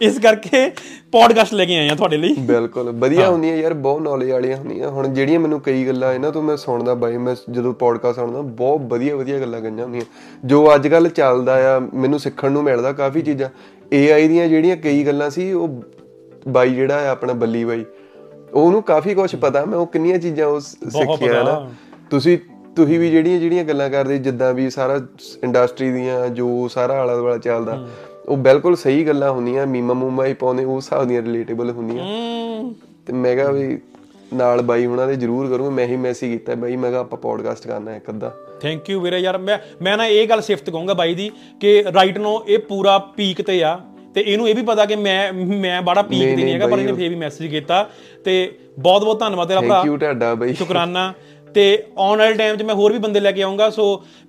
ਇਸ ਕਰਕੇ ਪੋਡਕਾਸਟ ਲੈ ਕੇ ਆਏ ਆ ਤੁਹਾਡੇ ਲਈ। ਬਿਲਕੁਲ ਵਧੀਆ ਹੁੰਦੀਆਂ ਯਾਰ ਬਹੁਤ ਨੌਲੇਜ ਵਾਲੀਆਂ ਹੁੰਦੀਆਂ। ਹੁਣ ਜਿਹੜੀਆਂ ਮੈਨੂੰ ਕਈ ਗੱਲਾਂ ਇਹਨਾਂ ਤੋਂ ਮੈਂ ਸੁਣਦਾ ਬਾਈ ਮੈਂ ਜਦੋਂ ਪੋਡਕਾਸਟ ਸੁਣਦਾ ਬਹੁਤ ਵਧੀਆ ਵਧੀਆ ਗੱਲਾਂ ਗਈਆਂ ਹੁੰਦੀਆਂ। ਜੋ ਅੱਜ ਕੱਲ ਚੱਲਦਾ ਆ ਮੈਨੂੰ ਸਿੱਖਣ ਨੂੰ ਮਿਲਦਾ ਕਾਫੀ ਚੀਜ਼ਾਂ। AI ਦੀਆਂ ਜਿਹੜੀਆਂ ਕਈ ਗੱਲਾਂ ਸੀ ਉਹ ਬਾਈ ਜਿਹੜਾ ਆ ਆਪਣਾ ਬੱਲੀ ਬਾਈ ਉਹਨੂੰ ਕਾਫੀ ਕੁਝ ਪਤਾ ਮੈਂ ਉਹ ਕਿੰਨੀਆਂ ਚੀਜ਼ਾਂ ਉਹ ਸ- ਸਿੱਖਿਆ ਨਾ ਤੁਸੀਂ ਤੁਸੀਂ ਵੀ ਜਿਹੜੀਆਂ ਜਿਹੜੀਆਂ ਗੱਲਾਂ ਕਰਦੇ ਜਿੱਦਾਂ ਵੀ ਸਾਰਾ ਇੰਡਸਟਰੀ ਦੀਆਂ ਜੋ ਸਾਰਾ ਆਲਾ ਦੁਆਲਾ ਚੱਲਦਾ ਉਹ ਬਿਲਕੁਲ ਸਹੀ ਗੱਲਾਂ ਹੁੰਦੀਆਂ ਮੀਮਾ ਮੂਮਾ ਹੀ ਪਾਉਂਦੇ ਉਸ ਹਿਸਾਬ ਦੀਆਂ ਰਿਲੇਟੇਬਲ ਹੁੰਦੀਆਂ। ਤੇ ਮੈਂ ਕਿਹਾ ਵੀ ਨਾਲ ਬਾਈ ਹੁਣਾਂ ਦੇ ਜ਼ਰੂਰ ਕਰੂੰ ਮੈਂ ਹੀ ਮੈਸੇਜ ਕੀਤਾ ਬਾਈ ਮੈਂ ਕਿਹਾ ਆਪਾਂ ਪੋਡਕਾਸਟ ਕਰਨਾ ਇੱਕ ਅੱਧਾ। ਥੈਂਕ ਯੂ ਵੀਰੇ ਯਾਰ ਮੈਂ ਮੈਂ ਨਾ ਇਹ ਗੱਲ ਸਿਫਤ ਕਹੂੰਗਾ ਬਾਈ ਦੀ ਕਿ ਰਾਈਟ ਨੂੰ ਇਹ ਪੂਰਾ ਪੀਕ ਤੇ ਆ ਤੇ ਇਹਨੂੰ ਇਹ ਵੀ ਪਤਾ ਕਿ ਮੈਂ ਮੈਂ ਬੜਾ ਪੀਕ ਤੇ ਨਹੀਂ ਹੈਗਾ ਪਰ ਇਹਨੇ ਫੇਰ ਵੀ ਮੈਸੇਜ ਕੀਤਾ। ਤੇ ਬਹੁਤ ਬਹੁਤ ਧੰਨਵਾਦ ਤੇਰਾ ਭਰਾ। ਥੈਂਕ ਯੂ ਤੁਹਾਡਾ ਬਾਈ। ਸ਼ੁਕਰਾਨਾ। ਤੇ ਆਉਣ ਵਾਲੇ ਟਾਈਮ 'ਚ ਮੈਂ ਹੋਰ ਵੀ ਬੰਦੇ ਲੈ ਕੇ ਆਉਂਗਾ ਸੋ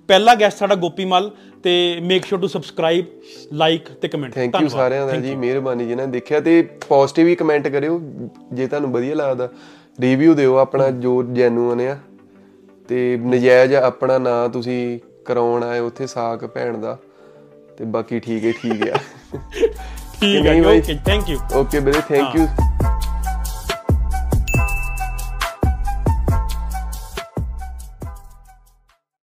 ਪਹਿਲਾ ਗੈਸਟ ਸਾਡਾ ਗੋਪੀ ਮਲ ਤੇ make sure to subscribe like ਤੇ ਕਮੈਂਟ ਥੈਂਕ ਯੂ ਸਾਰਿਆਂ ਦਾ ਜੀ ਮਿਹਰਬਾਨੀ ਜਿਨ੍ਹਾਂ ਨੇ ਦੇਖਿਆ ਤੇ ਪੋਜ਼ਿਟਿਵ ਹੀ ਕਮੈਂਟ ਕਰਿਓ ਜੇ ਤੁਹਾਨੂੰ ਵਧੀਆ ਲੱਗਦਾ ਰਿਵਿਊ ਦਿਓ ਆਪਣਾ ਜੋ ਜੈਨੂਅਨ ਆ। ਤੇ ਨਜਾਇਜ਼ ਆਪਣਾ ਨਾਂ ਤੁਸੀਂ ਕਰਾਉਣ ਆਏ ਉੱਥੇ ਸਾਕ ਭੈਣ ਦਾ। ਤੇ ਬਾਕੀ ਠੀਕ ਹੈ ਠੀਕ ਆ <laughs> ਠੀਕ ਹੈ? ਓਕੇ ਥੈਂਕ ਯੂ ਓਕੇ ਵੀਰੇ ਥੈਂਕ ਯੂ